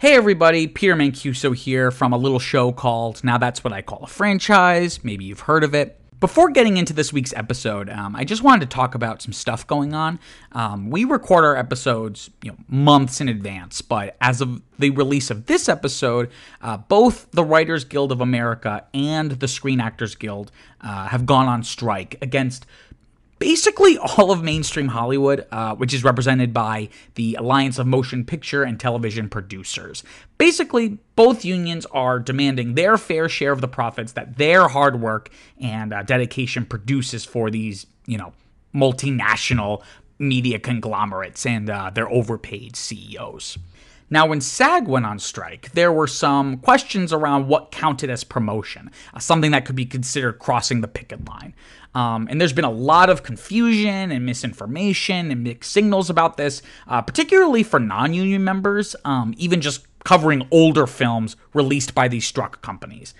Hey everybody, Peter Mancuso here from a little show called Now That's What I Call a Franchise. Maybe you've heard of it. Before getting into this week's episode, um, I just wanted to talk about some stuff going on. Um, we record our episodes, you know, months in advance, but as of the release of this episode, uh, both the Writers Guild of America and the Screen Actors Guild uh, have gone on strike against basically all of mainstream Hollywood, uh, which is represented by the Alliance of Motion Picture and Television Producers. Basically, both unions are demanding their fair share of the profits that their hard work and uh, dedication produces for these, you know, multinational media conglomerates and uh, their overpaid CEOs. Now, when SAG went on strike, there were some questions around what counted as promotion, uh, something that could be considered crossing the picket line. Um, and there's been a lot of confusion and misinformation and mixed signals about this, uh, particularly for non union members, um, even just covering older films released by these struck companies.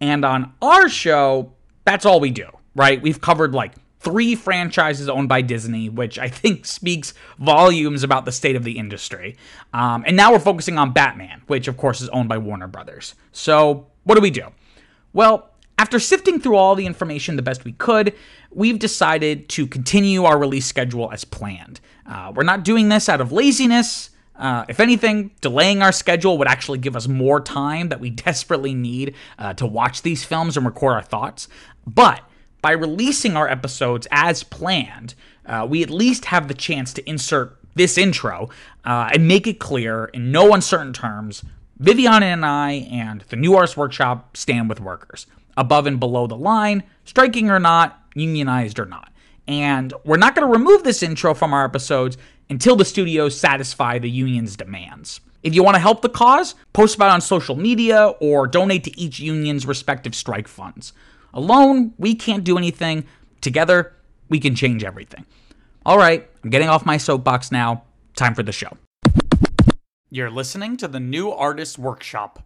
And on our show, that's all we do, right? We've covered like three franchises owned by Disney, which I think speaks volumes about the state of the industry. Um, and now we're focusing on Batman, which of course is owned by Warner Brothers. So, what do we do? Well, after sifting through all the information the best we could, we've decided to continue our release schedule as planned. Uh, we're not doing this out of laziness. Uh, if anything, delaying our schedule would actually give us more time that we desperately need uh, to watch these films and record our thoughts. But by releasing our episodes as planned, uh, we at least have the chance to insert this intro uh, and make it clear in no uncertain terms Viviana and I and the New Artist Workshop stand with workers, above and below the line, striking or not, unionized or not. And we're not going to remove this intro from our episodes until the studios satisfy the union's demands. If you want to help the cause, post about it on social media or donate to each union's respective strike funds. Alone, we can't do anything. Together, we can change everything. All right, I'm getting off my soapbox now. Time for the show. You're listening to the New Artist Workshop.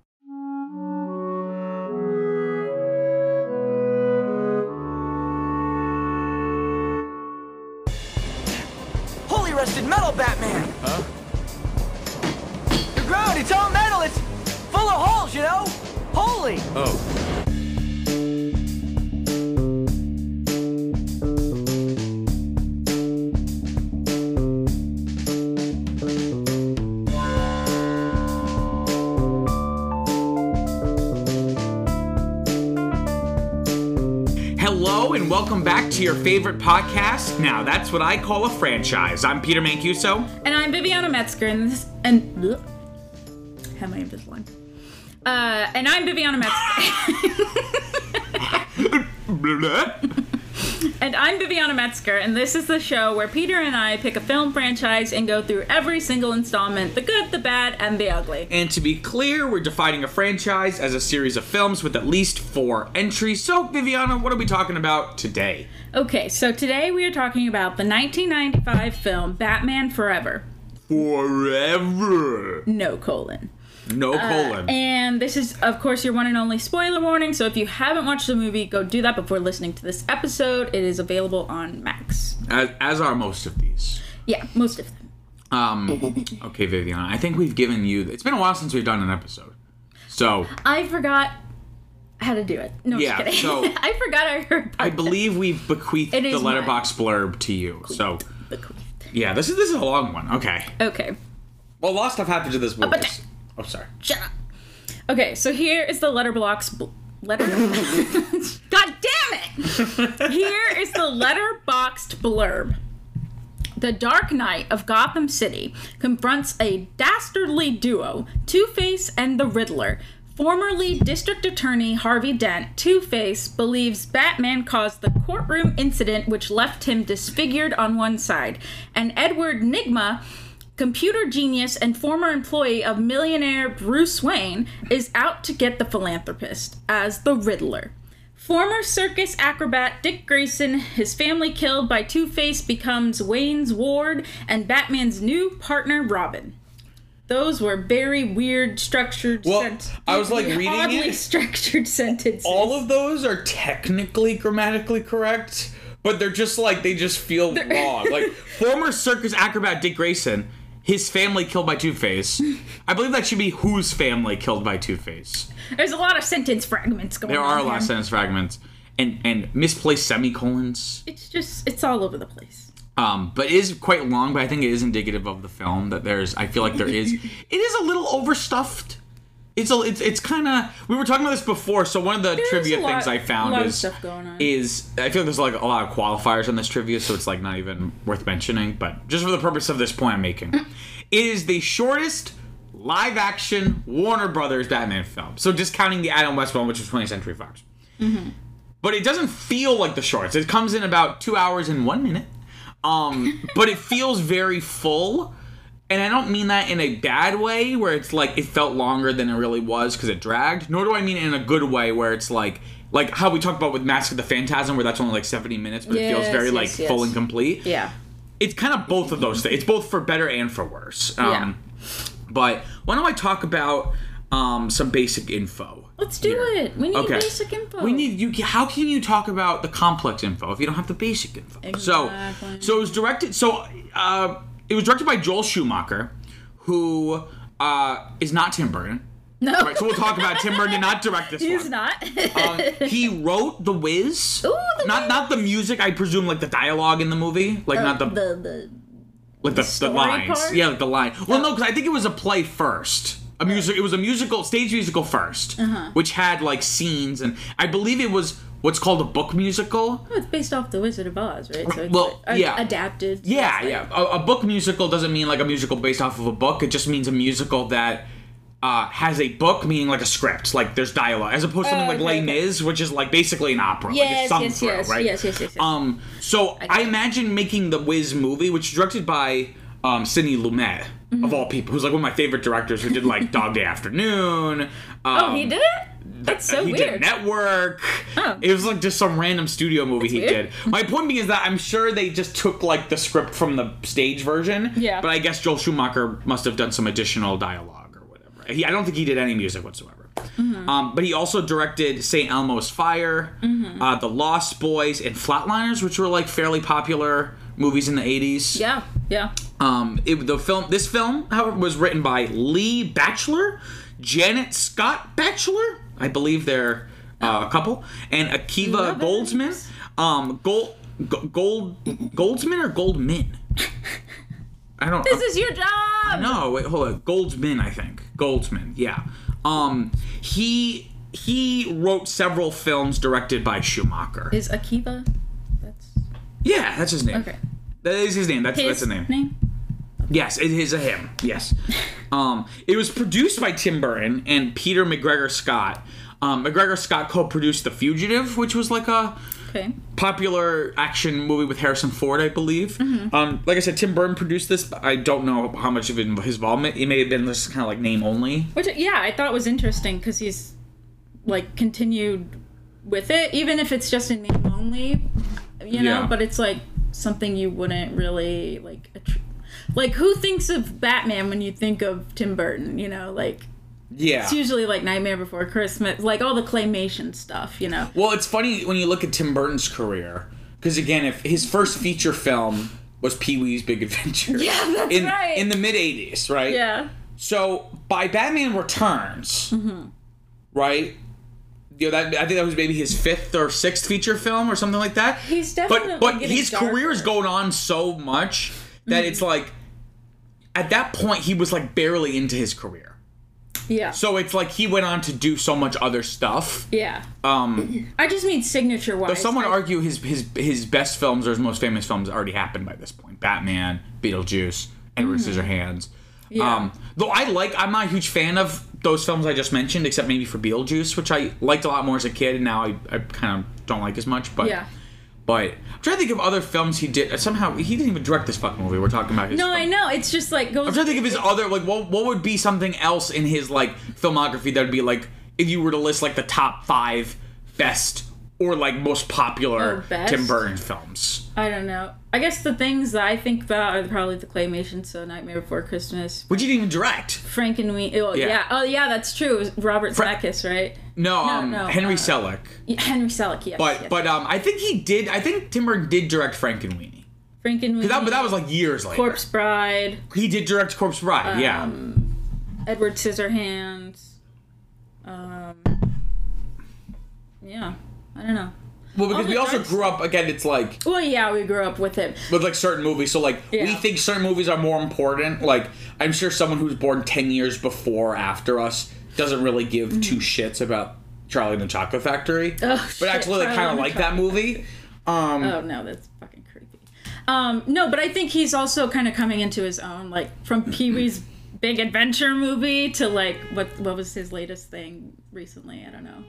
Holy rusted metal, Batman! Huh? The ground, it's all metal! It's full of holes, you know? Holy! Oh. And welcome back to your favorite podcast. Now, that's what I call a franchise. I'm Peter Mancuso. And I'm Viviana Metzger, and this and bleh, have my Invisalign. Uh, and I'm Viviana Metzger. and I'm Viviana Metzger, and this is the show where Peter and I pick a film franchise and go through every single installment the good, the bad, and the ugly. And to be clear, we're defining a franchise as a series of films with at least four entries. So, Viviana, what are we talking about today? Okay, so today we are talking about the 1995 film Batman Forever. Forever. No colon. No colon. And this is, of course, your one and only spoiler warning. So if you haven't watched the movie, go do that before listening to this episode. It is available on Max. as, as are most of these. Yeah, most of them. Um, okay, Viviana, I think we've given you. It's been a while since we've done an episode. So, I forgot how to do it. No, Yeah, just kidding. so- I forgot I heard. I believe we've bequeathed the letterbox blurb to you. So, The queen. yeah, this is this is a long one. Okay. Okay, Well, a lot of stuff happened to this movie. but- Oh, sorry. shut up. Okay, so here is the letterbox. Bl- letter. God damn it! Here is the Letterboxd blurb. The Dark Knight of Gotham City confronts a dastardly duo, Two Face and the Riddler. Formerly District Attorney Harvey Dent, Two Face, believes Batman caused the courtroom incident which left him disfigured on one side, and Edward Nygma, computer genius and former employee of millionaire Bruce Wayne, is out to get the philanthropist as the Riddler. Former circus acrobat Dick Grayson, his family killed by Two Face, becomes Wayne's ward and Batman's new partner Robin. Those were very weird, structured. Well, sent- I was, like, reading oddly it. structured sentences. All of those are technically grammatically correct, but they're just like they just feel wrong. Like former circus acrobat Dick Grayson, his family killed by Two Face. I believe that should be whose family killed by Two Face. There's a lot of sentence fragments going on. There on. are a lot of sentence fragments and and misplaced semicolons. It's just it's all over the place. Um, but it is quite long. But I think it is indicative of the film that there's. I feel like there is. It is a little overstuffed. It's a. It's, it's kind of. We were talking about this before. So one of the There's trivia lot- things I found a lot of is stuff going on. is I feel like there's like a lot of qualifiers on this trivia, so it's like not even worth mentioning. But just for the purpose of this point I'm making, it is the shortest live action Warner Brothers Batman film. So discounting the Adam West one, which was 20th Century Fox. But it doesn't feel like the shorts. It comes in about two hours and one minute. Um, but it feels very full. And I don't mean that in a bad way where it's like it felt longer than it really was because it dragged. Nor do I mean it in a good way where it's like like how we talked about with Mask of the Phantasm where that's only like 70 minutes, but it feels very yes, like yes. full and complete Yeah. it's kind of both of those things. It's both for better and for worse. Um, But why don't I talk about um, some basic info? Let's do here? it. We need Okay. basic info. We need you. How can you talk about the complex info if you don't have the basic info? So, Exactly. so it was directed. So, uh, it was directed by Joel Schumacher, who uh, is not Tim Burton. no. Right, so we'll talk about Tim Burton did not direct this He's one. not. Um, he wrote The Wiz. Ooh, The not not the music. I presume like the dialogue in the movie, like not the the the like the, the, story lines. part? Yeah, like the line. Well, no, because I think it was a play first. A music. It was a musical, stage musical 1st Uh-huh. which had like scenes, and I believe it was what's called a book musical. Oh, it's based off the Wizard of Oz, right? So it's Well, like, yeah. adapted. Yeah, like- yeah. A, a book musical doesn't mean like a musical based off of a book. It just means a musical that. Uh, has a book meaning like a script, like there's dialogue, as opposed to something Oh, like okay, Les okay. Mis, which is like basically an opera, like Yes, it's sung yes, through, yes, right? yes, yes, yes, yes. Um, so I, imagine making the Wiz movie, which is directed by um, Sidney Lumet, Mm-hmm. of all people, who's like one of my favorite directors, who did like Dog Day Afternoon. Um, Oh, he did it. That's so he weird. did Network. It was like just some random studio movie he weird. did. My point being is that I'm sure they just took like the script from the stage version. Yeah. But I guess Joel Schumacher must have done some additional dialogue or whatever. He, I don't think he did any music whatsoever. Mm-hmm. Um, but he also directed St. Elmo's Fire, uh, The Lost Boys, and Flatliners, which were like fairly popular movies in the 80s. Yeah, yeah. Um, it, the film, this film, however, was written by Lee Batchler, Janet Scott Batchler, I believe they're uh, a couple, and Akiva Goldsman. Um, Gold, Gold, Goldsman or Goldman? I don't. This is your job. no, wait, hold on. Goldsman, I think. Goldsman, yeah. Um, he he wrote several films directed by Schumacher. Is Akiva? That's yeah, that's his name. okay. That is his name. That's His that's name. name. Yes, it is a him. Yes. um, it was produced by Tim Burton and Peter MacGregor Scott. Um, MacGregor Scott co-produced The Fugitive, which was like a Okay. popular action movie with Harrison Ford, I believe. Mm-hmm. Um, like I said, Tim Burton produced this. But I don't know how much of it, his involvement. It may have been just kind of like name only. Which yeah, I thought was interesting because he's like continued with it, even if it's just in name only, you know. Yeah. But it's like something you wouldn't really like. Like who thinks of Batman when you think of Tim Burton? You know, like Yeah. it's usually like Nightmare Before Christmas, like all the claymation stuff. You know. Well, it's funny when you look at Tim Burton's career, because again, if his first feature film was Pee Wee's Big Adventure, Yeah, that's in, right. in the mid '80s, right? Yeah. So by Batman Returns, mm-hmm. right? You know, that I think that was maybe his fifth or sixth feature film or something like that. He's but definitely but getting his career is going on so much that it's mm-hmm. like at that point he was like barely into his career. Yeah. So it's like he went on to do so much other stuff. yeah. Um, I just mean signature wise. some would I- argue his his his best films or his most famous films already happened by this point. Batman, Beetlejuice, Edward Scissorhands. Mm-hmm. Yeah. Um, though I like, I'm not a huge fan of those films I just mentioned, except maybe for Beetlejuice, which I liked a lot more as a kid, and now I, I kind of don't like as much. But Yeah. But I'm trying to think of other films he did. Uh, somehow he didn't even direct this fucking movie. We're talking about his. No, film. I know. It's just like goes. I'm trying to think of his other like what what would be something else in his like filmography that would be like if you were to list like the top five best or like most popular Oh? Tim Burton films. I don't know. I guess the things that I think about are probably the claymation, so Nightmare Before Christmas, Which you didn't even direct. Frank and We. Oh Yeah. yeah. Oh yeah, that's true. It was Robert Zemeckis, right? No, No, um, no, Henry uh, Selick. Yeah, Henry Selick. Yes. But yes. but um, I think he did. I think Tim Burton did direct Frank and Weenie. Frankenweenie. That, but that was like years later. Corpse Bride, He did direct Corpse Bride. yeah. Um, Edward Scissorhands. Um, yeah, I don't know. Well, because all we also grew up again. It's like Well, yeah, we grew up with it. with like certain movies. So like we think certain movies are more important. Like I'm sure someone who's born ten years before or after us doesn't really give two shits about Charlie and the Chocolate Factory. Mm-hmm. Oh, but shit, actually, Charlie kind of like that movie. Um, Oh no, that's fucking creepy. Um, no, but I think he's also kind of coming into his own, like from Pee Wee's Big Adventure movie to like what what was his latest thing recently? I don't know.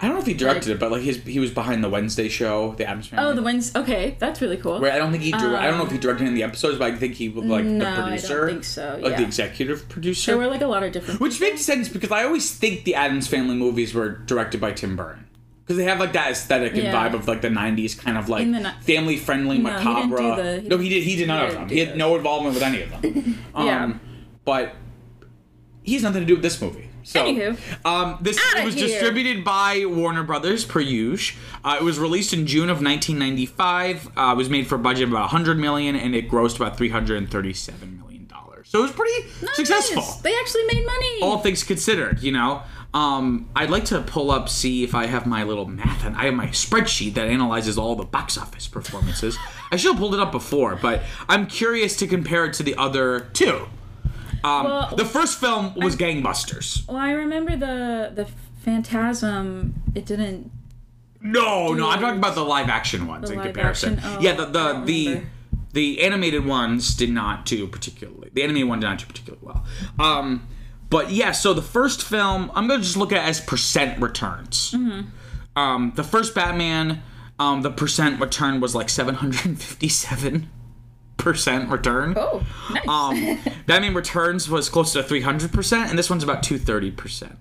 I don't know if he directed it, but like his he was behind the Wednesday show, the Addams Family. Oh, the Wednesday. Okay, that's really cool. Where I don't think he. Drew, I don't know if he directed any of the episodes, but I think he was like No, the producer. I don't think so, Like the executive producer. There were like a lot of different. Which makes sense because I always think the Addams Family movies were directed by Tim Burton. Because they have like that aesthetic and Yeah. vibe of like the '90s kind of like ni- family friendly No, he macabre. do the- he no, he did. He did none of them. He had those. no involvement with any of them. um, Yeah. But he has nothing to do with this movie. So, Anywho. um, this Outta it was here. distributed by Warner Brothers per usual. Uh, it was released in June of 1995. Uh, it was made for a budget of about 100 million, and it grossed about 337 million dollars. So it was pretty successful They actually made money. all things considered, you know. Um, I'd like to pull up, see if I have my little math, and I have my spreadsheet that analyzes all the box office performances. I should have pulled it up before, but I'm curious to compare it to the other two. Um, Well- the first film was Gangbusters. well, I remember the the Phantasm. It didn't. No, no, I'm talking about the live action ones The in comparison. action? Oh, yeah, the the the, the animated ones did not do particularly. The animated one did not do particularly well. Um, but yeah, so the first film, I'm gonna just look at it as percent returns. Mm-hmm. Um, the first Batman, um, the percent return was like 757 percent return. Oh, nice. Um, Batman Returns was close to 300%, and this one's about 230%.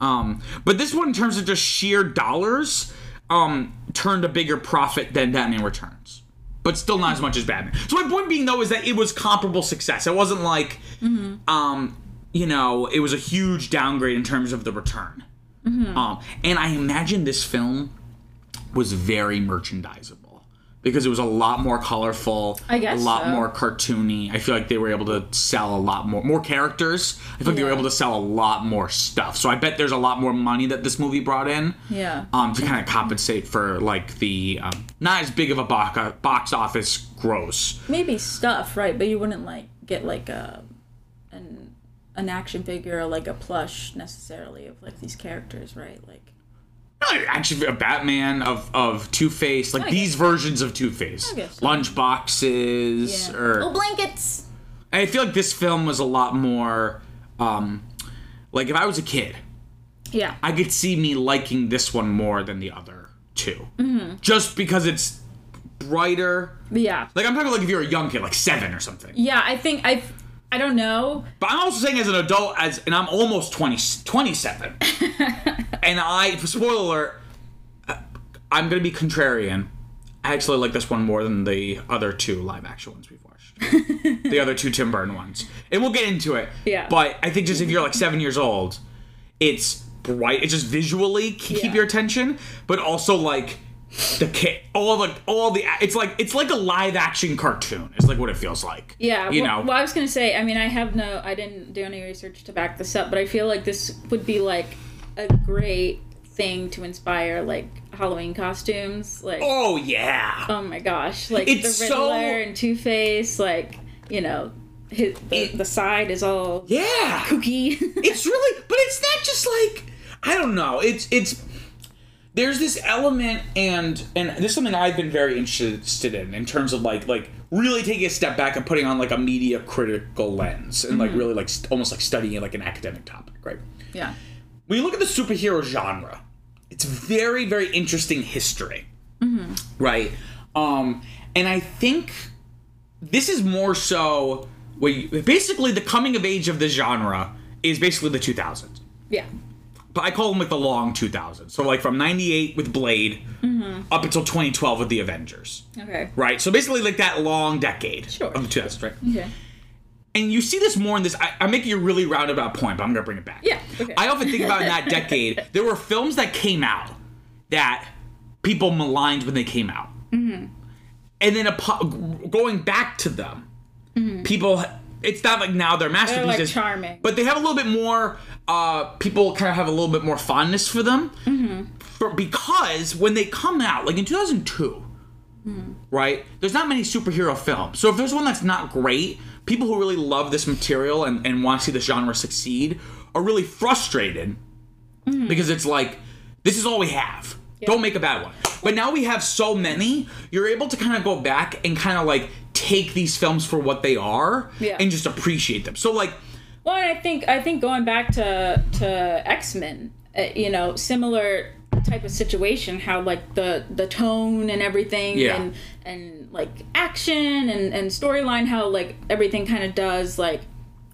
Um, but this one, in terms of just sheer dollars, um, turned a bigger profit than Batman Returns. But still not as much as Batman. So my point being, though, is that it was comparable success. It wasn't like, um, you know, it was a huge downgrade in terms of the return. Um, and I imagine this film was very merchandisable because it was a lot more colorful, I guess a lot so. more cartoony. I feel like they were able to sell a lot more more characters. I feel like they were able to sell a lot more stuff. So I bet there's a lot more money that this movie brought in. Yeah. Um, to kind of compensate for like the um, not as big of a box box office gross. Maybe stuff, right? But you wouldn't like get like a an an action figure or like a plush necessarily of like these characters, right? Like Actually, a Batman of of Two Face, like I these versions of Two Face, I guess so. lunch boxes, yeah. or oh blankets. I feel like this film was a lot more. Um, like if I was a kid, Yeah. I could see me liking this one more than the other 2 mm-hmm. just because it's brighter. yeah. Like I'm talking like if you're a young kid, like seven or something. Yeah, I think I I don't know. But I'm also saying as an adult, as and I'm almost 20, 27, and I spoiler alert, uh, I'm gonna be contrarian. I actually like this one more than the other two live action ones we've watched. the other two Tim Burton ones, and we'll get into it. Yeah. But I think just if you're like seven years old, it's bright. It's just visually keep Yeah. your attention, but also like the kid, all the all the. It's like it's like a live action cartoon. it's like what it feels like. Yeah, You well, know. well, I was gonna say. I mean, I have no. I didn't do any research to back this up, but I feel like this would be like a great thing to inspire like Halloween costumes. Like, oh, yeah. oh my gosh, like It's the Riddler so- and Two Face. Like, you know, his, the, It- the side is all Yeah. kooky. it's really but it's not just like i don't know it's it's there's this element and and this is something i've been very interested in in terms of like like really taking a step back and putting on like a media critical lens and like really like st- almost like studying like an academic topic right yeah, when you look at the superhero genre, it's very, very interesting history, right? Um, and I think this is more so. Where you, basically, the coming of age of the genre is basically the 2000s. yeah, But I call them like the long 2000s. So like from 98 with Blade up until 2012 with the Avengers, okay, right? So basically like that long decade Sure. of the 2000s, right? okay, And you see this more in this. I, I'm making a really roundabout point, but I'm gonna bring it back. Yeah, okay. I often think about in that decade, there were films that came out that people maligned when they came out. Mm-hmm. and then apo- going back to them, people. It's not like now they're masterpieces, charming. but they have a little bit more. Uh, people kind of have a little bit more fondness for them, mm-hmm. for, because when they come out, like in 2002, mm. right? There's not many superhero films. So if there's one that's not great, people who really love this material and, and want to see the genre succeed are really frustrated mm. because it's like, this is all we have. Don't make a bad one. But now we have so many, you're able to kind of go back and kind of like take these films for what they are Yeah. and just appreciate them. So like Well, I think I think going back to to X Men, uh, you know, similar type of situation. How like the the tone and everything, Yeah. and and like action and and storyline. How like everything kind of does like.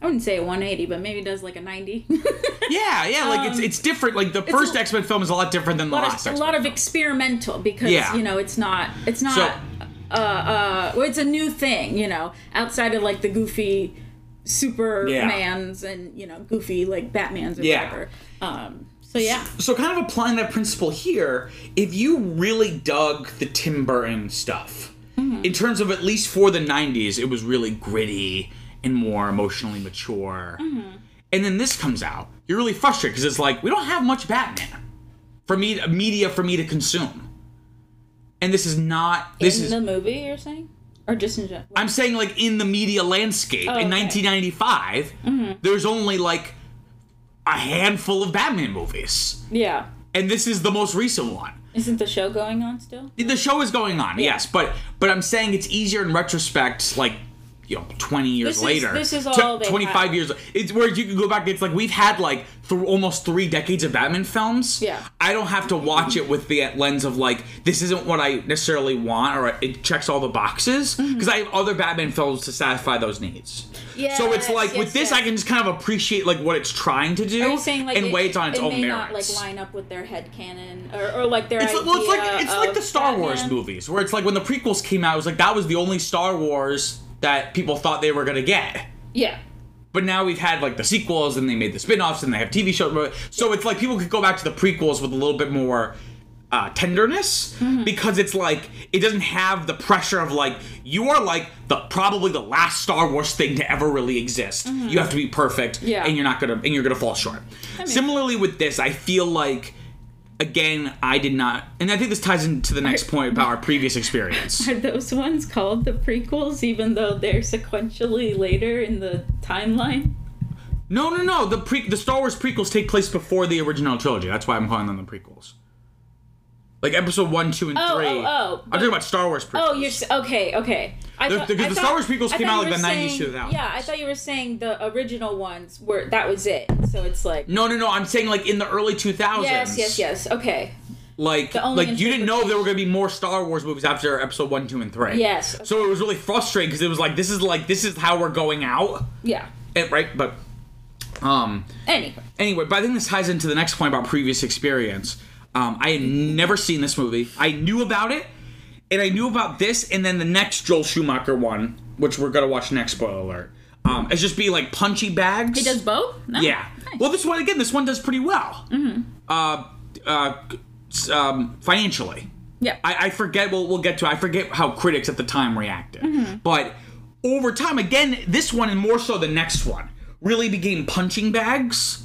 I wouldn't say a 180, but maybe does like a 90. yeah, yeah, like it's it's different. Like the first X Men film is a lot different than the a lot, last of, a lot of film. experimental because Yeah. you know it's not it's not So- uh uh well, it's a new thing you know outside of like the goofy supermans and you know goofy like batmans or Yeah. whatever um so yeah so kind of applying that principle here, if you really dug the Tim Burton stuff, in terms of at least for the 90s, it was really gritty and more emotionally mature. And then this comes out, you're really frustrated because it's like, we don't have much Batman for me, media for me to consume. And this is not, this in is, the movie you're saying or just in general I'm saying like in the media landscape Oh, in okay. 1995, mm-hmm. there's only like a handful of Batman movies. yeah And this is the most recent one. isn't the show going on still The show is going on, yes, but but I'm saying it's easier in retrospect, like you know, 20 years This is- later. this is all they 25 have. years. It's where you can go back. It's like we've had like th- almost three decades of Batman films. Yeah. I don't have to watch it with the lens of like this isn't what I necessarily want or it checks all the boxes Mm-hmm. because I have other Batman films to satisfy those needs. so it's Yes, like with yes, this, yes. I can just kind of appreciate like what it's trying to do saying like and it, weigh it on its it own may merits. not like line up with their head canon or, or like their It's like, well, it's like it's like the Star Wars movies, where it's like when the prequels came out, it was like that was the only Star Wars that people thought they were gonna get. yeah But now we've had like the sequels, and they made the spin-offs, and they have TV shows. So it's like people could go back to the prequels with a little bit more uh, tenderness Mm-hmm. because it's like it doesn't have the pressure of like you are like the probably the last Star Wars thing to ever really exist. You have to be perfect, Mm-hmm. Yeah. and you're not gonna and you're gonna fall short. Similarly with this, I feel like. Again, I did not, and I think this ties into the next point about our previous experience. Are those ones called the prequels, even though they're sequentially later in the timeline? No, no, no. The pre the Star Wars prequels take place before the original trilogy. That's why I'm calling them the prequels. Like episode one, two, and Oh, three. oh, oh, I'm talking about Star Wars prequels. Oh, you're okay. Okay. I thought- because the thought- Star Wars prequels came out like the were 90s to the 2000s. Yeah, I thought you were saying the original ones were that was it. So it's like No, no, no. I'm saying like in the early 2000s. yes, yes, yes. Okay. Like, The like you didn't know there were gonna be more Star Wars movies after episode one, two, and three. Yes. So it was really frustrating because it was like this is like this is how we're going out, Yeah. right? But, um, Anyway. anyway, but I think this ties into the next point about previous experience. Um, I had never seen this movie. I knew about it, and I knew about this, and then the next Joel Schumacher one, which we're gonna watch next. Spoiler alert. Um, it's just be like punchy bags. He does both. No? Yeah. Nice. Well, this one again. This one does pretty well. Mm-hmm. Uh, uh, um, financially. Yeah. I, I forget. Well, we'll get to. I forget how critics at the time reacted. Mm-hmm. But over time, again, this one and more so the next one really became punching bags,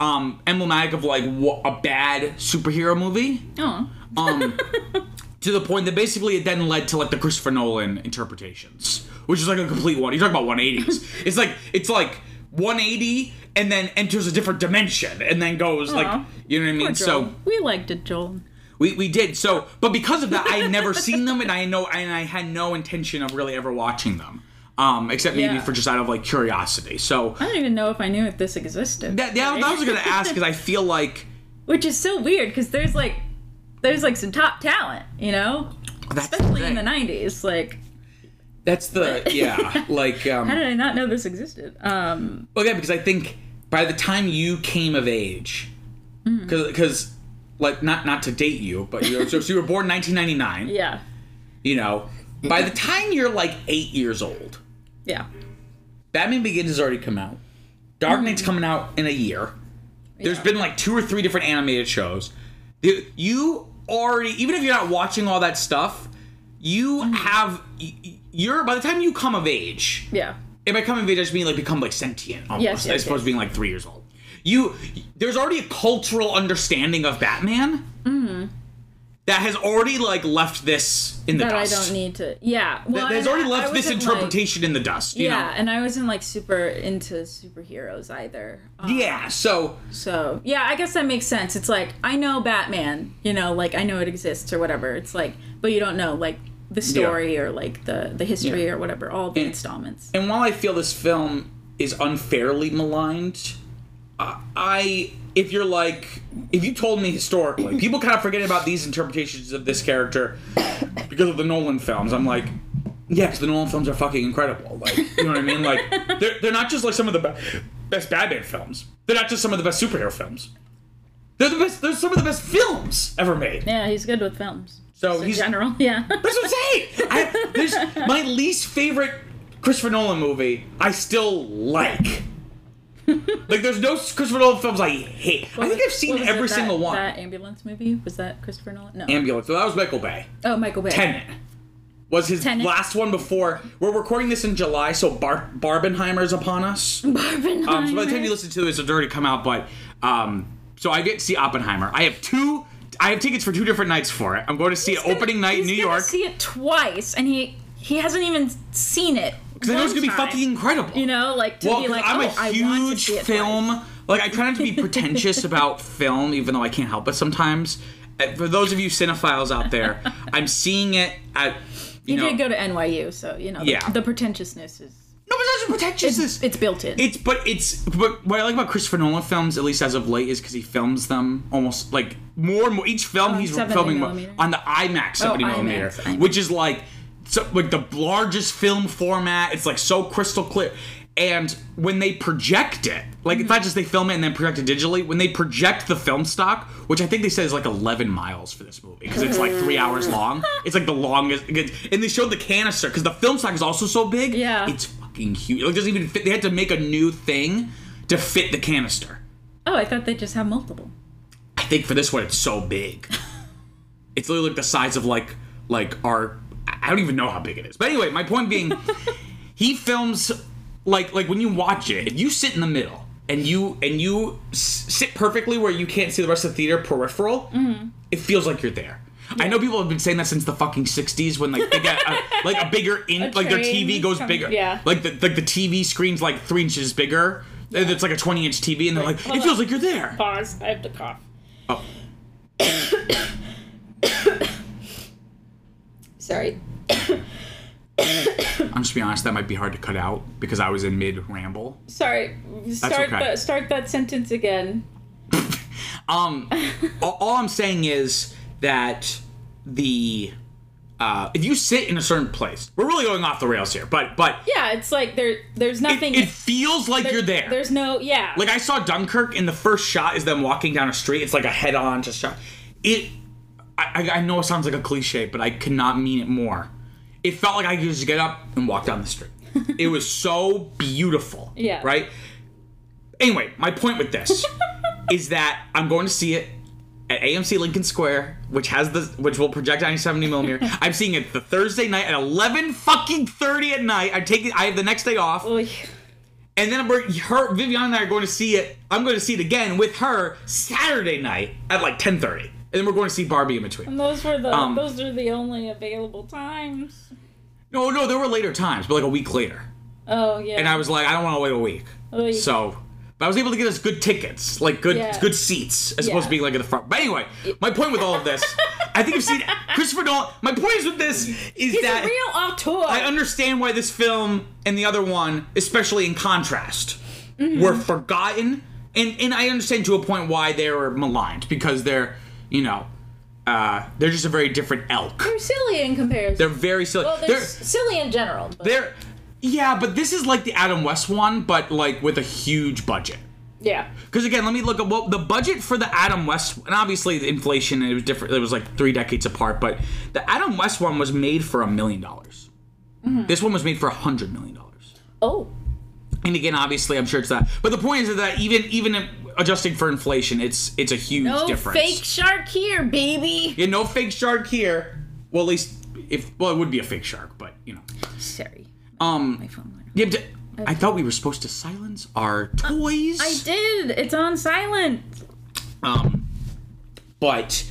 um, emblematic of like a bad superhero movie. oh. Um, to the point that basically it then led to like the Christopher Nolan interpretations, which is like a complete one. You talk about 180s. it's like it's like 180 and then enters a different dimension and then goes Aw. like you know what I mean. So we liked it, Joel. we, we did so, but because of that, I had never seen them, and I know, and I had no intention of really ever watching them, um, except maybe Yeah. for just out of like curiosity. So I don't even know if I knew if this existed. that, that, that was gonna ask because I feel like Which is so weird because there's like there's like some top talent, you know, that's especially the in the '90s. Like, That's the yeah, like um, how did I not know this existed? Um, Okay, because I think by the time you came of age, Mm. because like not not to date you, but you so, so you were born 1999. yeah, You know, by the time you're like eight years old, yeah, Batman Begins has already come out. Dark mm-hmm. Knight's coming out in a year. There's Yeah. been like two or three different animated shows. You- You already, even if you're not watching all that stuff, you mm-hmm. have y- y- you're by the time you come of age. Yeah. And by come of age, I just mean like become like sentient almost, Yes, yes, as opposed yes. to being like three years old. You there's already a cultural understanding of Batman mm-hmm. That has already like left this in the. That I don't need to. Yeah. Well, that has already left this wasn't, like- interpretation in the dust. You yeah, know? and I wasn't like super into superheroes either. Um, Yeah. So So yeah, I guess that makes sense. It's like I know Batman, you know, like I know it exists or whatever. It's like, but you don't know like the story or like the the history Yeah. or whatever. All the And- installments. And while I feel this film is unfairly maligned, I if you're like if you told me historically, people kind of forget about these interpretations of this character because of the Nolan films. I'm like, yeah, 'cause the Nolan films are fucking incredible. Like, you know what I mean? Like, they're they're not just like some of the be- best Batman films. They're not just some of the best superhero films. They're the best. They're some of the best films ever made. Yeah, he's good with films. So he's general, yeah. that's what I'm saying. I, my least favorite Christopher Nolan movie. I still like. like, there's no Christopher Nolan films I hate. I think I've seen every it, that- single one. That ambulance movie was that Christopher Nolan? No. Ambulance. So that was Michael Bay. oh, Michael Bay. Tenet was his Tenet. last one before. We're recording this in July, so Bar- Barbenheimer's upon us. Barbenheimer. Um, so by the time you listen to this, it's already come out. But um, so I get to see Oppenheimer. I have two. I have tickets for two different nights for it. I'm going to see it gonna- opening night in New York See it twice, and he he hasn't even seen it. Because I know it's gonna be fucking incredible. You know, like to Well, be like, I'm oh, a I want to huge see it film. twice. Like I try not to be pretentious about film, even though I can't help it sometimes. Uh, For those of you cinephiles out there, I'm seeing it at you You know. did go to NYU, so you know the, Yeah. the pretentiousness is no, but it's not pretentious. it's, it's built in. It's but it's but what I like about Christopher Nolan films, at least as of late, is because he films them almost like more and more. Each film he's filming millimeter? on the IMAX seventy Oh, millimeter, IMAX, IMAX. which is like so like the largest film format. It's like so crystal clear. And when they project it, like it's not just they film it and then project it digitally. When they project the film stock, which I think they said is like 11 miles for this movie because it's like three hours long. It's like the longest. And they showed the canister because the film stock is also so big. Yeah. it's fucking huge. It doesn't even fit. They had to make a new thing to fit the canister. oh, I thought they just have multiple. I think for this one, it's so big. it's literally like the size of like like our. I don't even know how big it is. But anyway, my point being, he films like like when you watch it, if you sit in the middle and you and you s- sit perfectly where you can't see the rest of the theater peripheral, mm-hmm. it feels like you're there. I know people have been saying that since the fucking '60s when like they get a, like a bigger in like their TV goes coming- bigger. yeah. Like the like the TV screen's like three inches bigger. It's like a 20 inch TV, and they're like, it feels like you're there. Pause. I have to cough. Oh. Sorry. I'm just be honest, that might be hard to cut out because I was in mid ramble. Sorry. Start okay. the, start that sentence again. Um, all, all I'm saying is that the uh, if you sit in a certain place, we're really going off the rails here, but but Yeah, it's like there there's nothing. it feels like you're there. There's no yeah. like I saw Dunkirk, and the first shot is them walking down a street. It's like a head-on just shot. It, I, I know it sounds like a cliche, but I cannot mean it more. It felt like I could just get up and walk down the street. it was so beautiful. Yeah. Right. Anyway, my point with this is that I'm going to see it at AMC Lincoln Square, which has the which will project 970 millimeter. I'm seeing it the Thursday night at 11 fucking 30 at night. I take I have the next day off. Oy. And then we're, her, Vivian and I are going to see it. I'm going to see it again with her Saturday night at like 10:30, and then we're going to see Barbie in between. And those were the Um, those are the only available times. No, no, there were later times, but like a week later. Oh yeah. And I was like, I don't want to wait a week. Oy. So, but I was able to get us good tickets, like good Yeah. good seats, as opposed to being like at the front. But anyway, my point with all of this, I think I've seen Christopher Nolan. My point is with this is He's that a real auteur. I understand why this film and the other one, especially in contrast, Mm-hmm. were forgotten, and and I understand to a point why they were maligned because they're you know uh, they're just a very different elk. They're silly in comparison. They're very silly. well, they're, they're silly in general. But they're yeah, but this is like the Adam West one, but like with a huge budget. yeah. Because again, let me look at what the budget for the Adam West, and obviously the inflation it was different. It was like three decades apart, but the Adam West one was made for a million dollars. This one was made for a hundred million dollars. Oh. And again, obviously, I'm sure it's that. But the point is that even even adjusting for inflation, it's it's a huge No difference. fake shark here, baby. Yeah, no fake shark here. Well, at least if well, it would be a fake shark, but you know. Sorry. Um, My phone yeah, but I thought we were supposed to silence our toys. I did. It's on silent. Um, but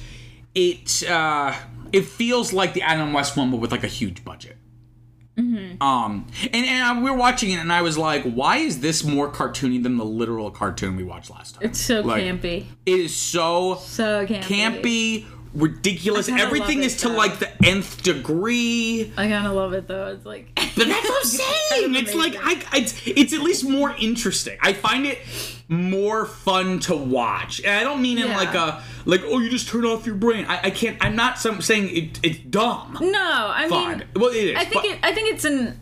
it uh, it feels like the Adam West one, but with like a huge budget. Um, and and I, we were watching it, and I was like, "Why is this more cartoony than the literal cartoon we watched last time?" It's so Like, campy. It is so So campy. campy, ridiculous. Everything is it, to though. like the nth degree. I kind of love it though. It's like. But that's what I'm saying. It's like I, it's it's at least more interesting. I find it more fun to watch, and I don't mean in like a like oh you just turn off your brain. I, I can't. I'm not some, saying it, it's dumb. No, I Fine. mean, well, it is. I think it. I think it's an.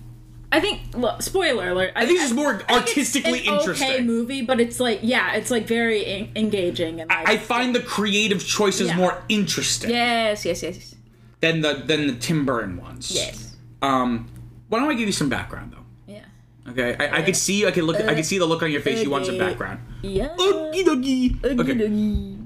I think. Look, spoiler alert. I think it's more I think it's artistically an interesting. Okay, movie, but it's like yeah, it's like very en- engaging and like. I find the creative choices Yeah. more interesting yes, yes, yes, than the than the Tim Burton ones. yes. Um, why don't I give you some background though? Yeah. Okay, I, I could see. I could look. I could see the look on your face. You want some background. Yeah. Okie dokie. Okay. Okay.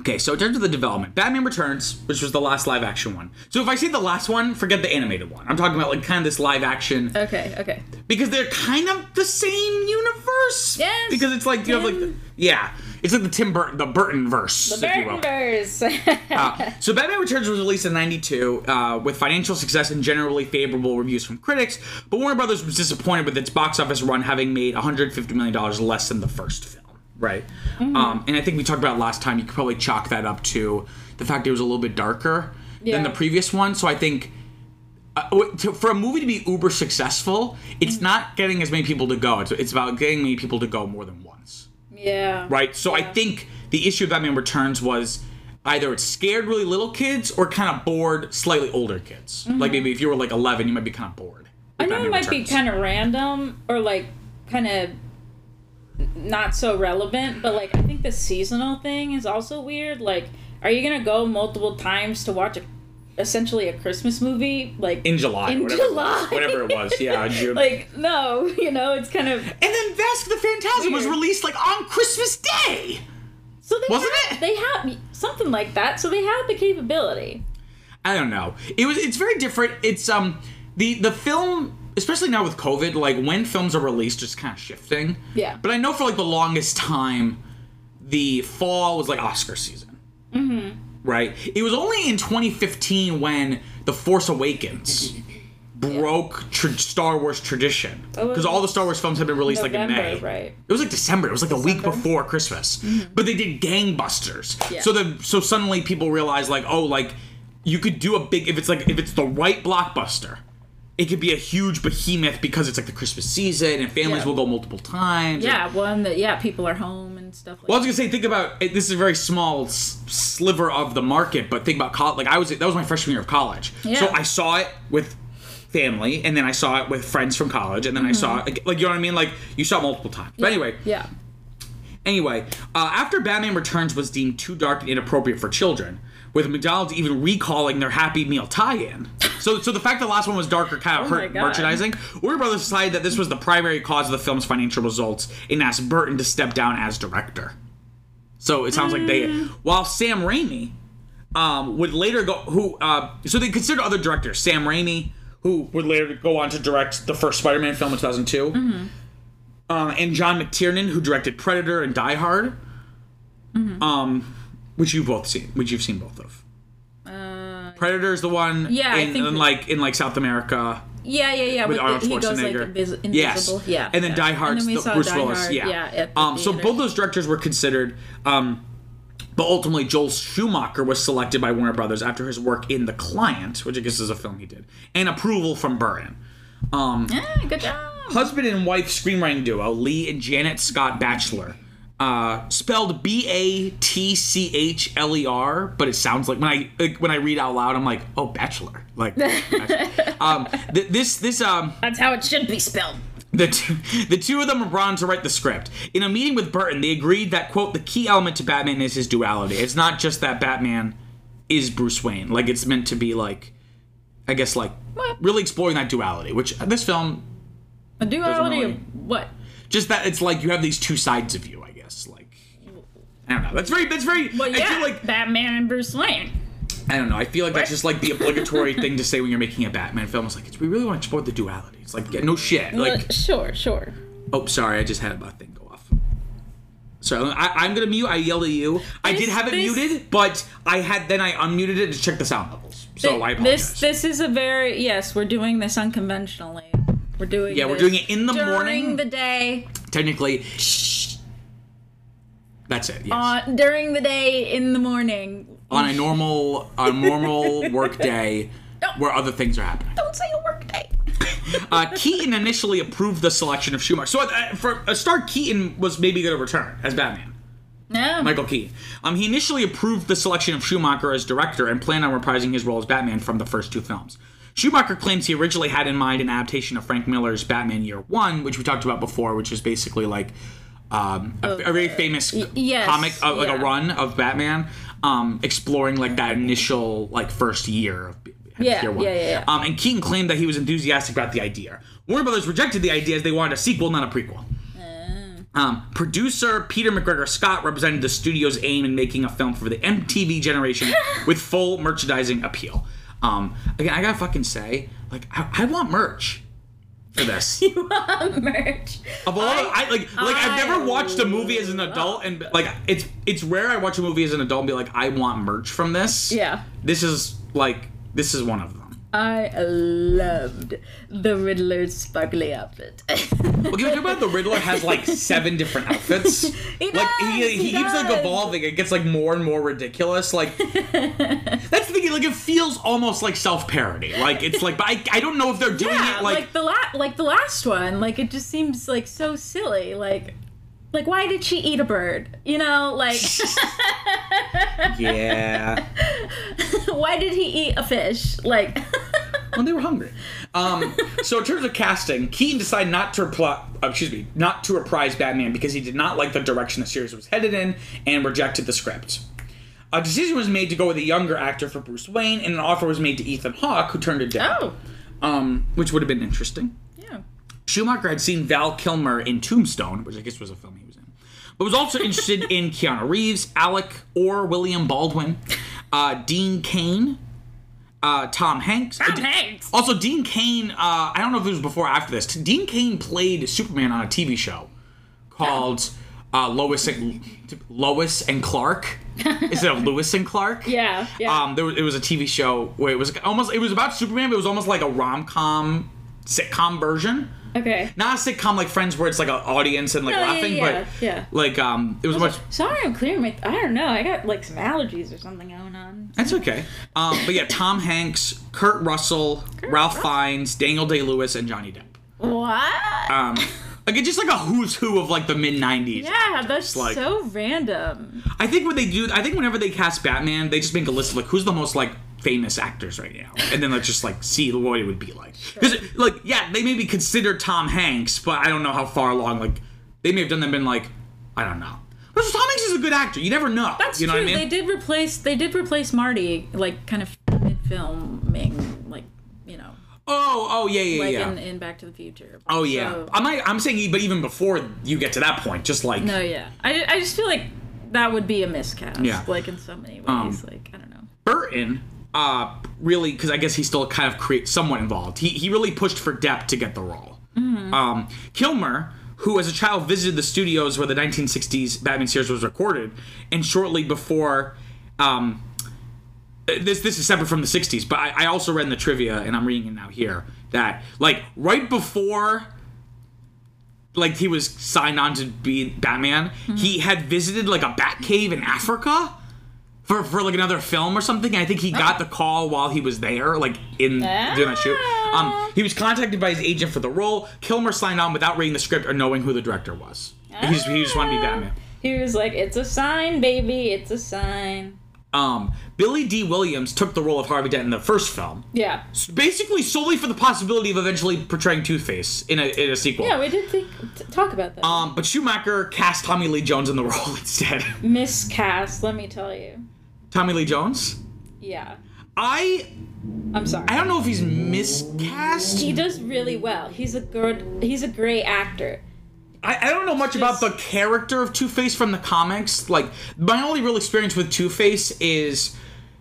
Okay, so in terms of the development, Batman Returns, which was the last live action one. So if I say the last one, forget the animated one. I'm talking about like kind of this live action Okay. Okay. because they're kind of the same universe. Yes, Because it's like you have like the, yeah, it's like the Tim Burton, the Burton verse, The if you will. Burtonverse. Uh, so Batman Returns was released in '92 uh, with financial success and generally favorable reviews from critics, but Warner Brothers was disappointed with its box office run, having made 150 million dollars less than the first film. Right, Mm-hmm. um, and I think we talked about last time. You could probably chalk that up to the fact it was a little bit darker than the previous one. So I think. Uh, to, for a movie to be uber successful, it's Mm-hmm. not getting as many people to go. It's, it's about getting many people to go more than once yeah. right? So I think the issue of Batman Returns was either it scared really little kids or kind of bored slightly older kids. Like maybe if you were like 11, you might be kind of bored. Mm-hmm. I know it might be kind of random or like kind of not so relevant, but like I think the seasonal thing is also weird. Like, are you gonna go multiple times to watch a, essentially a Christmas movie? Like in July, in whatever, July. whatever it was. Yeah, June. like no, you know, it's kind of and then Mask the Phantasm was released like on Christmas Day. so they Wasn't have, it? They have something like that, so they had the capability. I don't know. It was. It's very different. It's um the the film. Especially now with COVID, like when films are released, just kind of shifting. Yeah. But I know for like the longest time, the fall was like Oscar season. Mm-hmm. Right. It was only in 2015 when The Force Awakens broke tr- Star Wars tradition because all the Star Wars films had been released like in May. right? It was like December. It was like a week before Christmas. But they did gangbusters. Yeah. So the so suddenly people realized like, oh, like you could do a big if it's like if it's the right blockbuster, it could be a huge behemoth because it's like the Christmas season and families Yeah. will go multiple times. Yeah, one that yeah, people are home and stuff like well, I was gonna say, think about it, this is a very small s- sliver of the market, but think about college. Like I was, that was my freshman year of college, Yeah. so I saw it with family, and then I saw it with friends from college, and then I saw it, like you know what I mean. Like you saw multiple times. But anyway, Mm-hmm. Yeah. Anyway, uh, after Batman Returns was deemed too dark and inappropriate for children, with McDonald's even recalling their Happy Meal tie-in. So, so the fact the last one was darker kind of Oh hurt merchandising. Warner Brothers decided that this was the primary cause of the film's financial results and asked Burton to step down as director. So it sounds like they, Mm. while Sam Raimi um, would later go, who, uh, so they considered other directors. Sam Raimi, who would later go on to direct the first Spider-Man film in 2002 Mm-hmm. um, and John McTiernan, who directed Predator and Die Hard, Mm-hmm. um, which you've both seen, which you've seen both of. Predator is the one, Uh, Yeah, I in, think in like in like South America Yeah, yeah, yeah. with the- Arnold he goes like Schwarzenegger. invis- invisible. yes, Yeah. and then yeah. Die Hard's and then we the Bruce Die Willis. Hard, yeah, yeah. the um, so both those directors were considered. Um, but ultimately, Joel Schumacher was selected by Warner Brothers after his work in The Client, which I guess is a film he did, and approval from Burton. Um, Ah, good job. husband and wife screenwriting duo Lee and Janet Scott Batchler. Uh, spelled B A T C H L E R, but it sounds like when I like, when I read out loud, I'm like, oh, bachelor. Like, bachelor. um, th- this this um That's how it should be spelled. the two, the two of them were brought on to write the script. In a meeting with Burton, they agreed that quote the key element to Batman is his duality. It's not just that Batman is Bruce Wayne. Like it's meant to be like, I guess like really exploring that duality, which this film A duality really- of what? just that it's like you have these two sides of you, guess. Like I don't know. That's very that's very Well, yeah, I feel like Batman and Bruce Wayne. I don't know. I feel like that's just like the obligatory thing to say when you're making a Batman film. It's like it's, we really want to explore the duality. It's like yeah, no shit. Well, Like sure, sure. oh, sorry, I just had a thing go off. Sorry, I, I'm gonna mute. I yelled at you. I did have it this- muted, but I had then I unmuted it to check the sound levels. So I apologize. this this is a very yes. We're doing this unconventionally. We're doing Yeah, we're doing it in the during morning. During the day Technically, that's it. Yes. on during the day in the morning. on a normal a normal work day where other things are happening. Don't say a work day. Uh, Keaton initially approved the selection of Schumacher. So uh, for a start, Keaton was maybe going to return as Batman. No. Michael Keaton. Um, he initially approved the selection of Schumacher as director and planned on reprising his role as Batman from the first two films. Schumacher claims he originally had in mind an adaptation of Frank Miller's Batman Year One, which we talked about before, which is basically like um, a, a very famous yes, comic, uh, like a run of Batman, um, exploring like that initial like first year of Yeah, year one. yeah, yeah, yeah. Um, and Keaton claimed that he was enthusiastic about the idea. Warner Brothers rejected the idea as they wanted a sequel, not a prequel. Um, producer Peter MacGregor Scott represented the studio's aim in making a film for the MTV generation with full merchandising appeal. Um, again, I gotta fucking say, like, I, I want merch for this. merch. Of all, I, like, like I've never watched a movie as an adult, and like, it's it's rare I watch a movie as an adult and be like, I want merch from this. Yeah. This is like, this is one of them. I loved the Riddler's sparkly outfit. Well, can we talk about the Riddler has like seven different outfits? He like does, he, he, he keeps like evolving. It gets like more and more ridiculous. Like that's the thing. Like it feels almost like self parody. Like it's like, but I, I don't know if they're doing yeah, it like, like. the la- like the last one, like it just seems like so silly. Like like why did she eat a bird? You know, like yeah. why did he eat a fish? Like when they were hungry. Um, so in terms of casting, Keaton decided not to reply, uh, excuse me, not to reprise Batman because he did not like the direction the series was headed in and rejected the script. A decision was made to go with a younger actor for Bruce Wayne, and an offer was made to Ethan Hawke, who turned it down. Oh. Um, which would have been interesting. Schumacher had seen Val Kilmer in Tombstone, which I guess was a film he was in, but was also interested in Keanu Reeves, Alec or William Baldwin, uh, Dean Cain, uh, Tom Hanks. Tom Uh, Hanks. Also, Dean Cain. Uh, I don't know if it was before or after this. Dean Cain played Superman on a TV show called uh, Lois and Lois and Clark instead of Lewis and Clark. Yeah. Yeah. Um, there was, it was a TV show where it was almost it was about Superman, but it was almost like a rom com sitcom version. Okay. Not a sitcom like Friends where it's like an audience and like No, yeah, laughing, yeah, but yeah. like um, it was much. Sorry, I'm clearing my. I don't know. I got like some allergies or something going on. That's okay. Um, but yeah, Tom Hanks, Kurt Russell, Ralph Russell. Fiennes, Daniel Day Lewis, and Johnny Depp. What? Um, like it's just like a who's who of like the mid '90s. yeah, that's like- so random. I think when they do, I think whenever they cast Batman, they just make a list of like who's the most like famous actors right now, and then let's just like see what it would be like. Because like yeah, they maybe consider Tom Hanks, but I don't know how far along. Like they may have done them been like I don't know. But Tom Hanks is a good actor. You never know. That's you know true. what I mean? They did replace. They did replace Marty, like kind of mid filming, like you know, oh oh yeah yeah like yeah. in, in Back to the Future. oh yeah. So- I'm not, I'm saying, but even before you get to that point, just like no, yeah. I, I just feel like that would be a miscast. Yeah. Like in so many ways. Um, like I don't know. Burton, uh, really, because I guess he's still kind of create somewhat involved. He he really pushed for Depp to get the role. Um, Kilmer, who as a child visited the studios where the 1960s Batman series was recorded, and shortly before, um, this this is separate from the 60s, but I, I also read in the trivia, and I'm reading it now here that like right before like he was signed on to be Batman, he had visited like a bat cave in Africa for, for like another film or something. I think he got the call while he was there, like in doing that shoot. Um, he was contacted by his agent for the role. Kilmer signed on without reading the script or knowing who the director was. He just, he just wanted to be Batman. He was like, "It's a sign, baby. It's a sign." Um, Billy Dee Williams took the role of Harvey Dent in the first film, Yeah. basically solely for the possibility of eventually portraying Two Face in a, in a sequel. Yeah, we did think, t- talk about that. um, but Schumacher cast Tommy Lee Jones in the role instead. Miscast, let me tell you. Tommy Lee Jones. Yeah. I I'm sorry. I don't know if he's miscast. he does really well. He's a good. He's a great actor. I, I don't know much about the character of Two Face from the comics. Like my only real experience with Two Face is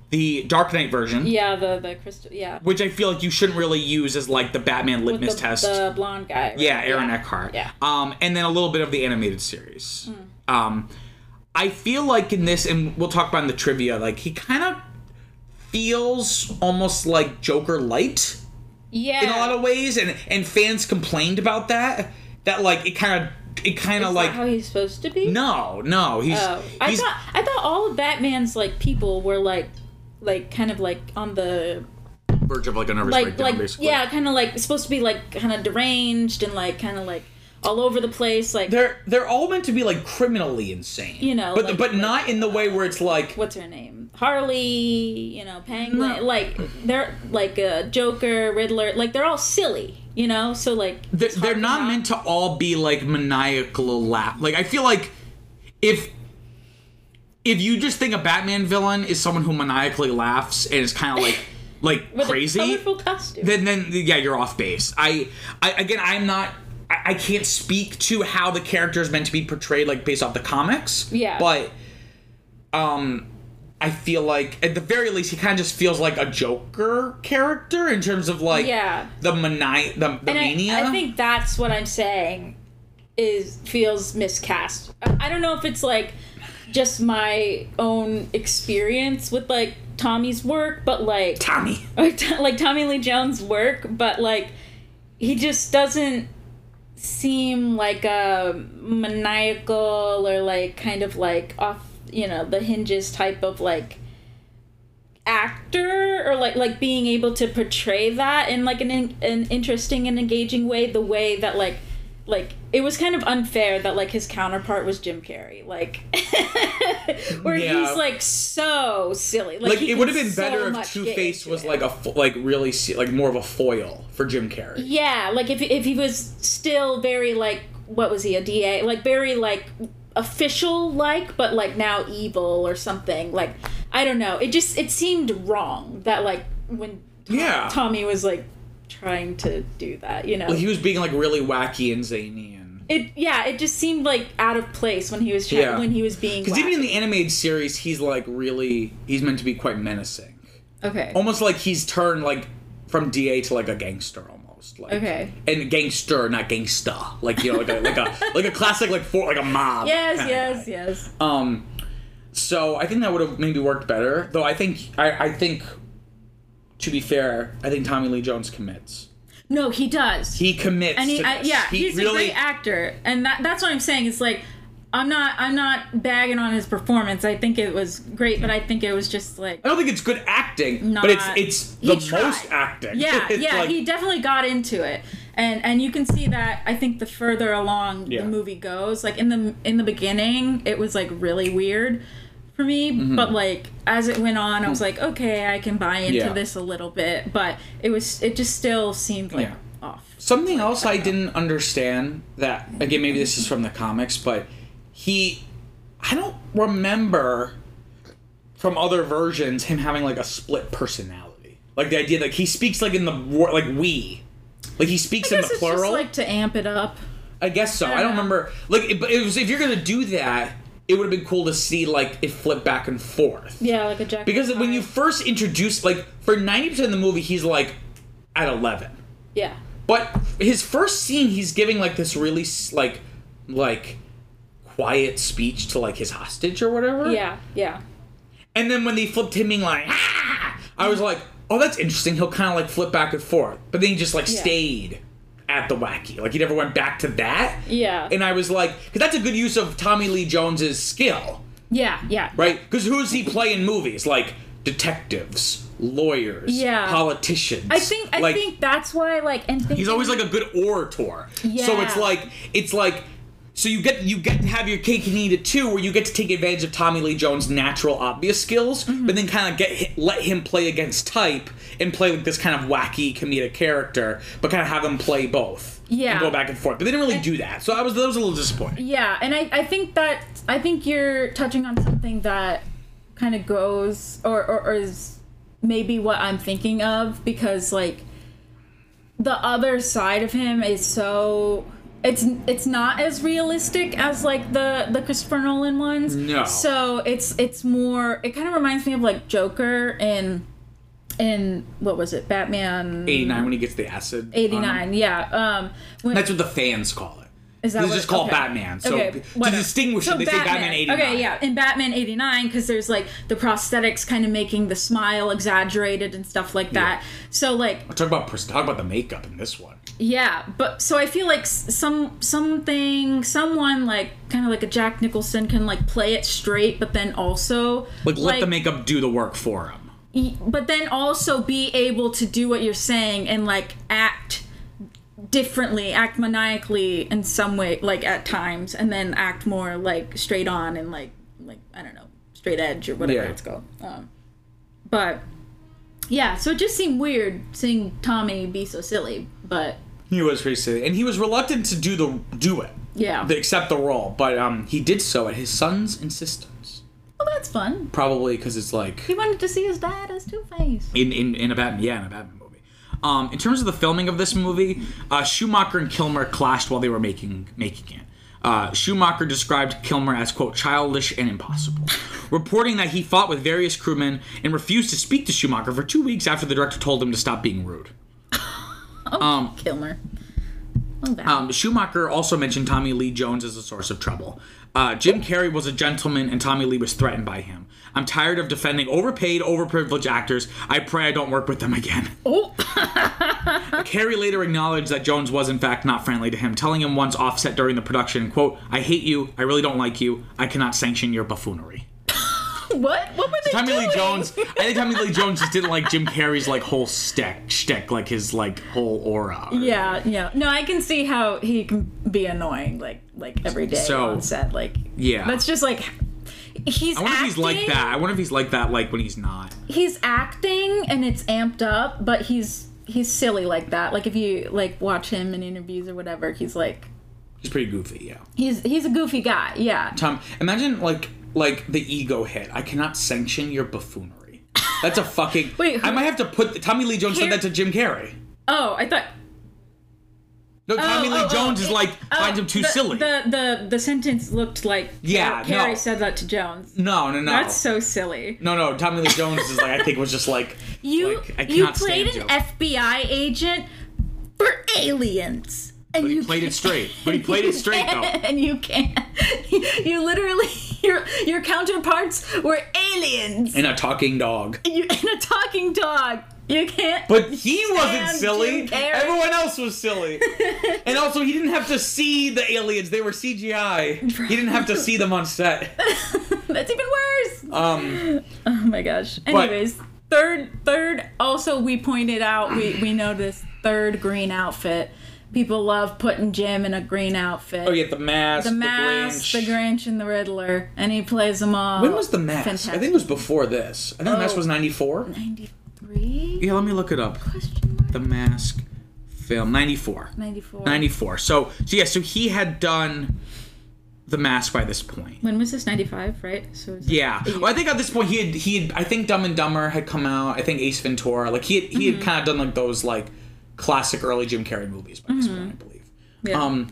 the Dark Knight version, Yeah, the the crystal. Yeah. which I feel like you shouldn't really use as like the Batman litmus the, test. the blonde guy. right? Yeah, Aaron Eckhart. Yeah. Um, and then a little bit of the animated series. Um, I feel like in this, and we'll talk about in the trivia, like he kind of feels almost like Joker light Yeah. in a lot of ways, and and fans complained about that. That like it kind of it kind of like how he's supposed to be? no no he's Oh, I he's thought I thought all of Batman's like people were like, like kind of like on the verge of like a nervous like breakdown like basically. yeah, kind of like supposed to be like kind of deranged and like kind of like all over the place. Like They're they're all meant to be like criminally insane, You know, but like- but not in the way where it's like what's her name? Harley, you know, Penguin. No. Like they're like uh, Joker, Riddler. Like they're all silly, you know. So like they're, they're not meant to all be like maniacal laugh. Like I feel like if if you just think a Batman villain is someone who maniacally laughs and is kind of like like crazy, a then then yeah, you're off base. I, I again, I'm not. I, I can't speak to how the character is meant to be portrayed, like based off the comics. Yeah. But, um, I feel like at the very least he kind of just feels like a Joker character in terms of like Yeah. the mani the, the and mania. I, I think that's what I'm saying is feels miscast. I I don't know if it's like just my own experience with like Tommy's work, but like Tommy. like Tommy Lee Jones' work, but like he just doesn't seem like a maniacal or like kind of like off, you know, the hinges type of like actor or like like being able to portray that in like an an interesting and engaging way the way that like like it was kind of unfair that like his counterpart was Jim Carrey like where Yeah. he's like so silly like, Like it would have been so better if Two Face was it. like a fo- like really se- like more of a foil for Jim Carrey. Yeah, like if if he was still very like what was he a DA like very like official like but like now evil or something like I don't know it just it seemed wrong that like when Tom- Yeah. Tommy was like trying to do that you know Like, he was being like really wacky and zany and. it yeah it just seemed like out of place when he was trying, Yeah. when he was being Because even in the animated series, he's like really he's meant to be quite menacing. okay almost like he's turned like from DA to like a gangster almost. Like, Okay. And gangster, not gangsta. Like you know, like a like a like a classic like for like a mob. yes yes yes Um, so I think that would have maybe worked better. Though I think I I think to be fair, I think Tommy Lee Jones commits. no he does He commits. and he, to I, yeah, He he's really, a great actor, and that, that's what I'm saying. It's like I'm not I'm not bagging on his performance. I think it was great, but I think it was just like I don't think it's good acting, not. but it's it's the most acting. Yeah, yeah, like- he definitely got into it, and and you can see that. I think the further along Yeah. the movie goes, like in the in the beginning, it was like really weird for me, Mm-hmm. but like as it went on, I was like, okay, I can buy into Yeah. this a little bit, but it was it just still seemed like Yeah. off. Something else I didn't understand that again maybe this is from the comics, but he I don't remember from other versions him having like a split personality. Like the idea like he speaks like in the like we. Like he speaks I in the plural. just like to amp it up. I guess so. I don't remember like it, but it was if you're to do that, it would have been cool to see like it flip back and forth. Yeah, like a Jack. Because when you first introduce like for 90% of the movie he's like at 11. yeah, But his first scene, he's giving like this really like like quiet speech to like his hostage or whatever. yeah, yeah, And then when they flipped him being like, ah, I was like, oh, that's interesting. He'll kind of like flip back and forth. But then he just like Yeah. stayed at the wacky. Like he never went back to that. yeah, And I was like, because that's a good use of Tommy Lee Jones's skill, yeah, yeah. right? Because who does he play in movies? Like detectives, lawyers, Yeah. politicians. I think I like, think that's why like and thinking, He's always like a good orator. Yeah. So it's like it's like so you get you get to have your cake and eat it too, where you get to take advantage of Tommy Lee Jones' natural obvious skills, Mm-hmm. but then kind of get let him play against type and play like this kind of wacky comedic character, but kind of have him play both. Yeah. And go back and forth. But they didn't really do that. So I was that was a little disappointing. Yeah, and I, I think that I think you're touching on something that kind of goes or, or, or is maybe what I'm thinking of because like the other side of him is so it's it's not as realistic as like the the Christopher Nolan ones. No. So it's it's more. It kind of reminds me of like Joker and in what was it, Batman 89 when he gets the acid. eighty nine. Yeah. Um. When, That's what the fans call it. Is that It's what- just called okay. Batman. So Okay, to distinguish So it, they say Batman 89. Okay, yeah, in Batman 89 because there's like the prosthetics kind of making the smile exaggerated and stuff like that. So like Talk about talk about the makeup in this one. yeah, but so I feel like some something someone like kind of like a Jack Nicholson can like play it straight, but then also Like, let the makeup do the work for him. but then also be able to do what you're saying and like act differently, act maniacally in some way, like at times, and then act more like straight on and like like I don't know, straight edge or whatever Yeah. it's called. Um, but yeah, so it just seemed weird seeing Tommy be so silly, but He was pretty silly, and he was reluctant to do the do it, yeah, to accept the role, but um, he did so at his son's insistence. well that's fun. Probably because it's like He wanted to see his dad as Two Face. in, in in a Batman, yeah, in a Batman. Um, in terms of the filming of this movie, uh, Schumacher and Kilmer clashed while they were making making it. Uh, Schumacher described Kilmer as quote childish and impossible, reporting that he fought with various crewmen and refused to speak to Schumacher for two weeks after the director told him to stop being rude. Kilmer. Oh. Um, Schumacher also mentioned Tommy Lee Jones as a source of trouble. Uh, Jim Carrey was a gentleman, and Tommy Lee was threatened by him. I'm tired of defending overpaid, overprivileged actors. I pray I don't work with them again. oh, Carrey later acknowledged that Jones was in fact not friendly to him, telling him once offset during the production, quote, I hate you, I really don't like you, I cannot sanction your buffoonery. what? What were they Tommy doing? Lee Jones, I think Tommy Lee Jones just didn't like Jim Carrey's like whole stick, shtick, like his like whole aura. Yeah, yeah. No, I can see how he can be annoying, like like every day So- on set. Like, Yeah. that's just like he's. I wonder acting, if he's like that. I wonder if he's like that like when he's not. He's acting and it's amped up, but he's he's silly like that. Like if you like watch him in interviews or whatever, he's like He's pretty goofy, yeah. he's he's a goofy guy. Yeah. Tom, imagine like like the ego hit. I cannot sanction your buffoonery. That's a fucking. Wait, who- I might have to put Tommy Lee Jones said that to Jim Carrey. Oh, I thought. No, oh, Tommy oh, Lee oh, oh Jones oh, is it- like oh, finds him too the, silly. The, the the sentence looked like Yeah, Carrey no. said that to Jones. no, no, no. That's so silly. no, no. Tommy Lee Jones is like I think was just like You like, I you cannot played stand an you. FBI agent for aliens. And But he played it can't- straight. But he played it straight, though. And you can't. You literally your your counterparts were aliens. and a talking dog. you and a talking dog. You can't. But he wasn't silly. Everyone else was silly. and also, he didn't have to see the aliens. They were CGI. He didn't have to see them on set. That's even worse. Um, Oh my gosh. Anyways, third third also we pointed out we we noticed third green outfit. People love putting Jim in a green outfit. oh, yeah, the mask, the the, mask, the Grinch. Grinch, and the Riddler, and he plays them all. When was the mask? Fantastic. I think it was before this. I think the mask Oh. was 94. ninety three? Yeah, let me look it up. Question mark. The mask film 94. Ninety four. 94. So, so yeah, so he had done the mask by this point. When was this? Ninety five, right? So Yeah. Well, I think at this point he had he had I think Dumb and Dumber had come out. I think Ace Ventura. Like he had he Mm-hmm. had kind of done like those like classic early Jim Carrey movies by this point, I believe. Mm-hmm. Yeah. Um.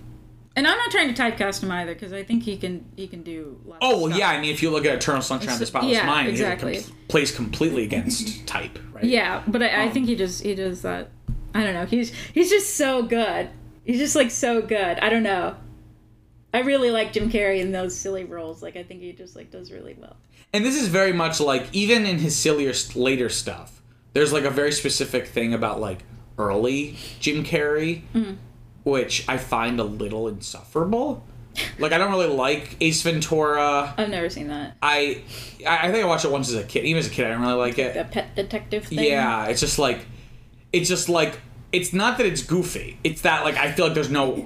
and I'm not trying to typecast him either because I think he can he can do. Lots Oh well, yeah. I mean, if you look at Eternal Sunshine of the Spotless yeah, Mind, exactly. he com- plays completely against type, right? Yeah, but I, I Um, think he just he does that. I don't know. He's he's just so good. He's just like so good. I don't know. I really like Jim Carrey in those silly roles. Like I think he just like does really well. And this is very much like even in his sillier later stuff. There's like a very specific thing about like early Jim Carrey, Mm-hmm. which I find a little insufferable. Like I don't really like Ace Ventura. I've never seen that. I I think I watched it once as a kid. Even as a kid, I didn't really like it. The pet detective thing. Yeah, it's just like it's just like it's not that it's goofy. It's that like I feel like there's no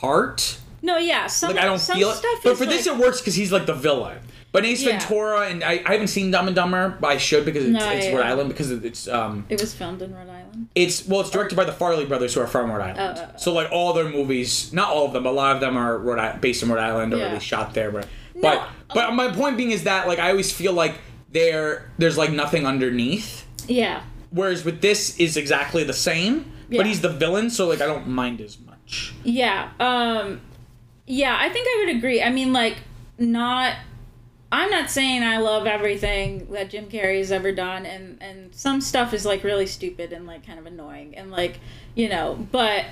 heart. No, yeah. Some Like I don't feel it. But for this, it works because he's like the villain. But Ace Yeah. Ventura and I, I haven't seen Dumb and Dumber, but I should because it's, No, it's yeah, Rhode. Island because it's um it was filmed in Rhode Island. it's well it's directed by the Farrelly brothers who are from Rhode Island. Oh, oh, oh. So like all their movies, not all of them, but a lot of them are Rhode I- based in Rhode Island or Yeah. at least shot there. But but uh, but my point being is that like I always feel like there there's like nothing underneath. Yeah. Whereas with this is exactly the same, but he's the villain, so like I don't mind as much. much. Yeah. Um yeah, I think I would agree. I mean like not I'm not saying I love everything that Jim Carrey has ever done and and some stuff is like really stupid and like kind of annoying and like, you know, but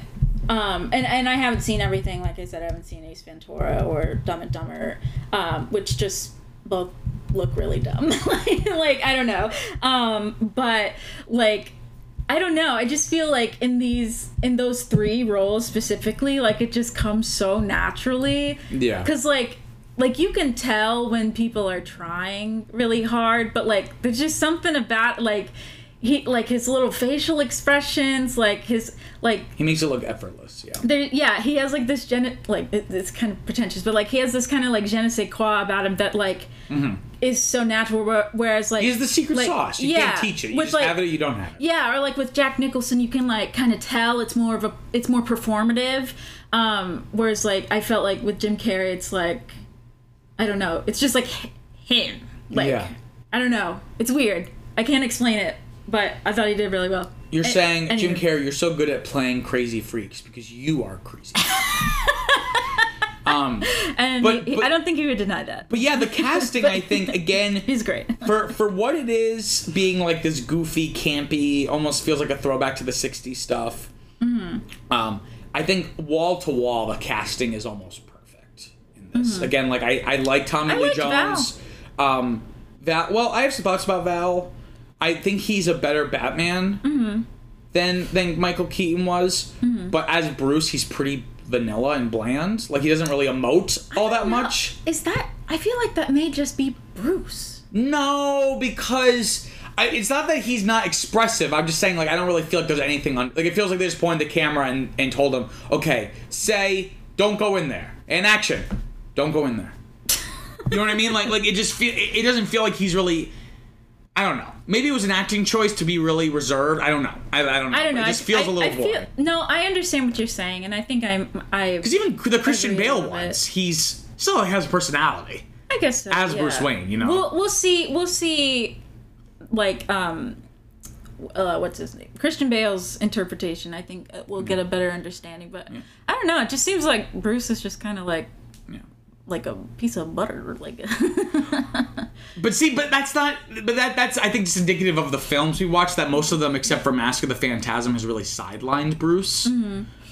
um and and I haven't seen everything like I said I haven't seen Ace Ventura or Dumb and Dumber um which just both look really dumb. like I don't know. Um but like I don't know. I just feel like in these in those three roles specifically, like it just comes so naturally. Yeah. Cuz like like you can tell when people are trying really hard, but like there's just something about like he like his little facial expressions, like his like He makes it look effortless. Yeah. there yeah, he has like this gen like it, it's kind of pretentious, but like he has this kind of like je ne sais quoi about him that like is so natural whereas like He has the secret like, sauce. You yeah, can't teach it. You with, just like, have it or you don't have it. yeah, or like with Jack Nicholson, you can like kind of tell it's more of a it's more performative. Um, whereas like I felt like with Jim Carrey, it's like I don't know, it's just like him. Like Yeah. I don't know, it's weird. I can't explain it, but I thought he did really well. You're saying, Jim. Carrey, you're so good at playing crazy freaks because you are crazy. um, and but- he- but- I don't think he would deny that. but yeah, the casting, I think, again, He's great. for for what it is, being like this goofy, campy, almost feels like a throwback to the '60s stuff. Mm-hmm. Um, I think wall to wall, the casting is almost this. Mm-hmm. Again, like I, I like Tommy I Lee Jones. Um, Val. Well, I have some thoughts about Val. I think he's a better Batman Mm-hmm. than than Michael Keaton was. But as Bruce, he's pretty vanilla and bland. Like he doesn't really emote all that much. Is that? I feel like that may just be Bruce. No, because I, it's not that he's not expressive. I'm just saying, like, I don't really feel like there's anything on. Like, it feels like they just pointed the camera and, and told him, okay, say, don't go in there. And action, don't go in there. You know what I mean? Like, like it just feel. It, it doesn't feel like he's really. I don't know. Maybe it was an acting choice to be really reserved. I don't know. I, I don't know. I don't know. It just I, feels I, a little I void. feel, no, I understand what you're saying, and I think I'm. I. Because even the Christian Bale ones, he's still has a personality. I guess so, as yeah. Bruce Wayne, you know. We'll we'll see we'll see, like um, uh, what's his name? Christian Bale's interpretation. I think uh, we'll get a better understanding. But I don't know. It just seems like Bruce is just kind of like Yeah. Like a piece of butter. Like But see, but that's not. But that that's I think just indicative of the films we watched. That most of them, except for Mask of the Phantasm, has really sidelined Bruce.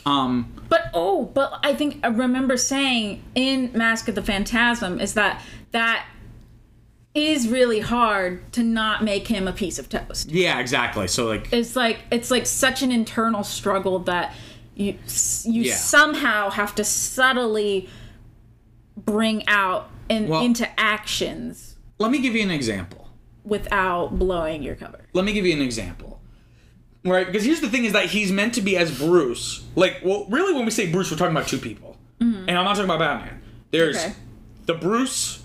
Um, But oh, but I think I remember saying in Mask of the Phantasm is that that is really hard to not make him a piece of toast. yeah, exactly. So like, It's like it's like such an internal struggle that you you Yeah. somehow have to subtly bring out and Well- into actions let me give you an example. without blowing your cover. Let me give you an example. Right, because here's the thing: is that he's meant to be as Bruce. Like, well, really, when we say Bruce, we're talking about two people, mm-hmm. and I'm not talking about Batman. There's Okay. the Bruce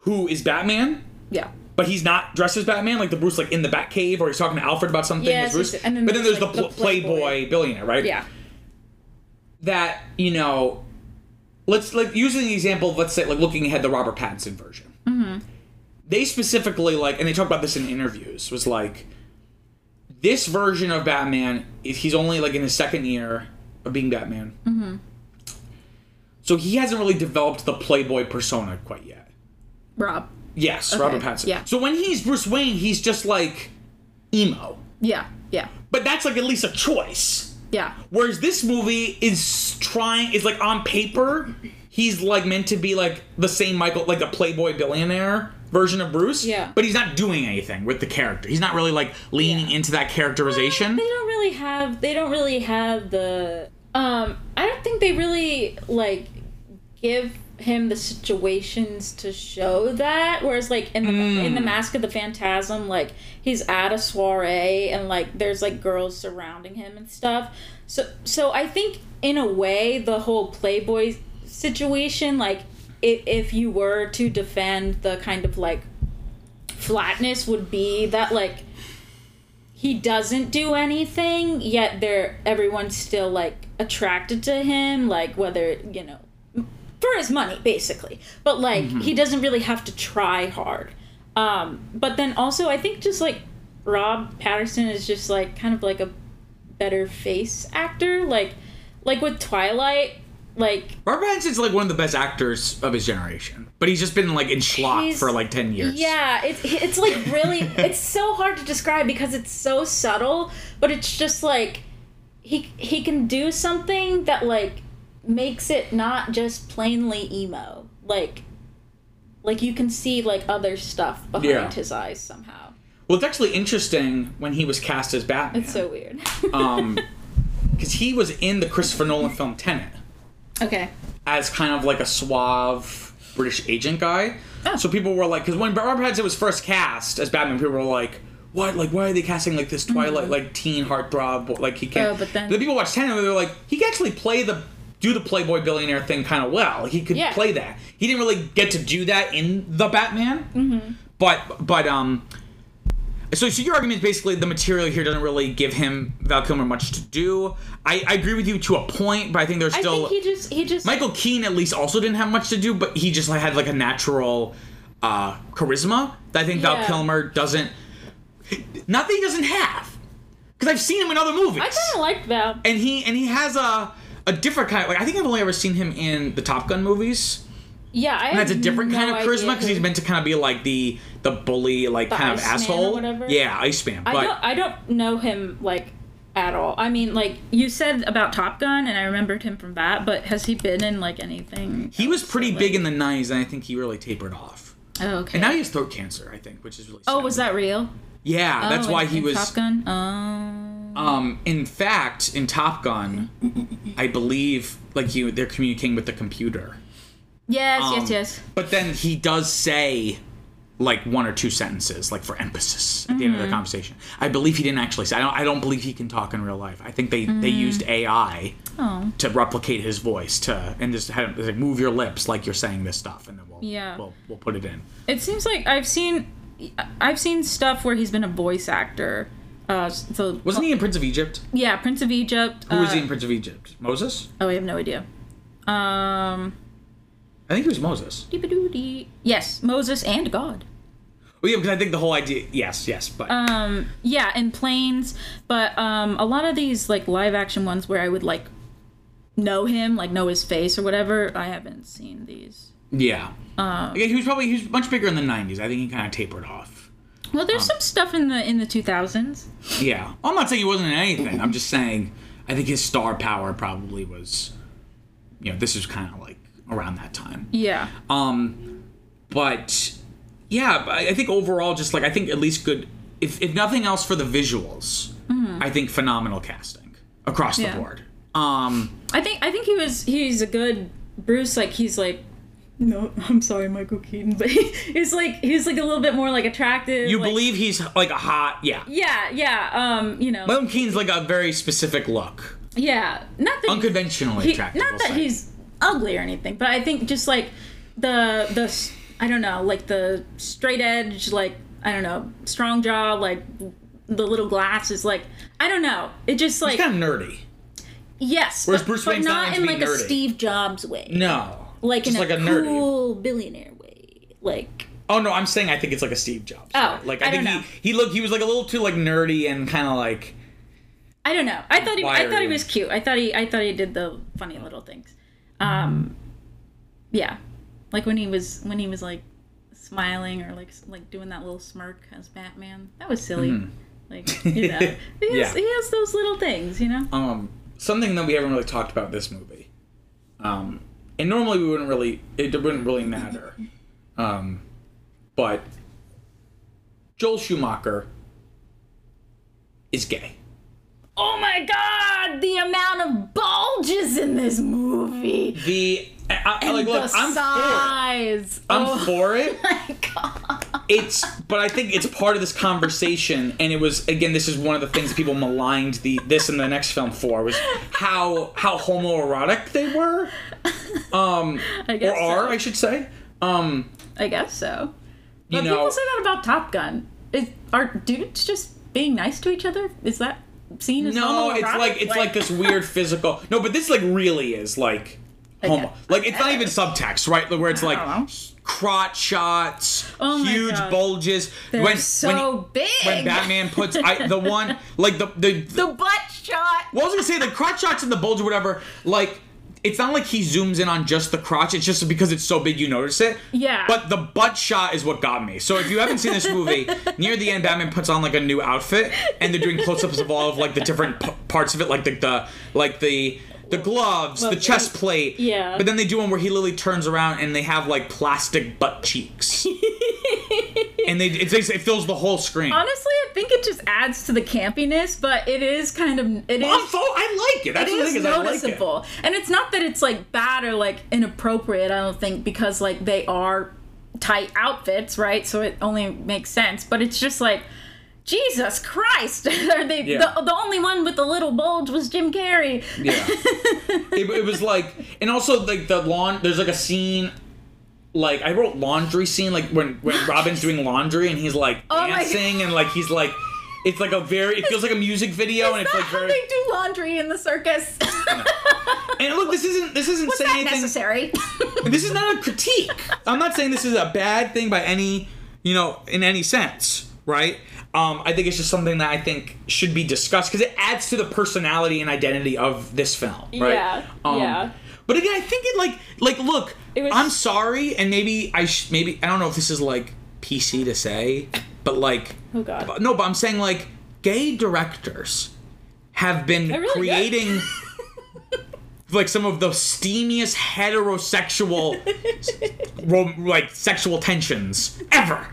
who is Batman, Yeah. but he's not dressed as Batman, like the Bruce like in the Batcave, or he's talking to Alfred about something Yes, Bruce. and then but then there's, there's the, pl- the. Playboy billionaire, right? Yeah. That you know, let's like using the example of let's say like looking ahead the Robert Pattinson version. Mm-hmm. They specifically like, and they talk about this in interviews, was like this version of Batman. If he's only like in his second year of being Batman, mm-hmm. so he hasn't really developed the Playboy persona quite yet. Rob. Yes, Robert Pattinson. yeah. So when he's Bruce Wayne, he's just like emo. Yeah. Yeah. But that's like at least a choice. Yeah. Whereas this movie is trying is like on paper, he's like meant to be like the same Michael like a Playboy billionaire version of Bruce. Yeah. But he's not doing anything with the character. He's not really like leaning into that characterization. They don't really have they don't really have the um I don't think they really like give him the situations to show that whereas like in the in the mm. mask of the phantasm like he's at a soiree and like there's like girls surrounding him and stuff. So so i think in a way the whole playboy situation like if, if you were to defend the kind of like flatness would be that like he doesn't do anything yet they're everyone's still like attracted to him like whether you know for his money basically. But like he doesn't really have to try hard. Um but then also i think just like rob Pattinson is just like kind of like a better face actor. Like like with Twilight, like rob Pattinson's like one of the best actors of his generation, but he's just been like in schlock for like ten years. Yeah, it's it's like really it's so hard to describe because it's so subtle, but it's just like he he can do something that like makes it not just plainly emo. Like like you can see like other stuff behind Yeah. his eyes somehow. Well, it's actually interesting when he was cast as Batman. It's so weird. um, because he was in the Christopher Nolan film Tenet okay. as kind of like a suave British agent guy. Oh. So people were like, because when Robert Pattinson was first cast as Batman, people were like, "What? Like, why are they casting like this Twilight, like teen heartthrob? Like he can't." Mm-hmm. Oh, but then- the people watched Tenet, and they were like, "He can actually play the." Do the Playboy billionaire thing kind of well. He could Yeah. play that. He didn't really get to do that in the Batman. Mm-hmm. But but um, so, so your argument is basically the material here doesn't really give him Val Kilmer much to do. I, I agree with you to a point, but I think there's I still think he just he just Michael Keane at least also didn't have much to do, but he just had like a natural uh, charisma that I think Val Kilmer doesn't. Not that he doesn't have, because I've seen him in other movies, I kind of like Val. and he and he has a a different kind. Of, like I think I've only ever seen him in the Top Gun movies. Yeah, I And that's a different no kind of charisma because he's meant to kind of be like the the bully, like The kind of Iceman or asshole. whatever? Yeah, Iceman. I But don't I don't know him like at all. I mean, like you said about Top Gun, and I remembered him from that. But has he been in like anything? he was pretty Like- big in the '90s, and I think he really tapered off. Oh, okay. And now he has throat cancer, I think, which is really. Oh, sad. oh, was that real? Yeah, that's Oh, why he was. Top Gun. Oh. Um, in fact, in Top Gun, I believe like you, they're communicating with the computer. yes, Um, yes, yes. But then he does say like one or two sentences, like for emphasis at the end of the Mm-hmm. conversation. I believe he didn't actually say. I don't. I don't believe he can talk in real life. I think they they used AI Oh. to replicate his voice to and just had like, move your lips like you're saying this stuff, and then we'll Yeah. we'll, we'll put it in. It seems like I've seen, I've seen stuff where he's been a voice actor. Uh, so Wasn't he in Prince of Egypt? Yeah, Prince of Egypt. Who was uh, he in Prince of Egypt? Moses? Oh, I have no idea. Um. I think he was Moses. Yes, Moses and God. Well, yeah, because I think the whole idea. Yes, yes, but Um, yeah, in planes, but um, a lot of these like live action ones where I would like know him, like know his face or whatever. I haven't seen these. Yeah. uh, Again, he was probably he was much bigger in the '90s. I think he kind of tapered off. Well, Um, there's some stuff in the in the 2000s. Yeah, I'm not saying he wasn't in anything. I'm just saying I think his star power probably was, you know, this is kind of like around that time. Yeah. Um, but yeah, I think overall, just like I think at least good. If if nothing else for the visuals, I think phenomenal casting across Mm-hmm. Yeah. the board. Um, I think I think he was he's a good Bruce. Like he's like. No, I'm sorry, Michael Keaton, but he, he's like he's like a little bit more like attractive. you like- believe he's like a hot, yeah. Yeah, yeah. Um, you know. Michael Keane's like a very specific look, Yeah, not that unconventionally he, attractive. not that he's ugly or anything, but I think just like the the I don't know, like the straight edge, like I don't know, strong jaw, like the little glasses, like I don't know. It just like He's kind of nerdy. yes, Whereas but, Bruce but not not in like a. Steve Jobs way, No, like just in like a, a nerdy. cool billionaire way, like. Oh no, I'm saying I think it's like a Steve Jobs. Oh, like I, I think don't he know. he looked he was like a little too like nerdy and kind of like I don't know. I thought he. I thought he was cute. I thought he. I thought he did the funny little things. Um, yeah, like when he was when he was like smiling or like like doing that little smirk as Batman. That was silly. Like you know, he has, Mm-hmm. Yeah. he has those little things. You know. um something that we haven't really talked about this movie. Um, and normally we wouldn't really it wouldn't really matter. Um, but Joel Schumacher is gay. Oh my God! The amount of bulges in this movie. The I, I, like the look, I'm for it. I'm oh for it. my God. It's but I think it's part of this conversation, and it was again. This is one of the things people maligned the this and the next film for was how how homoerotic they were, um, I or guess are so. I should say. Um, I guess so. you know, people say that about Top Gun. Is, are dudes just being nice to each other? Is that seen as no, it's like it's like, this weird physical. No, but this like really is like homo. Okay. Like it's not even subtext, right? Where it's like. Crotch shots, Oh huge God. bulges. They're so big. When Batman puts I, the one like the the the butt shot. Well, I was gonna say the crotch shots and the bulge or whatever. Like, it's not like he zooms in on just the crotch. It's just because it's so big you notice it. Yeah. But the butt shot is what got me. So if you haven't seen this movie, near the end, Batman puts on like a new outfit, and they're doing close-ups of all of like the different p- parts of it, like the, the like the. The gloves, the Well, chest plate. yeah. But then they do one where he literally turns around and they have like plastic butt cheeks. and they it, it fills the whole screen. Honestly, I think it just adds to the campiness, but it is kind of it is I'm fo- I like it. That's it the is thing is I like it. noticeable. And it's not that it's like bad or like inappropriate, I don't think, because like they are tight outfits, right? So it only makes sense. But it's just like Jesus Christ! Are they Yeah. the, the only one with the little bulge was Jim Carrey? Yeah. it, it was like, and also like the lawn. There's like a scene, like I wrote laundry scene, like when when Robin's doing laundry and he's like Oh dancing and like he's like, it's like a very, it feels like a music video and it's like very. they do laundry in the circus? And look, this isn't this isn't Was saying anything. necessary? This is not a critique. I'm not saying this is a bad thing by any, you know, in any sense, right? Um, I think it's just something that I think should be discussed because it adds to the personality and identity of this film, right? Yeah, Um, yeah. But again, I think it like like look. It was- I'm sorry, and maybe I sh- maybe I don't know if this is like PC to say, but like Oh, God. no, but I'm saying like gay directors have been really creating like some of the steamiest heterosexual ro- like sexual tensions ever.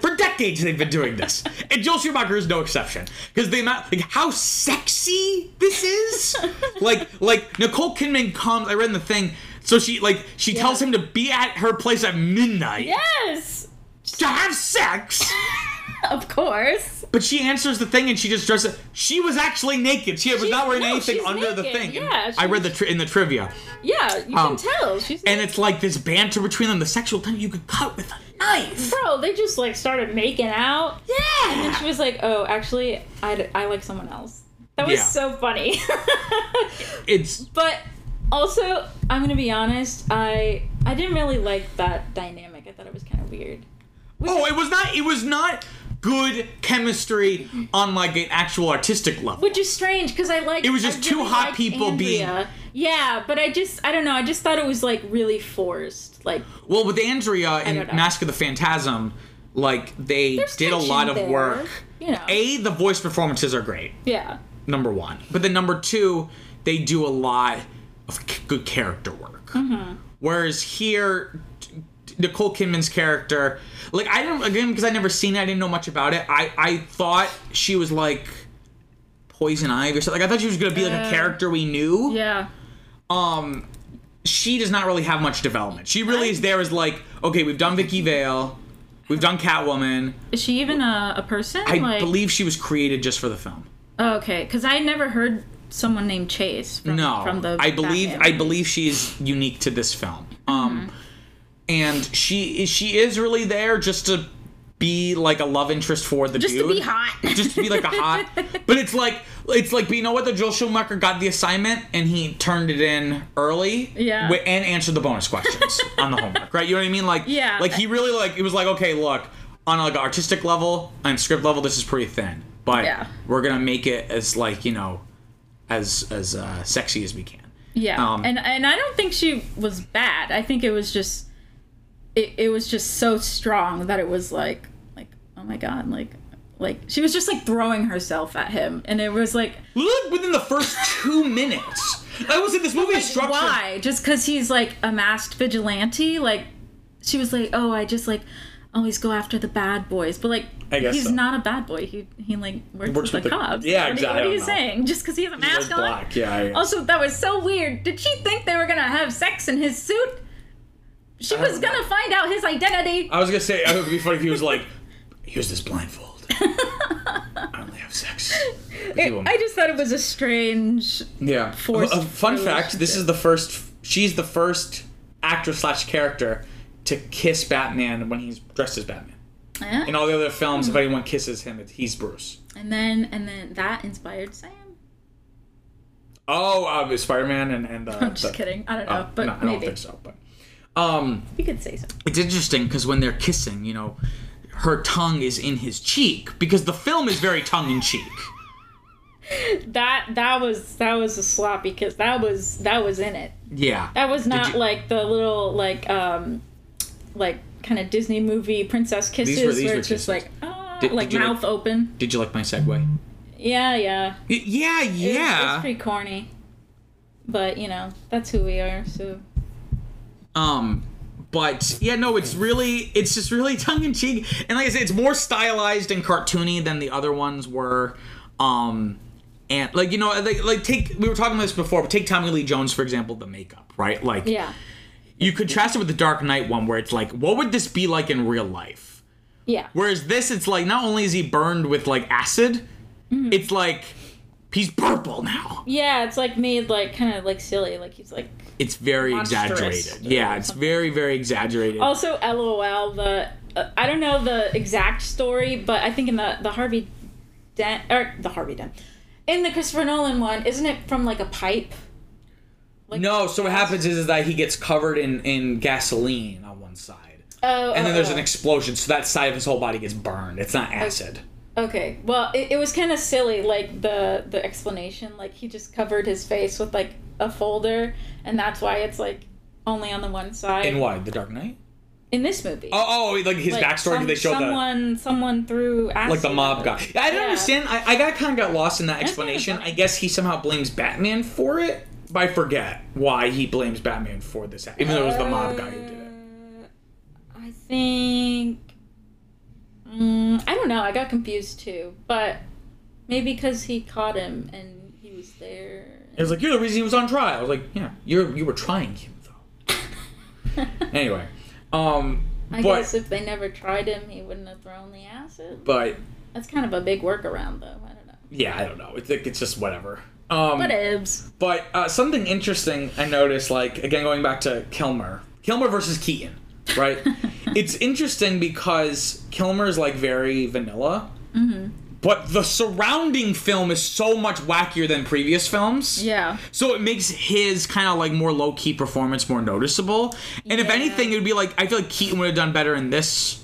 For decades they've been doing this, and Joel Schumacher is no exception. Because the amount, like how sexy this is, like like Nicole Kidman comes. I read in the thing, so she like she tells him to be at her place at midnight yes, to have sex. of course. But she answers the thing and she just dresses. She was actually naked. She was She's- not wearing no, anything under the thing. Yeah, I read the tri- in the trivia, Yeah, you Um, can tell. She's and it's like this banter between them. The sexual tension you could cut with a knife. bro. They just like started making out. Yeah. And then she was like, "Oh, actually, I, I like someone else." That was Yeah. so funny. It's but also, I'm gonna be honest. I I didn't really like that dynamic. I thought it was kind of weird. oh, it was not. It was not good chemistry on like an actual artistic level. Which is strange because I like. It was just I two really hot liked people being- Andrea. Yeah, but I just I don't know. I just thought it was like really forced. Like Well, with Andrea in. Mask of the Phantasm, like they There's did a lot of there, work. you know. A, the voice performances are great. yeah. number one. But then number two, they do a lot of c- good character work. Mm-hmm. Whereas here, Nicole Kidman's character, like I didn't again because I never seen it, I didn't know much about it. I I thought she was like Poison Ivy or something. Like I thought she was gonna be like a Uh, character we knew. Yeah. Um, she does not really have much development. She really is there as like, okay, we've done Vicki Vale, we've done Catwoman. Is she even a, a person? I like, believe she was created just for the film. Oh, okay, because I never heard someone named Chase. From, no, from the. I believe Batman I believe she is unique to this film. Mm-hmm. Um, and she she is really there just to be like a love interest for the Just dude. to be hot. just to be like a hot. But it's like it's like, but you know what? The Joel Schumacher got the assignment and he turned it in early. Yeah. And answered the bonus questions on the homework, right? You know what I mean? Like Yeah. Like he really like it was like okay, look on like an artistic level and script level, this is pretty thin, but Yeah. we're gonna make it as like you know as as uh, sexy as we can. Yeah, Um, and and I don't think she was bad. I think it was just, it, it was just so strong that it was like like oh my god like like she was just like throwing herself at him, and it was like Look within the first two minutes. I was in this movie is structured. why just because he's like a masked vigilante like she was like oh I just like always go after the bad boys, but like I guess he's so. not a bad boy. He he like works, Works with, with the, cops. yeah, What are- exactly. What are you know. saying? Just because he has a mask on? black, yeah, guess. Also, that was so weird. Did she think they were gonna have sex in his suit? She was know. gonna find out his identity. I was gonna say it would be funny if he was like, "Here's this blindfold. I only have sex." woman." I just thought it was a strange. Yeah. forced A fun fact: This is the first. She's the first actor slash character to kiss Batman when he's dressed as Batman. Yeah. In all the other films, if anyone kisses him, it- he's Bruce. And then and then that inspired Sam. Oh, uh, Spider-Man and and. Uh, I'm just the- kidding. I don't know, oh, but no, I maybe don't think so. But um, you could say so. it's interesting because when they're kissing, you know, her tongue is in his cheek because the film is very tongue in cheek. that that was that was a sloppy kiss. That was that was in it. Yeah. That was not you- like the little like um like kind of Disney movie princess kisses were- these where were it's just kisses. like ah, Did- like did you mouth open. Did you like my segue? Yeah, yeah. Y- yeah, yeah. It's pretty corny. But, you know, that's who we are, so Um, but yeah, no, it's really, it's just really tongue in cheek, and like I said, it's more stylized and cartoony than the other ones were. Um, and like you know, like, like take we were talking about this before, but take Tommy Lee Jones for example, the makeup, right? Like yeah. you contrast it with the Dark Knight one, where it's like, what would this be like in real life? Yeah. Whereas this, it's like not only is he burned with like acid, Mm-hmm. it's like he's purple now. Yeah, it's like made like kind of like silly, like he's like It's very exaggerated. or Yeah, it's something. very very exaggerated. Also, LOL. The uh, I don't know the exact story, but I think in the the Harvey Dent or the Harvey Dent in the Christopher Nolan one, isn't it from like a pipe? Like, No, so what happens is, is that he gets covered in, in gasoline on one side. Oh, And then oh, there's oh. an explosion, so that side of his whole body gets burned. It's not acid. Okay, well, it, it was kind of silly, like the the explanation. Like he just covered his face with like a folder, and that's why it's like only on the one side In why The Dark Knight? in this movie. Oh, oh, like his Like, backstory. some- they show the someone someone threw acid like the mob guy. Yeah, I don't Yeah. understand. I, I got kind of got lost in that explanation. I guess he somehow blames Batman for it, but I forget why he blames Batman for this, act. even though it was the mob guy who did it. Uh, I think. Mm, I don't know. I got confused too, but maybe because he caught him and he was there. It was like you're the reason he was on trial. I was like, yeah, you're you were trying him though. anyway, um, I but guess if they never tried him, he wouldn't have thrown the acid. but That's kind of a big workaround, though. I don't know. yeah, I don't know. It's it's just whatever. Um, Whatevs. But uh, something interesting I noticed, like again going back to Kilmer, Kilmer versus Keaton, right? it's interesting because Kilmer is like very vanilla, Mm-hmm. but the surrounding film is so much wackier than previous films. Yeah. So it makes his kind of like more low key performance more noticeable. And if anything, it would be like I feel like Keaton would have done better in this.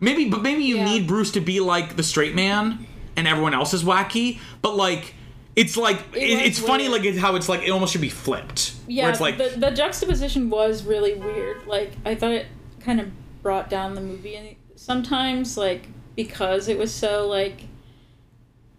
Maybe, but maybe you Yeah. need Bruce to be like the straight man, and everyone else is wacky. But like, it's like it was it's funny like how it's like it almost should be flipped. Yeah, it's like the, the juxtaposition was really weird. Like, I thought it kind of brought down the movie and sometimes, like, because it was so, like,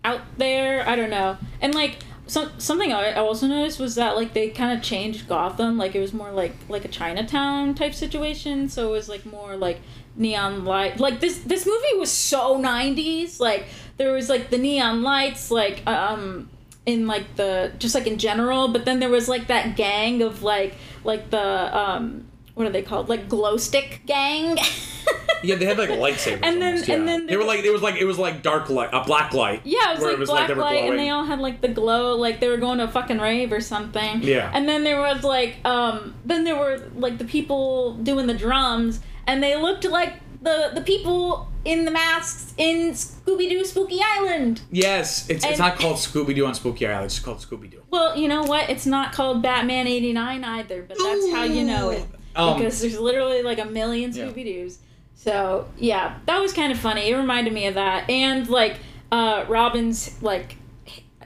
out there. I don't know. And, like, some, something I I also noticed was that, like, they kind of changed Gotham. Like, it was more like, like a Chinatown type situation. So it was, like, more, like, neon light. Like, this, this movie was so 90s. Like, there was, like, the neon lights, like, um, in like the just like in general but then there was like that gang of like like the um what are they called like glow stick gang yeah, they had like lightsabers. And then- almost, and then they were like it was like it was like dark light, a black light. yeah it was like black they were light and they all had like the glow like they were going to a fucking rave or something Yeah. and then there was like um then there were like the people doing the drums and they looked like the the people in the masks in scooby-doo spooky island Yes, it's, it's not called Scooby Doo on Spooky Island. It's called Scooby Doo. Well, you know what? It's not called Batman 89 either, but that's how you know it. Um, because there's literally like a million Scooby Doos. So, yeah, that was kind of funny. It reminded me of that. And like uh Robin's like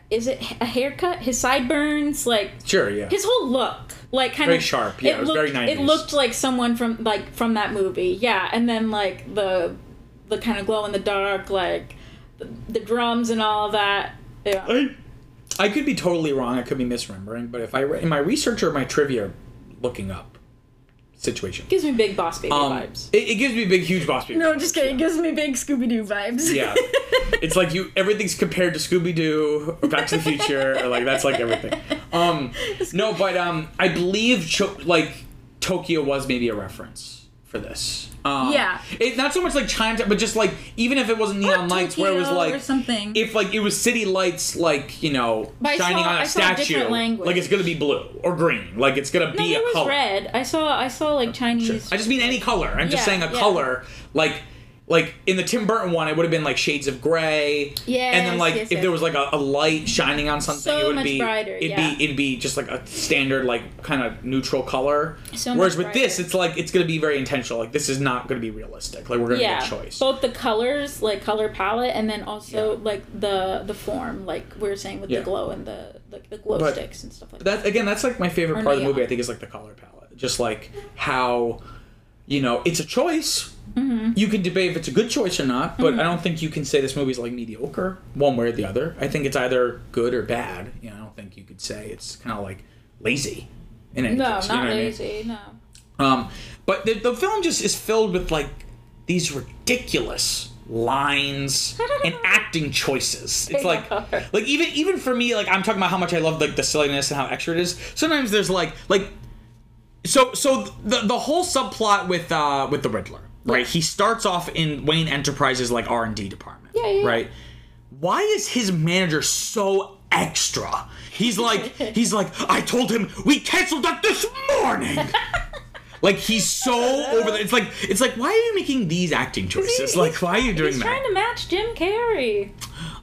is it a haircut? His sideburns, like Sure, yeah. his whole look, like kind Very of sharp, yeah, it was very looked, 90s. It looked like someone from like from that movie, yeah. And then like the the kind of glow in the dark, like the, the drums and all that. Yeah. I, I could be totally wrong. I could be misremembering, but if I in my research or my trivia, looking up situation, Gives me big boss baby um, vibes. it, it gives me big, huge boss baby. No, vibes, just kidding. It gives me big Scooby Doo vibes. Yeah, it's like you everything's compared to Scooby Doo or Back to the Future, or like that's like everything. Um, no, but um, I believe Cho- like Tokyo was maybe a reference for this. Um, Yeah. it, not so much like Chinatown, but just like even if it wasn't neon lights, where it was like or something. if like it was city lights like you know But shining saw- on a I saw a statue like it's gonna be blue or green like it's gonna no, be a was color red. I saw I saw like Chinese. i just mean any color i'm just saying a yeah. color like like in the Tim Burton one, it would have been like shades of gray. Yeah. And then like yes, if yes. there was like a, a light shining on something, So it would much be brighter, it'd yeah. be it'd be just like a standard like kind of neutral color. So Whereas with this, it's like it's gonna be very intentional. Like this is not gonna be realistic. Like we're gonna yeah, make a choice. both the colors, like color palette, and then also Yeah. like the the form, like we were saying with the glow and the like the glow But sticks and stuff like that. again, that's like my favorite Or part of the movie. I think is like the color palette. Just like how, you know, it's a choice. Mm-hmm. You can debate if it's a good choice or not, but I don't think you can say this movie's like mediocre one way or the other. I think it's either good or bad. You know, I don't think you could say it's kind of like lazy. In any No, case, you not know what I mean? lazy. No. Um, but the, the film just is filled with like these ridiculous lines and acting choices. It's like, like even even for me, like I'm talking about how much I love like the silliness and how extra it is. Sometimes there's like like so so the the whole subplot with uh with the Riddler, right? He starts off in Wayne Enterprises like R and D department, Yeah, yeah, yeah. right? Why is his manager so extra? He's like he's like I told him we canceled that this morning. Like he's so over the. It's like it's like why are you making these acting choices? He- like why are you doing He's that? trying to match Jim Carrey.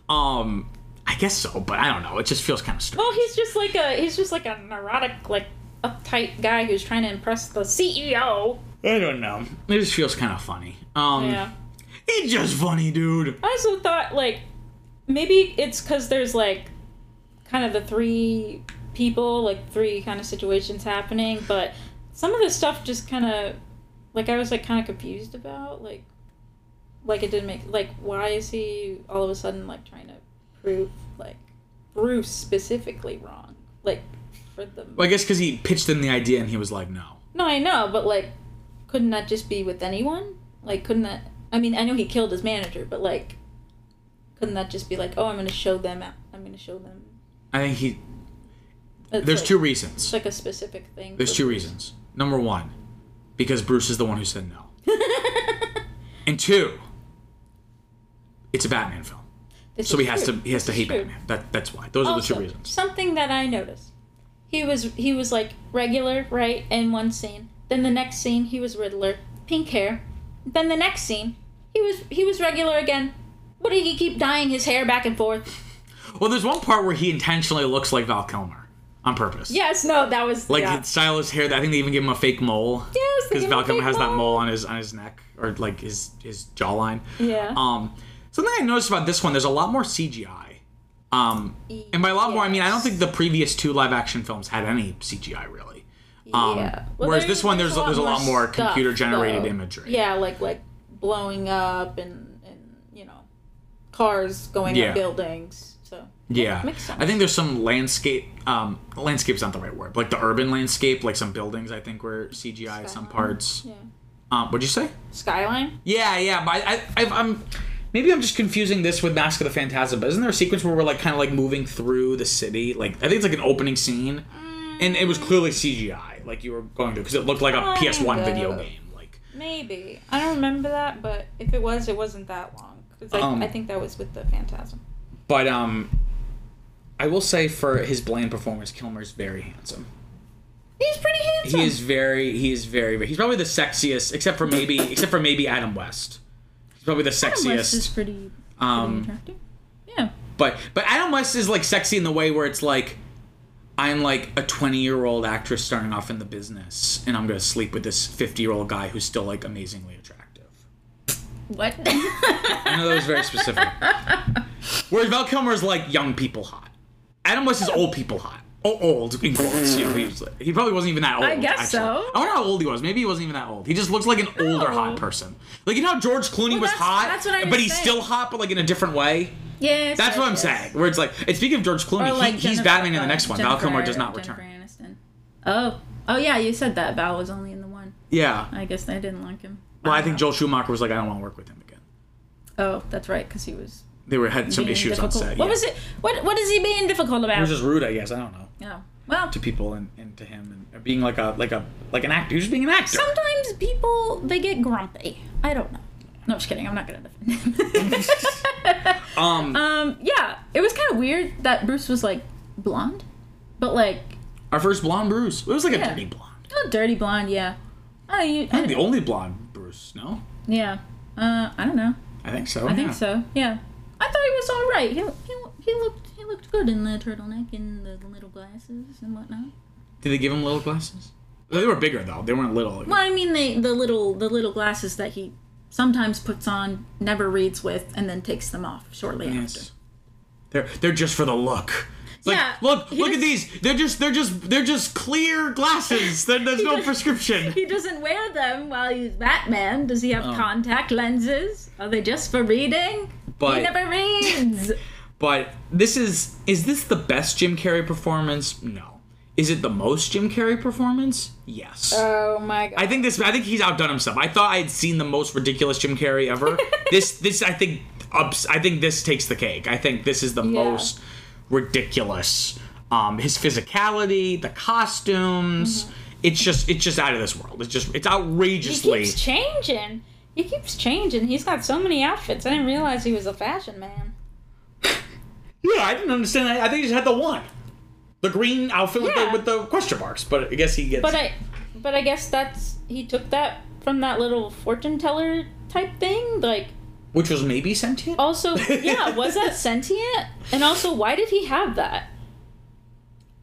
Um, I guess so, but I don't know. It just feels kind of strange. Well, he's just like a he's just like a neurotic, like uptight guy who's trying to impress the CEO. I don't know. It just feels kind of funny. Um, Yeah. it's just funny, dude. I also thought like maybe it's because there's like kind of the three people, like three kind of situations happening, but some of the stuff just kind of like I was like kind of confused about like like it didn't make like why is he all of a sudden like trying to prove like Bruce specifically wrong like for the Well, I guess because he pitched in the idea and he was like, no. no I know but like couldn't that just be with anyone like couldn't that I mean I know he killed his manager but like couldn't that just be like oh I'm gonna show them out I'm gonna show them I think he. It's There's like, two it's reasons. like a specific thing There's two Bruce. reasons. Number one, because Bruce is the one who said no. and two, it's a Batman film, This so he has true. to he has to This is hate true. Batman. That that's why. Those are the two reasons. Something that I noticed. He was he was like regular, right, in one scene. Then the next scene he was Riddler, pink hair. Then the next scene, he was he was regular again. What did he keep dyeing his hair back and forth? Well, there's one part where he intentionally looks like Val Kilmer on purpose. Yes, no, that was Like yeah. style his hair. I think they even give him a fake mole. Yes, because give him a Val Kilmer has that mole. mole on his on his neck or like his his jawline. Yeah. Um, something I noticed about this one, there's a lot more CGI. Um, and by a lot more, I mean I don't think the previous two live action films had any CGI really. Um, yeah. Well, whereas there- this one, there's there's a lot more stuff, computer generated though. imagery. Yeah, like like blowing up and and you know, cars going Yeah. up buildings. So Yeah, makes sense. I think there's some landscape. Um, landscape's not the right word. Like the urban landscape, like some buildings. I think were CGI some parts. yeah, Um, what'd you say? skyline. Yeah, yeah, but I, I, I'm maybe I'm just confusing this with Mask of the Phantasm. But isn't there a sequence where we're like kind of like moving through the city? Like I think it's like an opening scene, and it was clearly CGI. Like you were going to because it looked like a PS1 video game. Like Maybe I don't remember that, but if it was, it wasn't that long. 'Cause I, Um, I think that was with the Phantasm. but um, I will say for his bland performance, Kilmer's very handsome. He's pretty handsome. He is very, he is very, he's probably the sexiest, except for maybe, except for maybe Adam West. He's probably the sexiest. Adam West is pretty, pretty Um, attractive. Yeah. But but Adam West is like sexy in the way where it's like I'm like a 20 year old actress starting off in the business, and I'm gonna sleep with this 50 year old guy who's still like amazingly attractive. What? I know that was very specific. Whereas Val Kilmer is like young people hot. Adam West is old people hot. Oh, old in quotes. You know, he, was, he probably wasn't even that old. I guess actually. so. I wonder how old he was. Maybe he wasn't even that old. He just looks like an older No. hot oh. person. Like you know how George Clooney Well, was that's- hot, that's what I but was he's saying. still hot, but like in a different way. Yes. That's what I'm saying. Where it's like, and speaking of George Clooney, like he, he's Batman in the next one. Val Jennifer- Kilmer does not Jennifer return. Aniston. Oh, oh yeah, you said that Val was only in the one. Yeah. I guess I didn't like him. Well, I don't think know. Joel Schumacher was like, I don't want to work with him again. Oh, that's right, because he was They were had some issues on difficult. set. What yeah. was it? What What is he being difficult about? was just rude, I guess. I don't know Yeah. well, to people and, and to him and being like a like a like an actor. He was just being an actor. sometimes people they get grumpy. I don't know. No, just kidding. I'm not gonna defend him. Um, um, yeah, it was kind of weird that Bruce was like blonde, but like our first blonde Bruce. It was like a dirty blonde. a dirty blonde. Yeah. Oh, I, I Not the only blonde Bruce. No. yeah. Uh, I don't know. I think so. I think so. Yeah. I thought he was all right. He, he, he looked he looked good in the turtleneck and the little glasses and whatnot. Did they give him little glasses? They were bigger though. They weren't little. Well, I mean, they the little the little glasses that he sometimes puts on, never reads with, and then takes them off shortly after. Yes. They're they're just for the look. It's like, Yeah, look, he look at these. They're just they're just they're just clear glasses. There- There's no prescription. He doesn't wear them while he's Batman. Does he have Oh. contact lenses? Are they just for reading? But he never reads. but this is is this the best Jim Carrey performance? No. Is it the most Jim Carrey performance? Yes. oh my god. I think this. I think he's outdone himself. I thought I had seen the most ridiculous Jim Carrey ever. this, this, I think, ups. I think this takes the cake. I think this is the most ridiculous. Um, his physicality, the costumes. It's just, it's just out of this world. It's just, it's He outrageously. keeps changing. He keeps changing. He's got so many outfits. I didn't realize he was a fashion man. yeah, I didn't understand. that. I think he just had the one, the green outfit with, the, with the question marks. But I guess he gets. But I, but I guess that's he took that from that little fortune teller type thing. Like, which was maybe sentient. also, yeah, was that sentient? And also, why did he have that?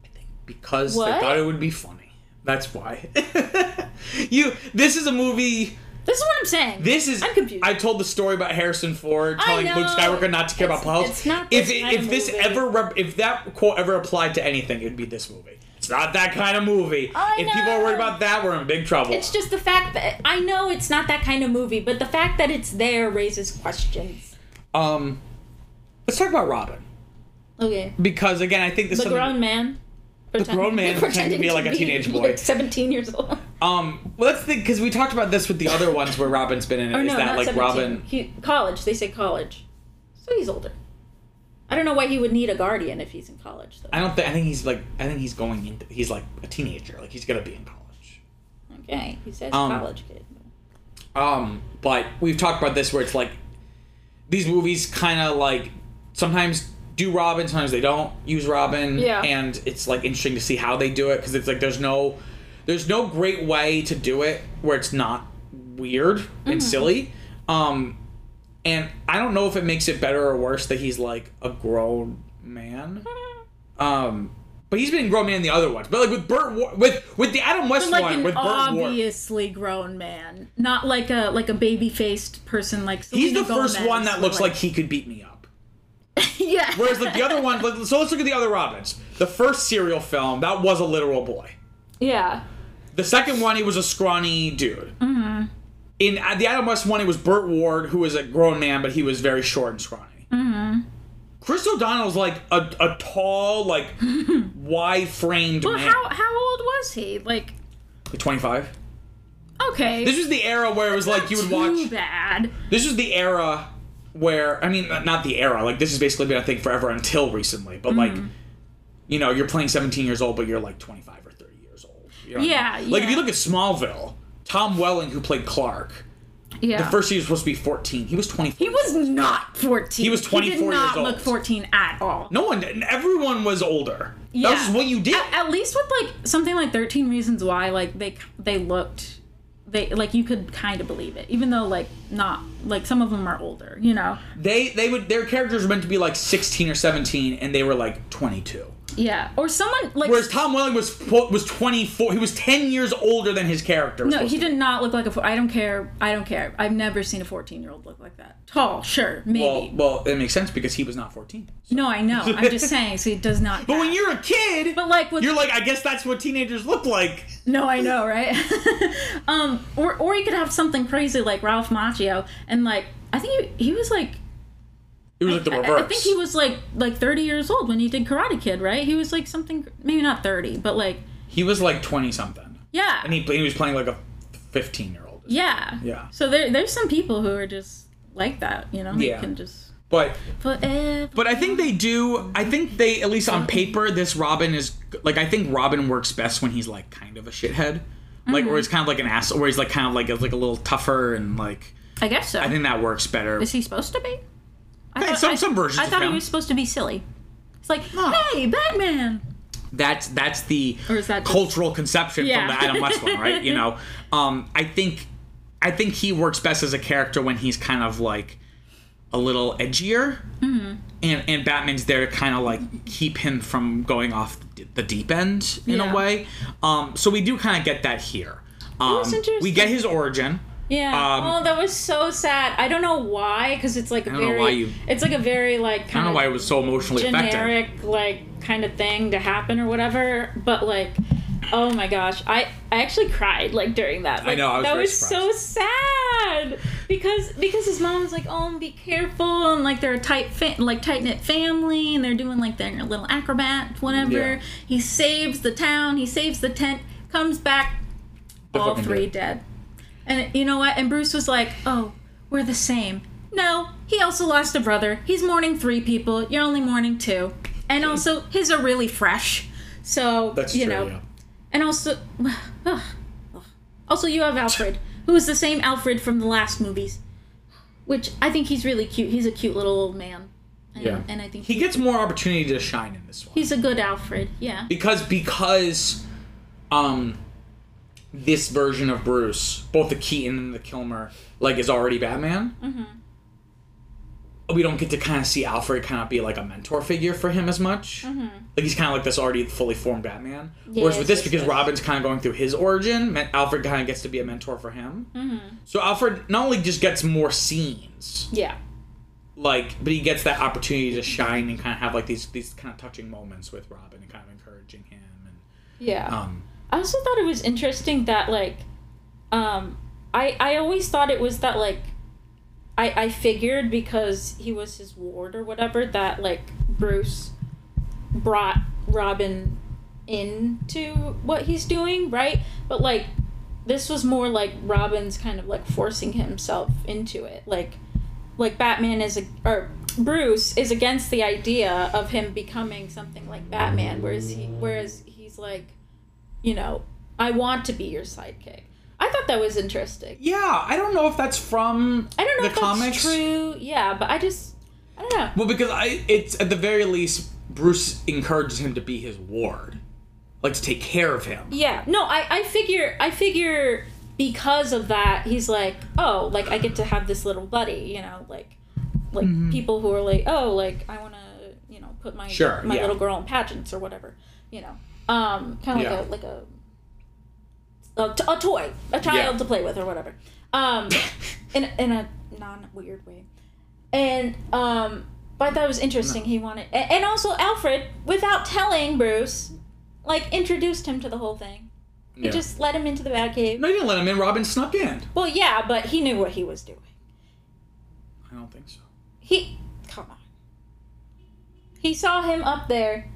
I think because they thought it would be funny. That's why. you. This is a movie. This is what I'm saying. This is. I'm confused. I told the story about Harrison Ford telling Luke know. Skywalker not to care about It's- it's not if this it, kind if of this movie. ever rep, if that quote ever applied to anything, it'd be this movie. It's not that kind of movie. I if people are worried about that, we're in big trouble. It's just the fact that I know it's not that kind of movie, but the fact that it's there raises questions. um. Let's talk about Robin Okay. because again, I think this The grown man. The grown man pretending to be like a teenage boy. Like 17 years old. Um, well, that's the because we talked about this with the other ones where Robin's been in it. Or Is no, that not like 17. Robin? He, college. They say college. So he's older. I don't know why he would need a guardian if he's in college, though. I don't think. I think he's like. I think he's going into. He's like a teenager. Like he's gonna be in college. Okay, he says Um, college kid. Um, but we've talked about this where it's like these movies kind of like sometimes do Robin, sometimes they don't use Robin. Yeah. And it's like interesting to see how they do it because it's like there's no there's no great way to do it where it's not weird Mm-hmm. and silly. Um, and I don't know if it makes it better or worse that he's like a grown man. Um. But he's been grown man in the other ones. But like with Burt, with with the Adam West like one, an with Burt obviously grown man, not like a like a baby faced person like. he's the Selena first one that looks like he could beat me up. yeah. Whereas like the other one, like, so let's look at the other Robins. The first serial film that was a literal boy. Yeah. The second one, he was a scrawny dude. Mm-hmm. In uh, the Adam West one, it was Burt Ward, who was a grown man, but he was very short and scrawny. Mm-hmm. Chris O'Donnell's like a, a tall, like wide framed Well, man. how how old was he? Like, Like 25. okay. This was the era where it was like you would too watch. bad. This was the era where I mean, not the era. Like this has basically been a thing forever until recently. But like, Mm-hmm. you know, you're playing 17 years old, but you're like 25 or 30 years old. You know what I Yeah, mean? Like if you look at Smallville, Tom Welling, who played Clark, Yeah. the first year was supposed to be 14. He was 24. he was not 14. He was 24 He did not look 14 at all. No one. Everyone was older. Yeah. That was what you did. At, at least with like something like 13 Reasons Why, like they they looked they like you could kind of believe it, even though like not like some of them are older, you know. they they would their characters were meant to be like 16 or 17, and they were like 22. Yeah. Or someone like Whereas Tom Welling was was 24. He was 10 years older than his character. No, he did not look like a. I don't care. I don't care. I've never seen a 14 year old look like that. Tall, sure, maybe. Well, well, it makes sense because he was not 14. no, I know. I'm just saying. So he does not. But when you're a kid, But like with you're like, I guess that's what teenagers look like. No, I know, right? um, or or you could have something crazy like Ralph Macchio, and like I think he, he was like It was like the I- reverse. I, think he was like like 30 years old when he did Karate Kid, right? He was like something maybe not 30, but like He was like 20 something, yeah, and he he was playing like a 15 year old. yeah, Yeah. So there there's some people who are just like that, you know. Yeah. can just But forever. but I think they do. I think they at least on paper, this Robin is like I think Robin works best when he's like kind of a shithead, like Mm-hmm. where he's kind of like an ass, or he's like kind of like like a little tougher and like I guess so. I think that works better. Is he supposed to be? I Yeah, some- I, some versions I of thought he was supposed to be silly. It's like, No. hey, Batman. that's that's the Or is that just- cultural conception Yeah. from the Adam West one, right? You know, um, I think I think he works best as a character when he's kind of like a little edgier, Mm-hmm. and and Batman's there to kind of like keep him from going off the deep end in Yeah. a way. Um, so we do kind of get that here. Um, we get his origin. Yeah. Um, oh, that was so sad. I don't know why, because it's like a don't know very. why you- It's like a very like Kind I don't know why it was so emotionally generic like kind of thing to happen or whatever. But like, oh my gosh, I I actually cried like during that. Like, know, I was that was so sad because because his mom was like, oh, be careful, and like they're a tight fa- like tight knit family, and they're doing like their little acrobat whatever. Yeah. He saves the town. He saves the tent. Comes back all three dead. dead. And you know what? And Bruce was like, "Oh, we're the same." No, he also lost a brother. He's mourning three people. You're only mourning two. And also, his are really fresh. So That's you know. And also, also you have Alfred, who is the same Alfred from the last movies, which I think he's really cute. He's a cute little old man. And, Yeah. and I think He gets more opportunity to shine in this one. he's a good Alfred. Yeah. because because um this version of Bruce, both the Keaton and the Kilmer, like is already Batman. Mm-hmm. We don't get to kind of see Alfred kind of be like a mentor figure for him as much. Like he's kind of like this already fully formed Batman. Whereas Mm-hmm. With this, because yes. Robin's kind of going through his origin, Alfred kind of gets to be a mentor for him. Mm-hmm. So Alfred not only just gets more scenes, Yeah. like, but he gets that opportunity to shine and kind of have like these these kind of touching moments with Robin and kind of encouraging him and Yeah. um. I also thought it was interesting that like um I I always thought it was that like I I figured because he was his ward or whatever that like Bruce brought Robin into what he's doing, right? But like this was more like Robin's kind of like forcing himself into it. Like like Batman is a or Bruce is against the idea of him becoming something like Batman, whereas he whereas he's like, you know, I want to be your sidekick. I thought that was interesting. Yeah, I don't know if that's from I don't know the if comics. that's true. Yeah, but I just I don't know. Well, because I, it's at the very least, Bruce encourages him to be his ward, like to take care of him. Yeah, no, I I figure I figure because of that he's like, oh, like I get to have this little buddy, you know, like like Mm-hmm. people who are like, oh, like I want to, you know, put my Sure, my yeah. little girl in pageants or whatever, you know, um, kind of Yeah. like a like a a, t- a toy, a child Yeah. to play with or whatever, um, in in a non weird way, and um, but I thought it was interesting. He wanted, and also Alfred, without telling Bruce, like introduced him to the whole thing. He Yeah. just let him into the Batcave. No, you didn't let him in. Robin snuck in. Well, yeah, but he knew what he was doing. I don't think so. He, come on. He saw him up there.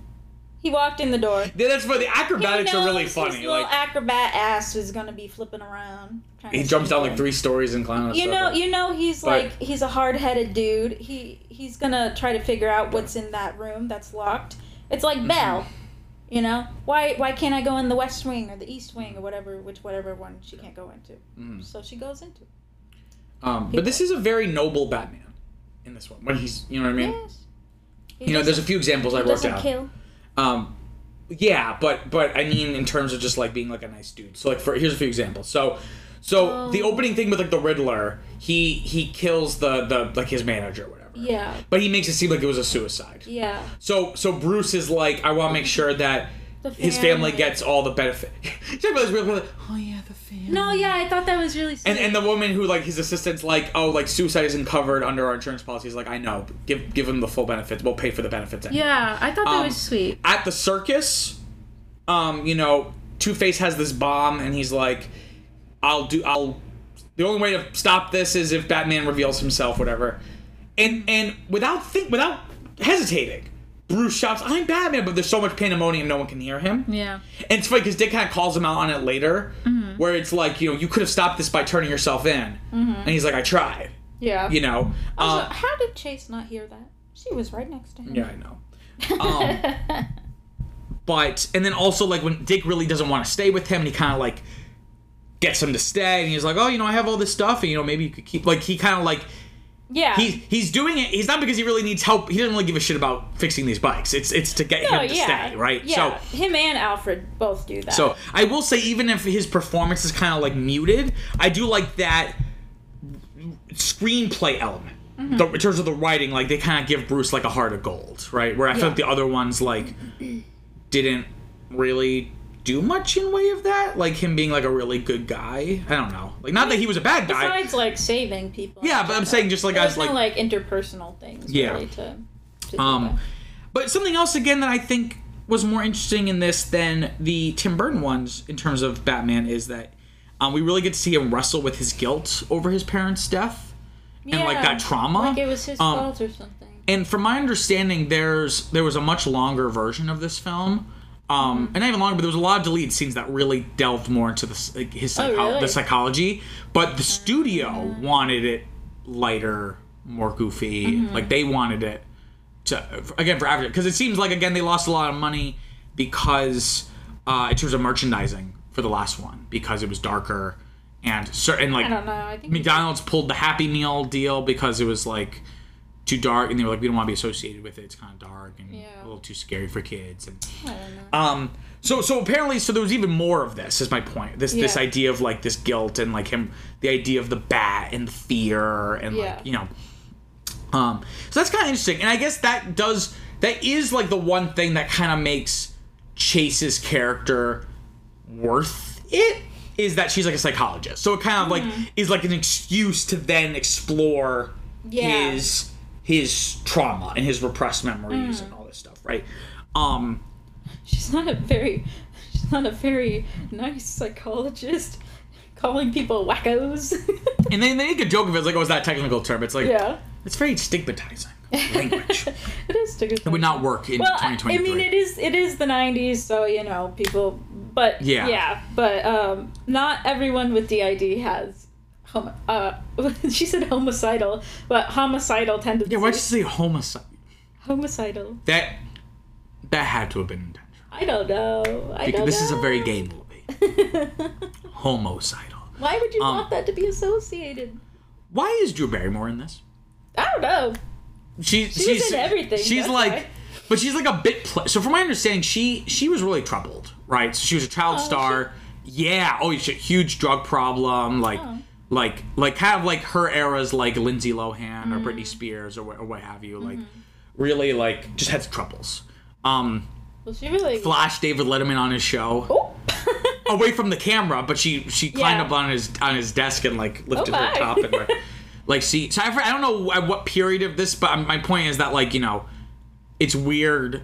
He walked in the door. Yeah, that's why the acrobatics are really funny. His little Like acrobat ass is gonna be flipping around. he jumps sneak down like three stories and clown. and You stuff. know, you know, he's But- like he's a hard-headed dude. He he's gonna try to figure out what's in that room that's locked. It's like Mm-hmm. Belle, you know. Why why can't I go in the West Wing or the East Wing or whatever, which whatever one she can't go into? Mm. So she goes into. Um, but this is a very noble Batman in this one. When he's, you know what I mean? Yes. He You know, there's a few examples I he wrote doesn't down. kill. Um, yeah, but but I mean in terms of just like being like a nice dude. So like for here's a few examples. So so the Oh. opening thing with like the Riddler, he he kills the the like his manager or whatever. Yeah. But he makes it seem like it was a suicide. Yeah. So so Bruce is like, I want to make sure that his family family. gets all the benefit. He's talking about this like, oh yeah, the family. No, yeah, I thought that was really sweet. And and the woman who like his assistant's like, oh, like suicide isn't covered under our insurance policy. He's like, I know. Give give him the full benefits. We'll pay for the benefits. Anyway. yeah, I thought that Um, was sweet. At the circus, um, you know, Two Face has this bomb, and he's like, I'll do. I'll. The only way to stop this is if Batman reveals himself, whatever. And and without think without hesitating, Bruce shouts, "I'm Batman!" But there's so much pandemonium, no one can hear him. Yeah. And it's funny because Dick kind of calls him out on it later, Mm-hmm. where it's like, you know, you could have stopped this by turning yourself in, and he's like, "I tried," Yeah. you know. Also, Um, how did Chase not hear that? She was right next to him. yeah, I know. Um, but and then also like when Dick really doesn't want to stay with him, and he kind of like gets him to stay, and he's like, "Oh, you know, I have all this stuff, and you know, maybe you could keep." Like he kind of like Yeah. He's he's doing it. He's not because he really needs help. He doesn't really give a shit about fixing these bikes. It's it's to get no, him to yeah. stay, right? Yeah. So him and Alfred both do that. so I will say, even if his performance is kind of like muted, I do like that screenplay element. Mm-hmm. The, in terms of the writing, like they kind of give Bruce like a heart of gold, right? Where I feel Yeah. like the other ones like didn't really do much in way of that, like him being like a really good guy. I don't know, like not that he was a bad guy. Besides, like saving people. Yeah, but I'm saying just like There's as no like like interpersonal things. Yeah. Really to, to Um, but something else again that I think was more interesting in this than the Tim Burton ones in terms of Batman is that um, we really get to see him wrestle with his guilt over his parents' death and like that trauma. Like it was his Um, fault or something. And from my understanding, there's there was a much longer version of this film. Um, and not even longer, but there was a lot of deleted scenes that really delved more into the, like, his psycho- Oh, really? the psychology. But the studio wanted it lighter, more goofy. Mm-hmm. Like they wanted it to again for average because it seems like again they lost a lot of money because uh, in terms of merchandising for the last one because it was darker and certain like I don't know. I think McDonald's pulled the Happy Meal deal because it was like too dark, and they were like, we don't want to be associated with it. It's kind of dark and Yeah. a little too scary for kids. And I don't know. um, so so apparently, so there was even more of this. Is my point. This this idea of like this guilt and like him, the idea of the bat and the fear and Yeah. like you know. Um, so that's kind of interesting, and I guess that does that is like the one thing that kind of makes Chase's character worth it is that she's like a psychologist. So it kind of like is like an excuse to then explore Yeah. his his trauma and his repressed memories and all this stuff, right? Um She's not a very, she's not a very nice psychologist. Calling people wackos. and then they make a joke of it, it's like, oh, is that a technical term? It's like yeah. it's very stigmatizing language. It is to it would not work in Well, I I mean, it is it is the '90s, so you know people. But Yeah. yeah, but um, not everyone with DID has. Uh, she said homicidal, but homicidal tendencies. yeah, why did you say homicide? homicidal? That that had to have been intentional. I don't know. I Because don't this is a very know. gay movie. Homicidal. Why would you Um, want that to be associated? Why is Drew Barrymore in this? I don't know. She, She she's in everything. She's like, why. but she's like a bit. Pl- so from my understanding, she she was really troubled, right? So she was a child Oh, star. Yeah. Oh, she, huge drug problem. Like, Oh. Like, like, kind of like her eras, like Lindsay Lohan or Mm. Britney Spears or, or what have you. Like, really, like, just had troubles. Um, Well, she really. flash David Letterman on his show Oh. away from the camera, but she she climbed Yeah. up on his on his desk and like lifted Oh her my. top and like, like see. So I, I don't know at what period of this, but my point is that like you know, it's weird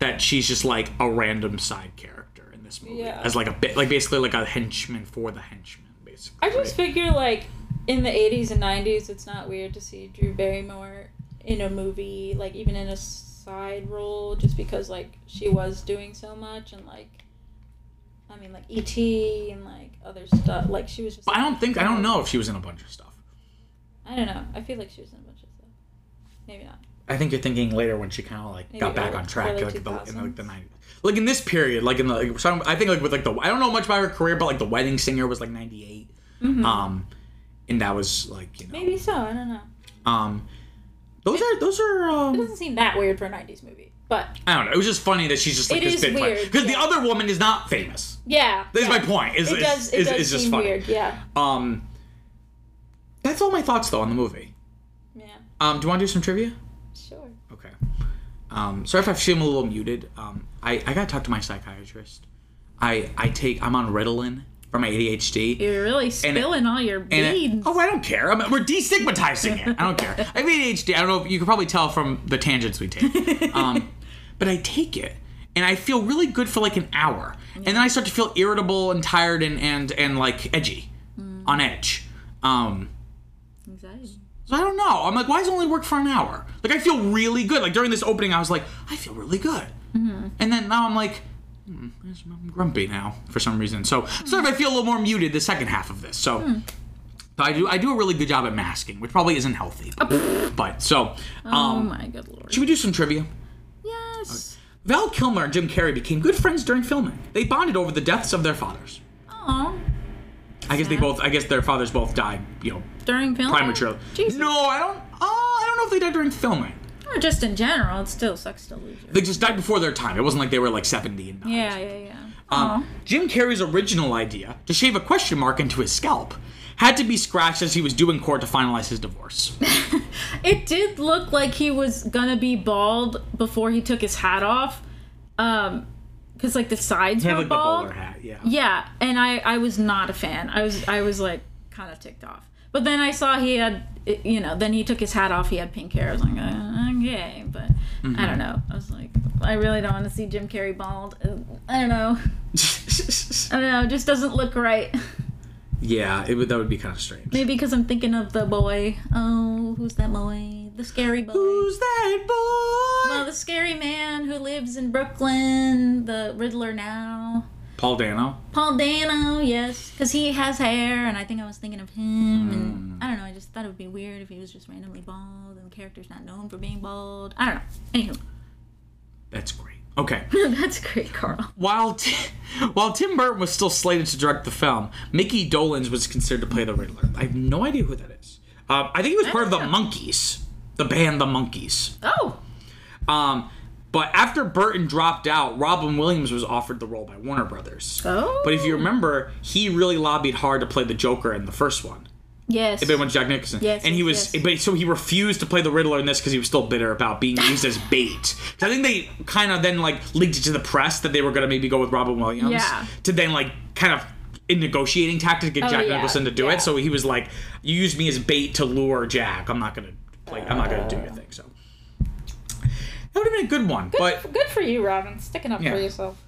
that she's just like a random side character in this movie Yeah. as like a bit like basically like a henchman for the henchman basically. I just figure like in the 80s and 90s, it's not weird to see Drew Barrymore in a movie, like even in a side role, just because like she was doing so much and like. I mean, like E.T. and like other stuff. Like she was just. But I don't think I don't know if she was in a bunch of stuff. I don't know. I feel like she was in a bunch of stuff. Maybe not. I think you're thinking later when she kind of like Maybe got back early- on track, like the, in like the 2000s. 90s. Like in this period, like in the, like, so I think like with like the, I don't know much about her career, but like the Wedding Singer was like '98, um, and that was like you know, Mm-hmm. Maybe so. I don't know. um, those are those are Um, It doesn't seem that weird for a 90s movie. But I don't know. It was just funny that she's just like It this is big weird, because the other woman is not famous. yeah. that's yeah. my point. Is It does, it is, does is just seem funny. weird. Yeah. Um, that's all my thoughts though on the movie. Yeah. Um, do you want to do some trivia? Sure. Okay. Um, sorry if I seem a little muted. Um, I, I gotta talk to my psychiatrist. I I take I'm on Ritalin for my ADHD. You're really spilling all your And it- beads. oh, I don't care. I'm, we're destigmatizing it. I don't care. I have ADHD. I don't know if you can probably tell from the tangents we take. Um, but I take it, and I feel really good for like an hour, and then I start to feel irritable and tired and and and like edgy, on edge. Um, Anxiety. so I don't know. I'm like, why does it only work for an hour? Like I feel really good. Like during this opening, I was like, I feel really good. And then now I'm like, hmm, I'm grumpy now for some reason. So sort of I feel a little more muted the second half of this. So. so I do I do a really good job at masking, which probably isn't healthy. But so, oh um, my good lord. should we do some trivia? Yes. Val Kilmer and Jim Carrey became good friends during filming. They bonded over the deaths of their fathers. Aw. I guess they both. I guess their fathers both died. You know, During filming? prematurely. Jesus. No, I don't. Uh, I don't know if they died during filming. Or just in general, it still sucks to lose you. They just died before their time. It wasn't like they were like seventy and died. Yeah, yeah, yeah. Um, Jim Carrey's original idea to shave a question mark into his scalp had to be scratched as he was due in court to finalize his divorce. It did look like he was gonna be bald before he took his hat off. Um, because like the sides He had were like the bald. bowler hat. Yeah. Yeah, and I I was not a fan. I was I was like kind of ticked off. But then I saw he had you know then he took his hat off. He had pink hair. I was like uh, okay, but Mm-hmm. I don't know. I was like I really don't want to see Jim Carrey bald. Uh, I don't know. I don't know. It just doesn't look right. yeah, it would. That would be kind of strange. Maybe because I'm thinking of the boy. Oh, who's that boy? The scary boy. Who's that boy? Well, the scary man who lives in Brooklyn, the Riddler now. Paul Dano. Paul Dano, yes, because he has hair, and I think I was thinking of him. And I don't know, I just thought it would be weird if he was just randomly bald, and the character's not known for being bald. I don't know. Anywho, That's great. Okay. that's great, Carl. While T- while Tim Burton was still slated to direct the film, Mickey Dolenz was considered to play the Riddler. I have no idea who that is. Uh, I think he was part of the know. Monkees, the band The Monkees. Oh, Um, but after Burton dropped out, Robin Williams was offered the role by Warner Brothers. oh. But if you oh. remember, he really lobbied hard to play the Joker in the first one. yes. But when Jack Nicholson, Yes, and he was, yes. but so he refused to play the Riddler in this because he was still bitter about being used as bait. I think they kind of then like leaked it to the press that they were gonna maybe go with Robin Williams Yeah. to then like kind of in negotiating tactic get Oh, Jack yeah, Nicholson to do yeah. it. So he was like, "You used me as bait to lure Jack. I'm not gonna play. I'm not gonna do your thing." So that would have been a good one, but Good for you, Robin. Sticking up Yeah. for yourself.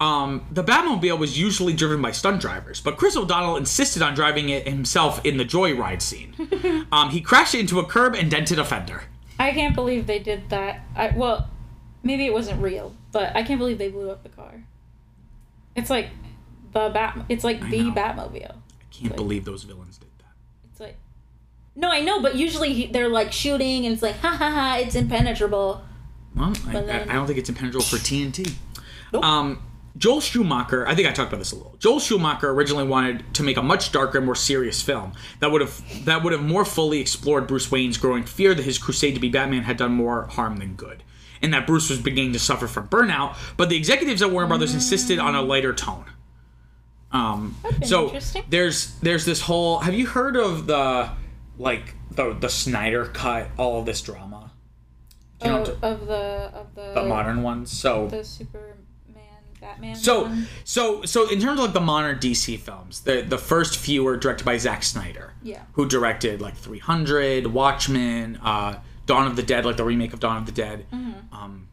um, the Batmobile was usually driven by stunt drivers, but Chris O'Donnell insisted on driving it himself in the joyride scene. um, he crashed into a curb and dented a fender. I can't believe they did that. I well, maybe it wasn't real, but I can't believe they blew up the car. It's like the bat. It's like the know. Batmobile. I can't believe those villains did that. It's like. No, I know, but usually he, they're like shooting, and it's like, ha ha ha, it's impenetrable. Well, I, then- I, don't think it's impenetrable for TNT. Um, Joel Schumacher, I think I talked about this a little. Joel Schumacher originally wanted to make a much darker, more serious film that would have that would have more fully explored Bruce Wayne's growing fear that his crusade to be Batman had done more harm than good, and that Bruce was beginning to suffer from burnout. But the executives at Warner Brothers insisted on a lighter tone. Um, so there's there's this whole. Have you heard of the like the the Snyder cut? All of this drama. You know Oh, of the of the the modern ones. So the Superman Batman. so one. so so in terms of like the modern DC films, the the first few were directed by Zack Snyder. Yeah. Who directed like 300, Watchmen, uh, Dawn of the Dead, like the remake of Dawn of the Dead, Mm-hmm. um,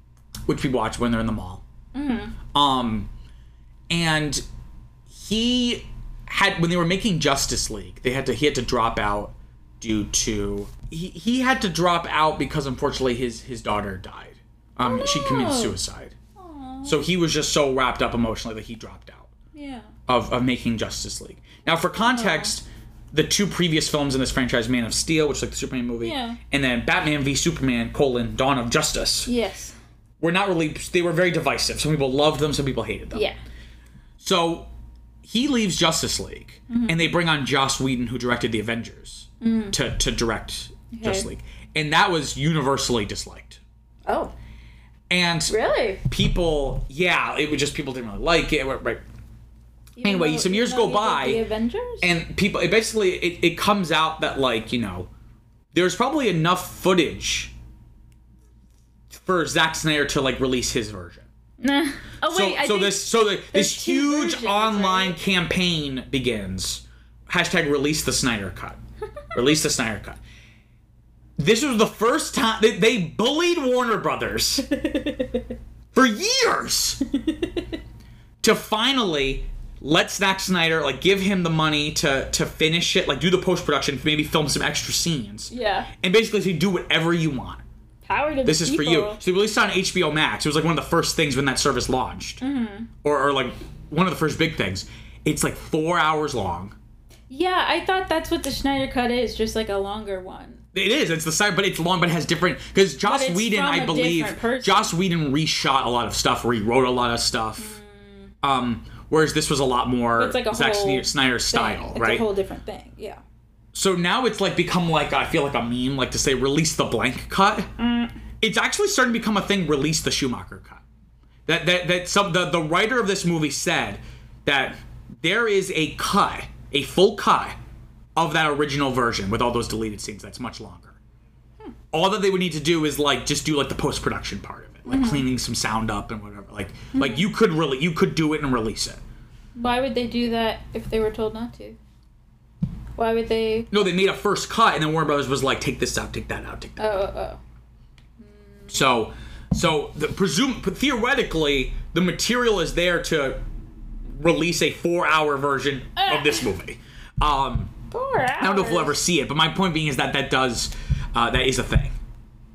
which we watch when they're in the mall. Hmm. Um, and he had when they were making Justice League, they had to he had to drop out due to he, he had to drop out because unfortunately his his daughter died. Um, she committed no. suicide. So he was just so wrapped up emotionally that he dropped out yeah. of, of making Justice League. Now, for context, the two previous films in this franchise, Man of Steel, which is like the Superman movie, Yeah. and then Batman v Superman: colon Dawn of Justice, Yes. were not really. They were very divisive. Some people loved them, some people hated them. Yeah. So he leaves Justice League, Mm-hmm. and they bring on Joss Whedon, who directed the Avengers, Mm. to to direct Justice Okay. League, and that was universally disliked. Oh, And really? people, yeah, it was just people didn't really like it. Right. Even Anyway, though- some years go by, The Avengers. and people it basically it, it comes out that like you know there's probably enough footage for Zack Snyder to like release his version. Nah. Oh So wait, so think this so the, this huge versions, online right? campaign begins. Hashtag release the Snyder cut. release the Snyder cut. This was the first time they, they bullied Warner Brothers for years to finally let Zack Snyder like give him the money to to finish it, like do the post production, maybe film some extra scenes, yeah. and basically say do whatever you want. Power to This is for you. So they released it on HBO Max. It was like one of the first things when that service launched, Mm-hmm. or, or like one of the first big things. It's like four hours long. Yeah, I thought that's what the Schneider cut is, just like a longer one. It is. It's the side, but it's long, but it has different. Because Joss Whedon, I believe. Joss Whedon reshot a lot of stuff, rewrote a lot of stuff. Mm. Um, whereas this was a lot more It's like a Zack whole Snyder, Snyder thing. style, It's right? a whole different thing. Yeah. so now it's like become like I feel like a meme, like to say release the blank cut. It's actually starting to become a thing. Release the Schumacher cut. That that that some the the writer of this movie said that there is a cut, a full cut of that original version with all those deleted scenes. That's much longer. Hmm. All that they would need to do is like just do like the post production part of it, like mm-hmm. cleaning some sound up and whatever. Like mm-hmm. like you could really you could do it and release it. Why would they do that if they were told not to? Why would they? No, they made a first cut, and then Warner Brothers was like, take this out, take that out, take that. Oh, oh, oh. So, so the presume theoretically the material is there to release a four-hour version of this movie. Um, Four hours. I don't know if we'll ever see it, but my point being is that that does uh, that is a thing,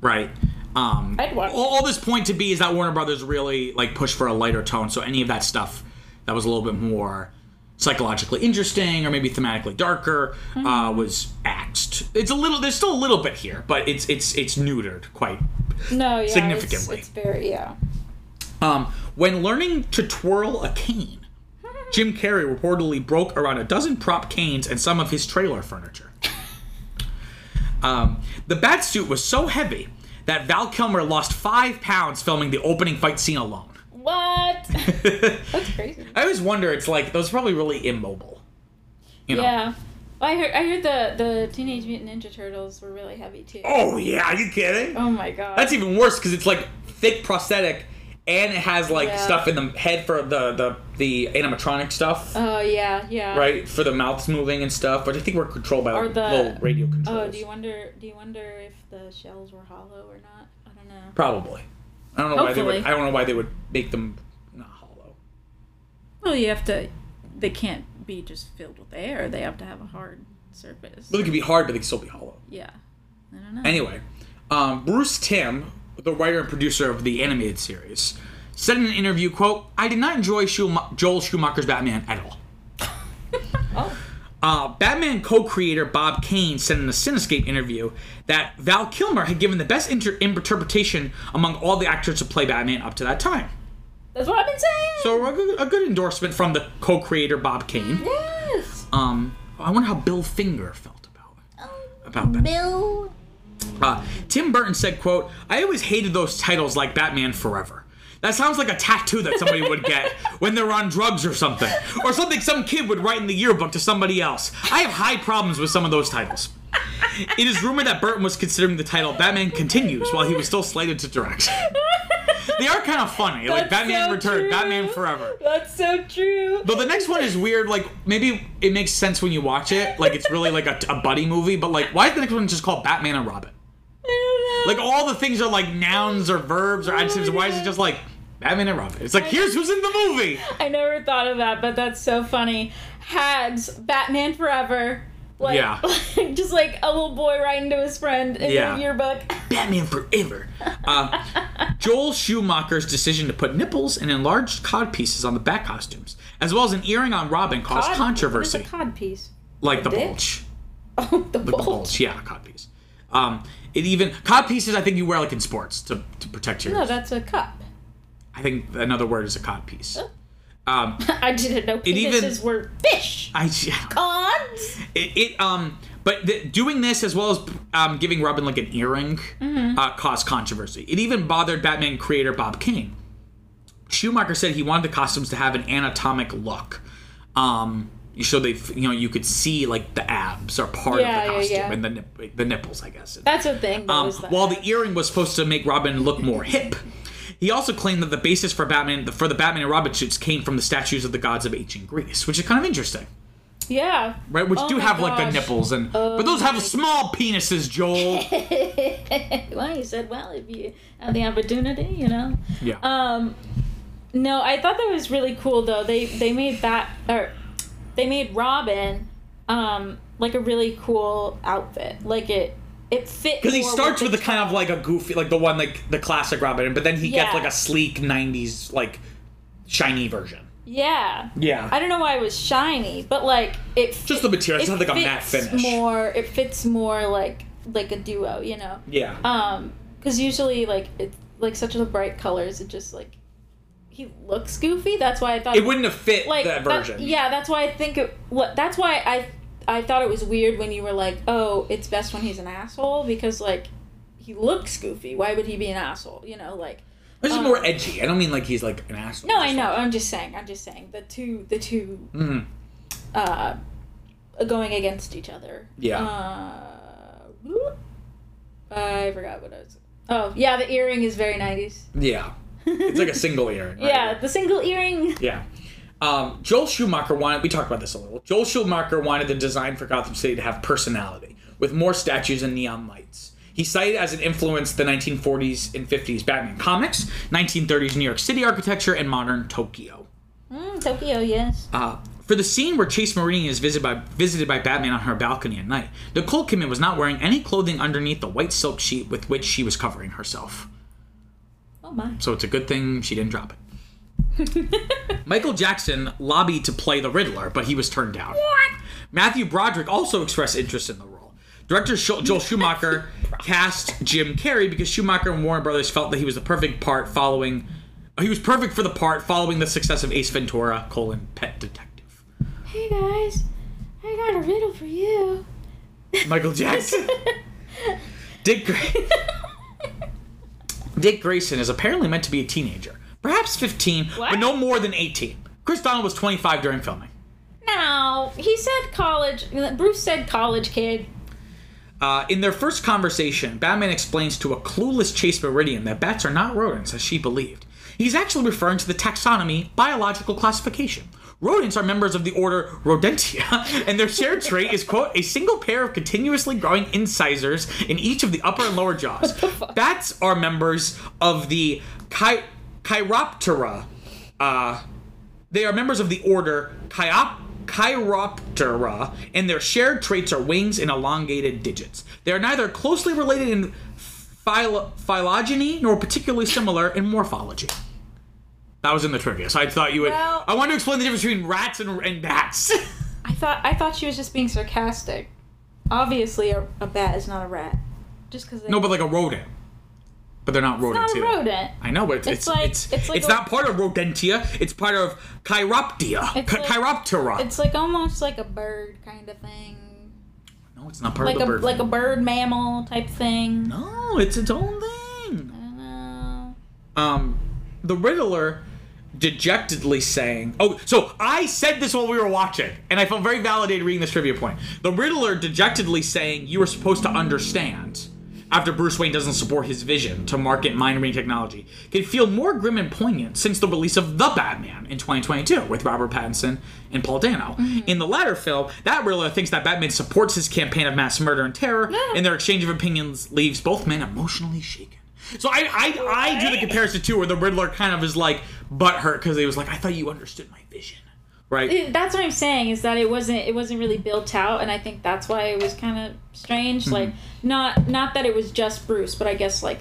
right? Um, I'd watch all, all this point to be is that Warner Brothers really like pushed for a lighter tone, so any of that stuff that was a little bit more psychologically interesting or maybe thematically darker uh, was axed. It's a little, there's still a little bit here, but it's it's it's neutered quite No, yeah. significantly. It's, it's very yeah. um, when learning to twirl a cane, Jim Carrey reportedly broke around a dozen prop canes and some of his trailer furniture. Um, the bat suit was so heavy that Val Kilmer lost five pounds filming the opening fight scene alone. What? That's crazy. I always wonder, it's like, those are probably really immobile. You know? Yeah. Well, I heard. I heard the the Teenage Mutant Ninja Turtles were really heavy too. Oh, yeah, are you kidding? Oh my god. That's even worse because it's like thick prosthetic and it has like Yeah. stuff in the head for the, the, the animatronic stuff. Oh yeah, yeah. right? For the mouths moving and stuff, which I think we're controlled by like, the- little radio controls. Oh, do you wonder? Do you wonder if the shells were hollow or not? I don't know. Probably. I don't know why they would. I don't know why they would make them not hollow. Well, you have to. They can't be just filled with air. They have to have a hard surface. But they could be hard, but they could still be hollow. Yeah. I don't know. Anyway, um, Bruce Timm, the writer and producer of the animated series, said in an interview, "quote I did not enjoy Schum- Joel Schumacher's Batman at all." Oh. Uh, Batman co-creator Bob Kane said in a Cinescape interview that Val Kilmer had given the best inter- interpretation among all the actors to play Batman up to that time. That's what I've been saying. So a good, a good endorsement from the co-creator Bob Kane. yes. Um, I wonder how Bill Finger felt about about that. Bill. Uh, Tim Burton said, "quote I always hated those titles like Batman Forever." That sounds like a tattoo that somebody would get when they're on drugs or something, or something some kid would write in the yearbook to somebody else. I have high problems with some of those titles. It is rumored that Burton was considering the title Batman Continues while he was still slated to direct. They are kind of funny, like Batman so Return, true. Batman Forever. That's so true. Though the next one is weird. Like maybe it makes sense when you watch it. Like it's really like a, a buddy movie. But like, why is the next one just called Batman and Robin? I don't know. Like all the things are like nouns or verbs or oh adjectives. Why is it just like Batman and Robin? It's like here's who's in the movie. I never thought of that, but that's so funny. Hags, Batman Forever. Like, Yeah. just like a little boy writing to his friend in Yeah. the yearbook. Batman Forever. Uh, Joel Schumacher's decision to put nipples and enlarged cod pieces on the back costumes, as well as an earring on Robin, caused Cod- controversy. What is a cod piece? like the bulge. Oh, the Like the bulge. bulge. Yeah, cod piece. Um, it even cod pieces. I think you wear like in sports to, to protect your. No, that's a cup. I think another word is a cod piece. Um, I didn't know even- were fish. I yeah. Cods? it, it um but th- doing this as well as um, giving Robin like an earring uh, caused controversy. It even bothered Batman creator Bob Kane. Schumacher said he wanted the costumes to have an anatomic look. Um, so they, you know, you could see like the abs are part Yeah, of the costume yeah. and the nip- the nipples, I guess. That's a thing. Um, that. while the earring was supposed to make Robin look more hip, he also claimed that the basis for Batman for the Batman and Robin suits came from the statues of the gods of ancient Greece, which is kind of interesting yeah. right? Which Oh do have like the nipples and but those have small penises, Joel. well, you said, well, if you have the opportunity, you know. yeah. Um, no, I thought that was really cool though. They they made that or they made Robin um like a really cool outfit. Like it it fit because he starts with the the kind of like a goofy, like the one like the classic Robin, but then he gets like a sleek '90s like shiny version. Yeah. Yeah. I don't know why it was shiny, but like it fit, Just the material. It's it not like a matte fits finish. More it fits more like like a duo, you know. yeah. Um cuz usually like it's like such a bright colors it just like he looks goofy. That's why I thought It wouldn't have fit like that that- version. yeah, that's why I think it. What that's why I I thought it was weird when you were like, oh, it's best when he's an asshole because like he looks goofy. Why would he be an asshole? You know, like. This is um, more edgy. I don't mean like he's like an asshole. No, I know. I'm just saying. I'm just saying the two the two Mhm. uh going against each other. Yeah. Uh. I forgot what I was. Oh yeah, the earring is very 90s. Yeah. It's like a single earring. right? Yeah, the single earring. Yeah. Um, Joel Schumacher wanted, we talked about this a little. Joel Schumacher wanted the design for Gotham City to have personality, with more statues and neon lights. He cited as an influence the 1940s and 50s Batman comics, 1930s New York City architecture, and modern Tokyo. Mm, Tokyo, yes. Uh, for the scene where Chase Meridian is visited by, visited by Batman on her balcony at night, Nicole Kidman was not wearing any clothing underneath the white silk sheet with which she was covering herself. Oh my. So it's a good thing she didn't drop it. Michael Jackson lobbied to play the Riddler, but he was turned down. Matthew Broderick also expressed interest in the role. Director Sh- Joel Schumacher cast Jim Carrey because Schumacher and Warner Brothers felt that he was the perfect part following. Uh, he was perfect for the part following the success of Ace Ventura: colon, Pet Detective. Hey guys, I got a riddle for you. Michael Jackson. Dick Gra- Dick Grayson is apparently meant to be a teenager, perhaps 15, but no more than 18. Chris O'Donnell was 25 during filming. No, he said college. Bruce said college kid. Uh, in their first conversation, Batman explains to a clueless Chase Meridian that bats are not rodents as she believed. He's actually referring to the taxonomy biological classification. Rodents are members of the order Rodentia, and their shared trait is, quote, a single pair of continuously growing incisors in each of the upper and lower jaws. Bats are members of the Chi- Chiroptera. Uh, they are members of the order Chiop- Chiroptera, and their shared traits are wings and elongated digits. They are neither closely related in philo- phylogeny nor particularly similar in morphology. That was in the trivia, so I thought you would. Well- I wanted to explain the difference between rats and, and bats. I thought I thought she was just being sarcastic. Obviously, a, a bat is not a rat. Just because no, but like a rodent. But they're not rodents. not a rodent. I know, but it's it's It's like- it's, it's like a- not part of Rodentia. It's part of Chiroptia. It's like- Chiroptera. It's like almost like a bird kind of thing, no, it's not part like of a bird. like a bird mammal type thing. No, it's its own thing. I don't know. um, the Riddler dejectedly saying, "Oh, so I said this while we were watching, and I felt very validated reading this trivia point." The Riddler dejectedly saying, "You were supposed to understand." After Bruce Wayne doesn't support his vision to market mind reading technology, can feel more grim and poignant since the release of The Batman in 2022 with Robert Pattinson and Paul Dano. Mm-hmm. In the latter film, that Riddler thinks that Batman supports his campaign of mass murder and terror, and their exchange of opinions leaves both men emotionally shaken. So I I, I do the comparison too, where the Riddler kind of is like butthurt because he was like, I thought you understood my vision, right? It- That's what I'm saying is that it wasn't it wasn't really built out, and I think that's why it was kind of strange. Mm-hmm. Like not not that it was just Bruce, but I guess like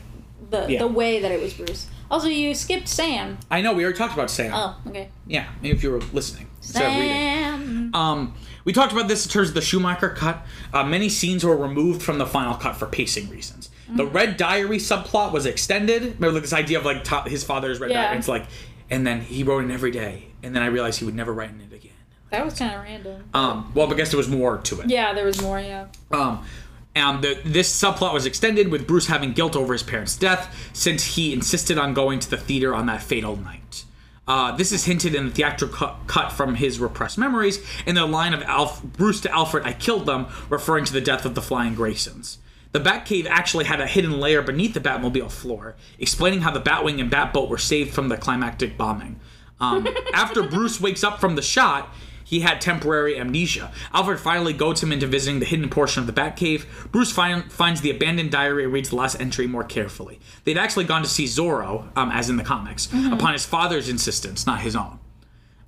the Yeah. the way that it was Bruce. Also, you skipped Sam. I know we already talked about Sam. Oh, okay. Yeah, maybe if you were listening instead of reading. Sam. Um, we talked about this in terms of the Schumacher cut. Uh, many scenes were removed from the final cut for pacing reasons. The Mm-hmm. Red Diary subplot was extended. Remember like this idea of like to- his father's Red Yeah. Diary? It's like, and then he wrote in every day, and then I realized he would never write in it again. That was kind of random. Um, well, I guess there was more to it. Yeah, there was more. Yeah. Um, and the, this subplot was extended with Bruce having guilt over his parents' death since he insisted on going to the theater on that fatal night. Uh, this is hinted in the theatrical cut, cut from his repressed memories in the line of Alf, Bruce to Alfred, I killed them, referring to the death of the Flying Graysons. The Batcave actually had a hidden layer beneath the Batmobile floor, explaining how the Batwing and Batboat were saved from the climactic bombing. Um, after Bruce wakes up from the shot, he had temporary amnesia. Alfred finally goads him into visiting the hidden portion of the Batcave. Bruce find, finds the abandoned diary and reads the last entry more carefully. They'd actually gone to see Zorro, um, as in the comics, upon his father's insistence, not his own.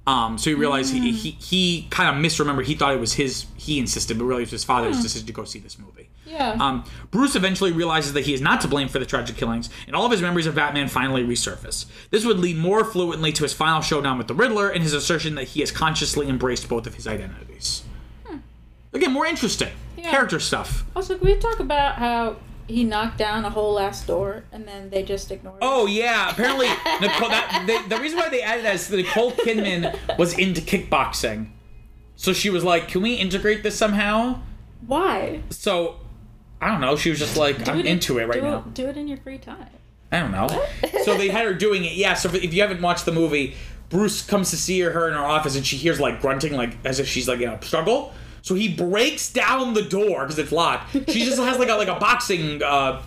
Um, so he realized he, he, he kind of misremembered. He thought it was his, he insisted, but really it was his father's decision to go see this movie. Yeah. Um, Bruce eventually realizes that he is not to blame for the tragic killings, and all of his memories of Batman finally resurface. This would lead more fluently to his final showdown with the Riddler and his assertion that he has consciously embraced both of his identities. Again, more interesting Yeah. character stuff. Also, can we talk about how he knocked down a whole ass door and then they just ignored it. Oh yeah, apparently Nicole. That, they, the reason why they added that is that Nicole Kidman was into kickboxing, so she was like, "Can we integrate this somehow?" Why? So I don't know. She was just like, Do "I'm in- into it right do now." do it in your free time. I don't know. so they had her doing it. Yeah. So if you haven't watched the movie, Bruce comes to see her, her in her office, and she hears like grunting, like as if she's like in a struggle. So he breaks down the door because it's locked. She just has like a like a boxing. Uh,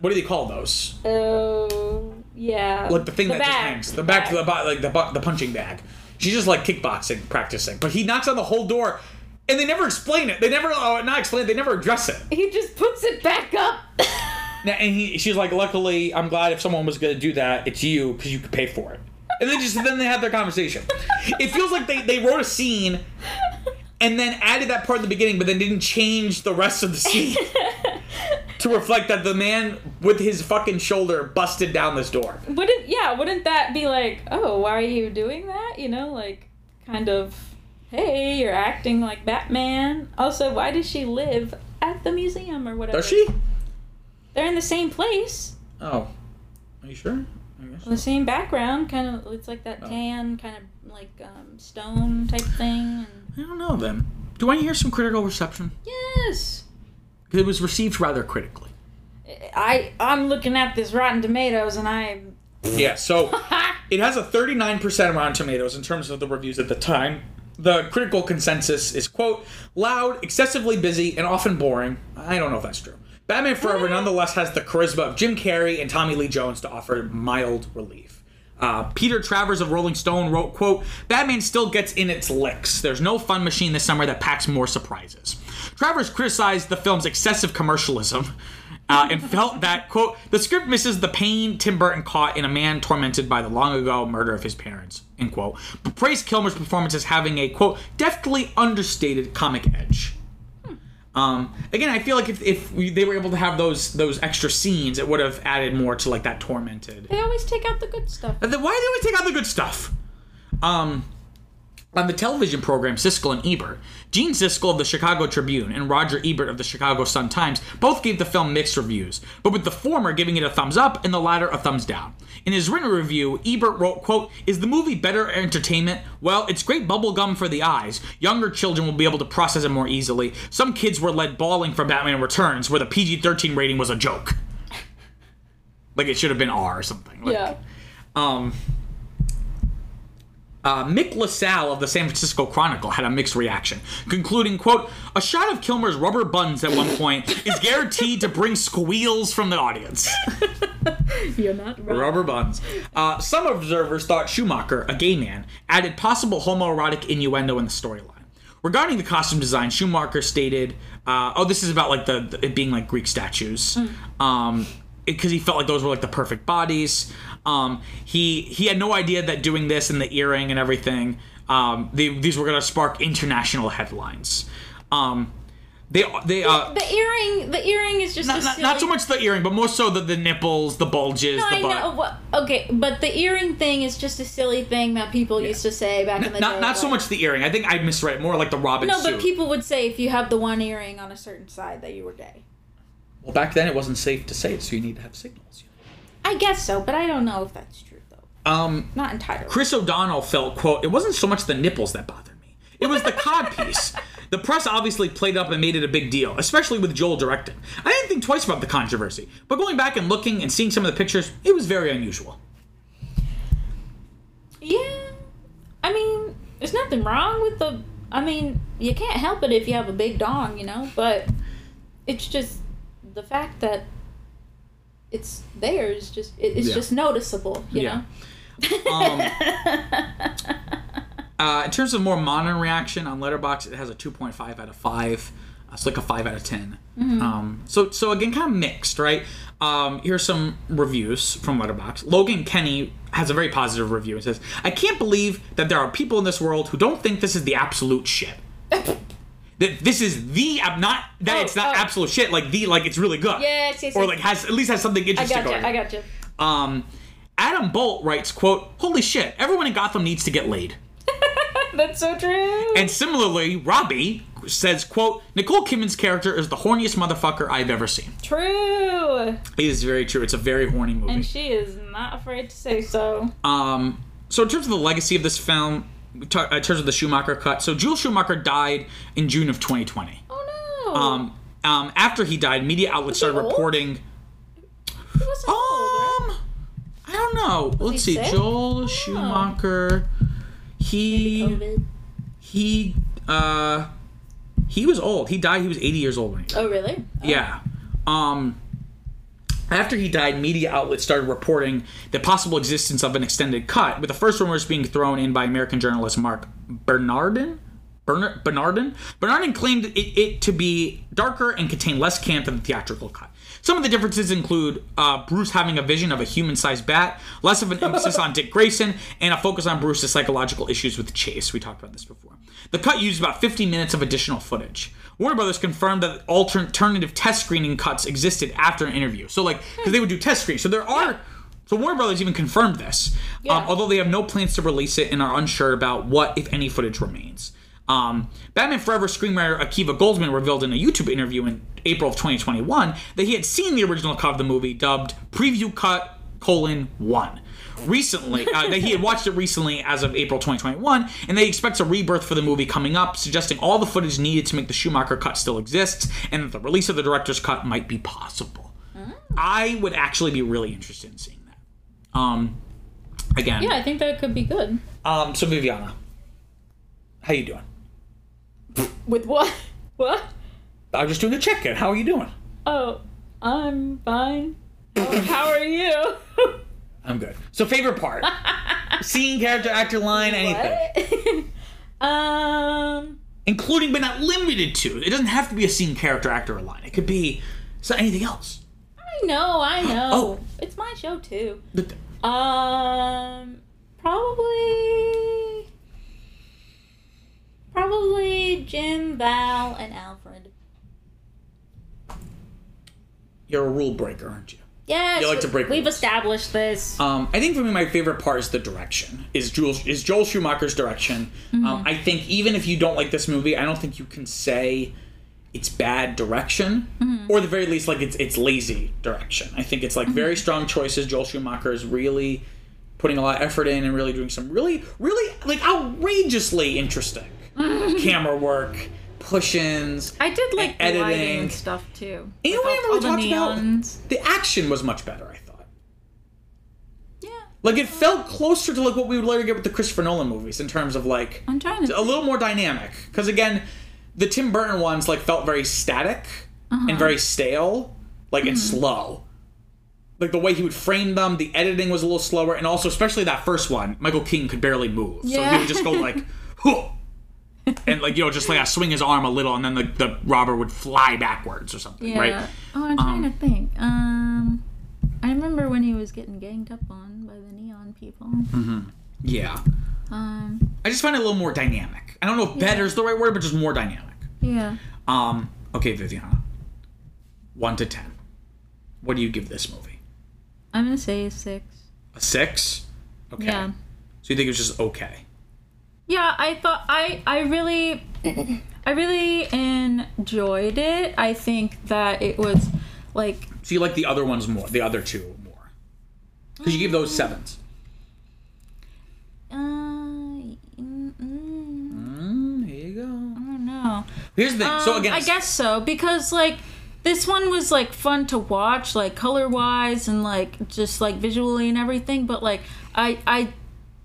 what do they call those? Oh, yeah. like the thing that just hangs, the back to the like the the punching bag. She's just like kickboxing, practicing. But he knocks on the whole door, and they never explain it. They never, uh, not explain it. They never address it. He just puts it back up. Now, And he, she's like, luckily, I'm glad if someone was gonna do that, it's you because you could pay for it. And then just then they have their conversation. It feels like they they wrote a scene. And then added that part in the beginning, but then didn't change the rest of the scene to reflect that the man with his fucking shoulder busted down this door. wouldn't yeah? Wouldn't that be like, oh, why are you doing that? You know, like kind of, hey, you're acting like Batman. Also, why does she live at the museum or whatever? Does she? They're in the same place, Oh, are you sure? I guess. the same background. Kind of, it's like Oh. that tan, kind of like um, stone type thing. And I don't know then. Do I hear some critical reception? Yes. It was received rather critically. I I'm looking at this Rotten Tomatoes and I. Yeah, so it has a 39% Rotten Tomatoes in terms of the reviews at the time. The critical consensus is, quote, loud, excessively busy, and often boring. I don't know if that's true. Batman Forever nonetheless has the charisma of Jim Carrey and Tommy Lee Jones to offer mild relief. Uh, Peter Travers of Rolling Stone wrote, quote, Batman still gets in its licks. There's no fun machine this summer that packs more surprises. Travers criticized the film's excessive commercialism uh, and felt that, quote, the script misses the pain Tim Burton caught in a man tormented by the long ago murder of his parents, end quote. But praised Kilmer's performance as having a, quote, deftly understated comic edge. Um, again, I feel like if, if we, they were able to have those those extra scenes, it would have added more to like that tormented. They always take out the good stuff. Why do we take out the good stuff? Um, on the television program Siskel and Ebert, Gene Siskel of the Chicago Tribune and Roger Ebert of the Chicago Sun Times both gave the film mixed reviews, but with the former giving it a thumbs up and the latter a thumbs down. In his written review, Ebert wrote, quote, Is the movie better entertainment? Well, it's great bubblegum for the eyes. Younger children will be able to process it more easily. Some kids were led bawling for Batman Returns, where the PG-13 rating was a joke. like it should have been R or something. Like, Yeah. um, uh, Mick LaSalle of the San Francisco Chronicle had a mixed reaction, concluding, quote, a shot of Kilmer's rubber buns at one point is guaranteed to bring squeals from the audience. You're not wrong. rubber buns. Uh, some observers thought Schumacher, a gay man, added possible homoerotic innuendo in the storyline. Regarding the costume design, Schumacher stated, uh, "Oh, this is about like the, the it being like Greek statues, um, because he felt like those were like the perfect bodies. Um, he he had no idea that doing this and the earring and everything, um, they, these were gonna spark international headlines. Um, they they uh, The earring, the earring is just not, a not, so much the earring, but more so the, the nipples, the bulges, No, the I know. What, okay, but the earring thing is just a silly thing that people used to say back in the Not day. not so much the earring. I think I misread it. More like the Robin No, suit. but people would say if you have the one earring on a certain side that you were gay. Well, back then it wasn't safe to say it, so you need to have signals. I guess so, but I don't know if that's true though. Um, Not entirely. Chris O'Donnell felt, quote, it wasn't so much the nipples that bothered me. It was the cod piece. The press obviously played up and made it a big deal, especially with Joel directing. I didn't think twice about the controversy, but going back and looking and seeing some of the pictures, it was very unusual. Yeah, I mean, there's nothing wrong with the. I mean, you can't help it if you have a big dong, you know. But it's just the fact that it's there is just it, it's Yeah. just noticeable, you Yeah. know. Um, uh, in terms of more modern reaction on Letterboxd, it has a 2.5 out of 5. Uh, It's like a 5 out of 10. Um, so, so again, kind of mixed, right? Um, here's some reviews from Letterboxd. Logan Kenny has a very positive review. It says, I can't believe that there are people in this world who don't think this is the absolute shit. that this is the, ab- not, that Oh, it's not oh. absolute shit, like the, like it's really good. Yes, yes, Or like has, at least has something I interesting got you. going. I got you. Um, Adam Bolt writes, quote, Holy shit, everyone in Gotham needs to get laid. That's so true. And similarly, Robbie says, "quote Nicole Kidman's character is the horniest motherfucker I've ever seen." True. It is very true. It's a very horny movie. And she is not afraid to say so. Um, so in terms of the legacy of this film, in terms of the Schumacher cut, so Joel Schumacher died in June of 2020. Oh no. Um, um, after he died, media outlets started old? reporting. he wasn't old, right? Um, I don't know. Let's see. sick? Joel Schumacher. He he uh he was old. He died. He was 80 years old when he died. Oh really? Yeah. Um after he died, media outlets started reporting the possible existence of an extended cut, with the first rumors being thrown in by American journalist Marc Bernardin. Bernar- Bernardin? Bernardin claimed it, it to be darker and contain less camp than the theatrical cut. Some of the differences include uh, Bruce having a vision of a human sized bat, less of an emphasis on Dick Grayson, and a focus on Bruce's psychological issues with Chase. We talked about this before. The cut used about 50 minutes of additional footage. Warner Brothers confirmed that alternative test screening cuts existed after an interview. So, like, because they would do test screenings. So there are. So Warner Brothers even confirmed this, um, although they have no plans to release it and are unsure about what, if any, footage remains. Um, Batman Forever screenwriter Akiva Goldsman revealed in a YouTube interview in April of 2021 that he had seen the original cut of the movie dubbed "Preview Cut: colon One." Recently, uh, that he had watched it recently as of April 2021, and they expects a rebirth for the movie coming up, suggesting all the footage needed to make the Schumacher cut still exists, and that the release of the director's cut might be possible. I would actually be really interested in seeing that. Um, again, Yeah, I think that could be good. um, so Viviana, how you doing? With what? What? I'm just doing a check-in. How are you doing? Oh, I'm fine. How are you? I'm good. So favorite part? Scene, character, actor, line, anything. What? um. Including but not limited to. It doesn't have to be a scene, character, actor, or line. It could be so anything else. I know, I know. Oh. It's my show too. The- Um, probably, probably Jim, Val, and Alfred. You're a rule breaker, aren't you? Yes, You like to break We've rules. established this. Um, I think for me, my favorite part is the direction. Is Joel is Joel Schumacher's direction. Um, I think even if you don't like this movie, I don't think you can say it's bad direction, or at the very least, like it's it's lazy direction. I think it's like very strong choices. Joel Schumacher is really putting a lot of effort in and really doing some really really like outrageously interesting camera work, push-ins. I did like the editing. lighting and stuff too. You know what I all- remember all we talked about? The action was much better. I thought. Yeah, Like it felt closer to like what we would later get with the Christopher Nolan movies in terms of like I'm trying to. a little more dynamic. Because again, the Tim Burton ones like felt very static Uh-huh. and very stale, like and Mm-hmm. slow. Like the way he would frame them, the editing was a little slower, and also especially that first one, Michael Keaton could barely move, so he would just go like, and like you know just like I swing his arm a little, and then the, the robber would fly backwards or something, yeah. right? Oh, I'm trying to think. Um, I remember when he was getting ganged up on by the neon people. Mm-hmm. Yeah. Um, I just find it a little more dynamic. I don't know if better is the right word, but just more dynamic. yeah. Um, okay, Viviana. One to ten. What do you give this movie? I'm gonna say a six. A six? Okay. Yeah. So you think it was just okay? Yeah, I thought I I really I really enjoyed it. I think that it was like So you like the other ones more, the other two more. Because you gave those sevens. uh mm, mm, Mm, here you go. I don't know. Here's the thing. so Um, again, I guess so because like this one was like fun to watch, like color wise and like just like visually and everything. But like I I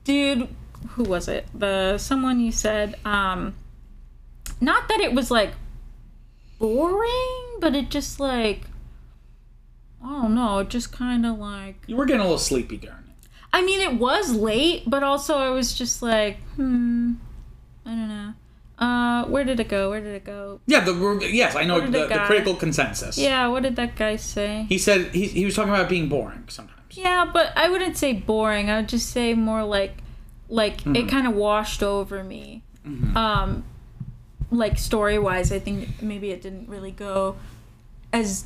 dude, who was it? The someone you said um, not that it was like boring, but it just like I don't know, it just kind of like you were getting a little sleepy during it. I mean, it was late, but also I was just like, hmm, I don't know. Uh, where did it go? Where did it go? Yeah, the yes, I know the, the critical consensus. Yeah, what did that guy say? He said he, he was talking about being boring sometimes. Yeah, but I wouldn't say boring. I would just say more like, like Mm-hmm. it kind of washed over me. Um, like story wise, I think maybe it didn't really go as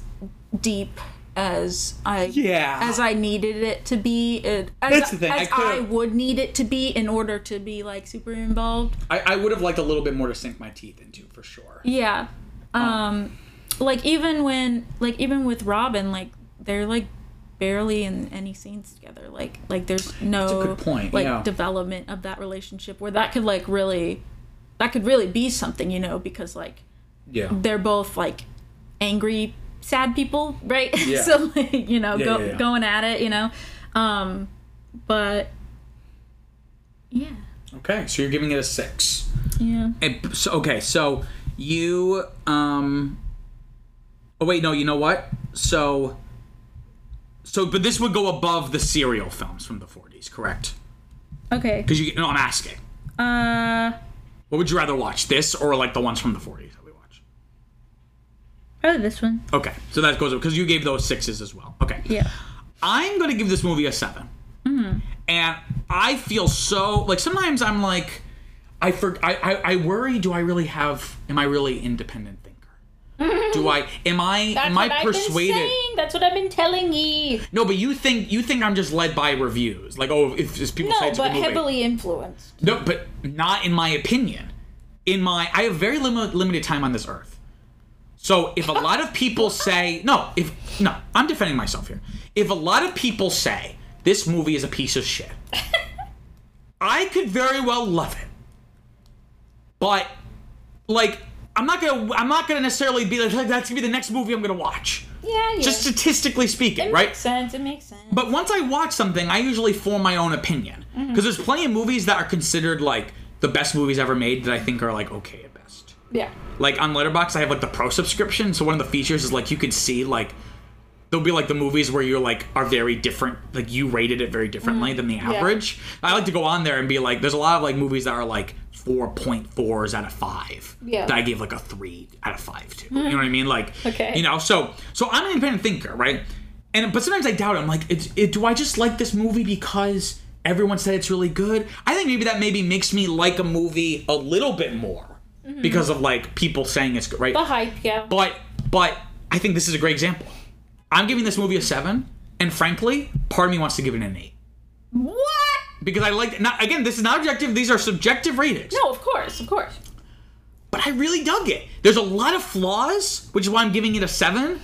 deep as I Yeah. as I needed it to be. It, as, That's the thing, I As could've- I, would need it to be in order to be like super involved. I, I would have liked a little bit more to sink my teeth into for sure. Yeah. Um like even when like even with Robin like they're like barely in any scenes together. Like like there's no point, like yeah. development of that relationship where that could like really that could really be something, you know, because like Yeah. they're both like angry sad people, right? Yeah. so like, you know, Yeah, go, going at it, you know. Um but yeah. Okay, so you're giving it a six. Yeah. And so, okay, so you um. Oh wait, no. You know what? So. So, but this would go above the serial films from the 40s, correct? Okay. Because you, no, I'm asking. Uh What would you rather watch, this or like the ones from the 40s that we watch? probably this one. Okay, so that goes because you gave those sixes as well. Okay, Yeah. I'm gonna give this movie a 7 and I feel so like sometimes I'm like, I for I, I I worry. Do I really have? Am I really independent? Do I? Am I? am I persuaded? That's what I've been telling you. No, but you think you think I'm just led by reviews. Like, oh, if, if people say No, it's a but good movie. heavily influenced. No, but not in my opinion. In my, I have very limited limited time on this earth. So if a lot of people say no, if no, I'm defending myself here. If a lot of people say this movie is a piece of shit, I could very well love it. But like, I'm not gonna, I'm not gonna necessarily be like, that's gonna be the next movie I'm gonna watch. Yeah, yeah. Just statistically speaking, it right? makes sense. It makes sense. But once I watch something, I usually form my own opinion. Mm-hmm. Because there's plenty of movies that are considered like the best movies ever made that I think are like okay at best. yeah. Like on Letterboxd, I have like the pro subscription. So one of the features is like you could see like there'll be like the movies where you're like are very different. Like you rated it very differently mm-hmm. than the average. I like to go on there and be like, there's a lot of like movies that are like 4.4s out of five. Yeah. That I gave like a three out of five to. You know what I mean? Like Okay. you know. So so I'm an independent thinker, right? And but sometimes I doubt it. I'm like, it's, it, do I just like this movie because everyone said it's really good? I think maybe that maybe makes me like a movie a little bit more mm-hmm. because of like people saying it's good, right? The hype, yeah. But but I think this is a great example. I'm giving this movie a seven, and frankly, part of me wants to give it an eight what? Because I like. Not again, this is not objective; these are subjective ratings. No, of course, of course. But I really dug it. There's a lot of flaws, which is why I'm giving it a seven.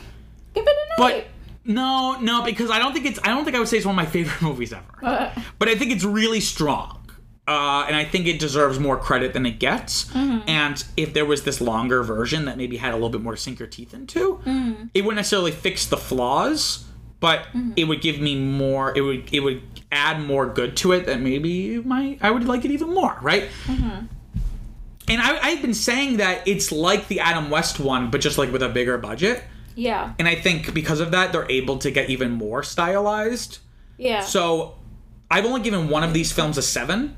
Give it an But no, no, because I don't think it's. I don't think I would say it's one of my favorite movies ever. Uh. but I think it's really strong. Uh, and I think it deserves more credit than it gets. Mm-hmm. And if there was this longer version that maybe had a little bit more to sink your teeth into, mm-hmm. it wouldn't necessarily fix the flaws, but mm-hmm. it would give me more. It would it would add more good to it that maybe my I would like it even more, right? Mm-hmm. And I, I've been saying that it's like the Adam West one, but just like with a bigger budget. Yeah. And I think because of that, they're able to get even more stylized. Yeah. So I've only given one of these films a seven,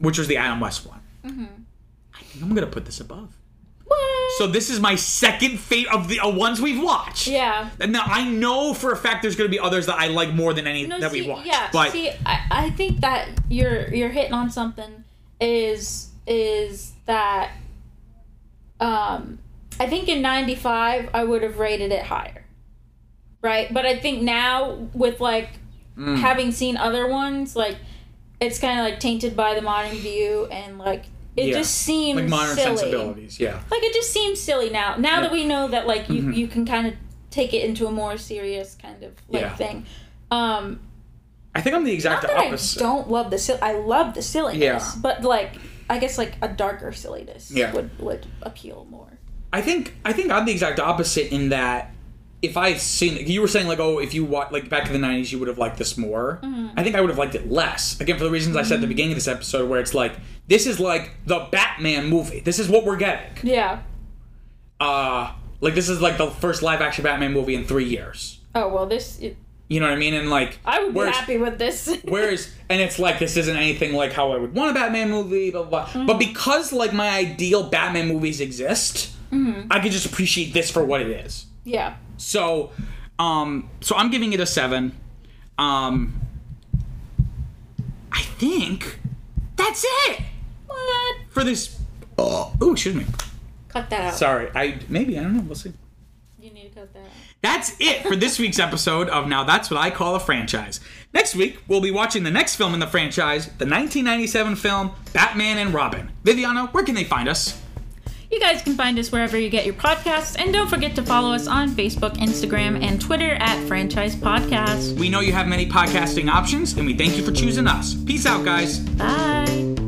which was the Adam West one. Mm-hmm. I think I'm gonna put this above. So this is my second fate of the uh, ones we've watched. yeah. And now I know for a fact there's gonna be others that I like more than any No, that see, we watched. Yeah. but see, I, I think that you're you're hitting on something. Is is that um I think in 95 I would have rated it higher. Right? But I think now with like Mm. having seen other ones like it's kind of like tainted by the modern view and like it Yeah. just seems like modern silly. sensibilities, yeah. Like it just seems silly now. Now that we know that like you you can kind of take it into a more serious kind of like Yeah. thing. Um I think I'm the exact not that opposite. I don't love the sil- I love the silliness, Yeah. but like I guess like a darker silliness Yeah. would would appeal more. I think I think I'm the exact opposite in that if I've seen you were saying like oh if you watch like back in the 90s you would have liked this more. I think I would have liked it less. Again for the reasons I said at the beginning of this episode where it's like this is like the Batman movie. This is what we're getting. Yeah. Uh like this is like the first live action Batman movie in 3 years. Oh well, this it, You know what I mean? And like I would be happy with this. Whereas, and it's like this isn't anything like how I would want a Batman movie, blah blah. blah. Mm-hmm. But because like my ideal Batman movies exist, Mm-hmm. I could just appreciate this for what it is. yeah. So, um, so I'm giving it a seven. Um, I think that's it What? for this. Oh, ooh, excuse me. Cut that out. Sorry, I maybe I don't know. We'll see. You need to cut that. out. That's it for this week's episode of Now That's What I Call a Franchise. Next week, we'll be watching the next film in the franchise, the 1997 film Batman and Robin. Viviana, where can they find us? You guys can find us wherever you get your podcasts, and don't forget to follow us on Facebook, Instagram, and Twitter at Franchise Podcast. We know you have many podcasting options, and we thank you for choosing us. Peace out, guys. Bye.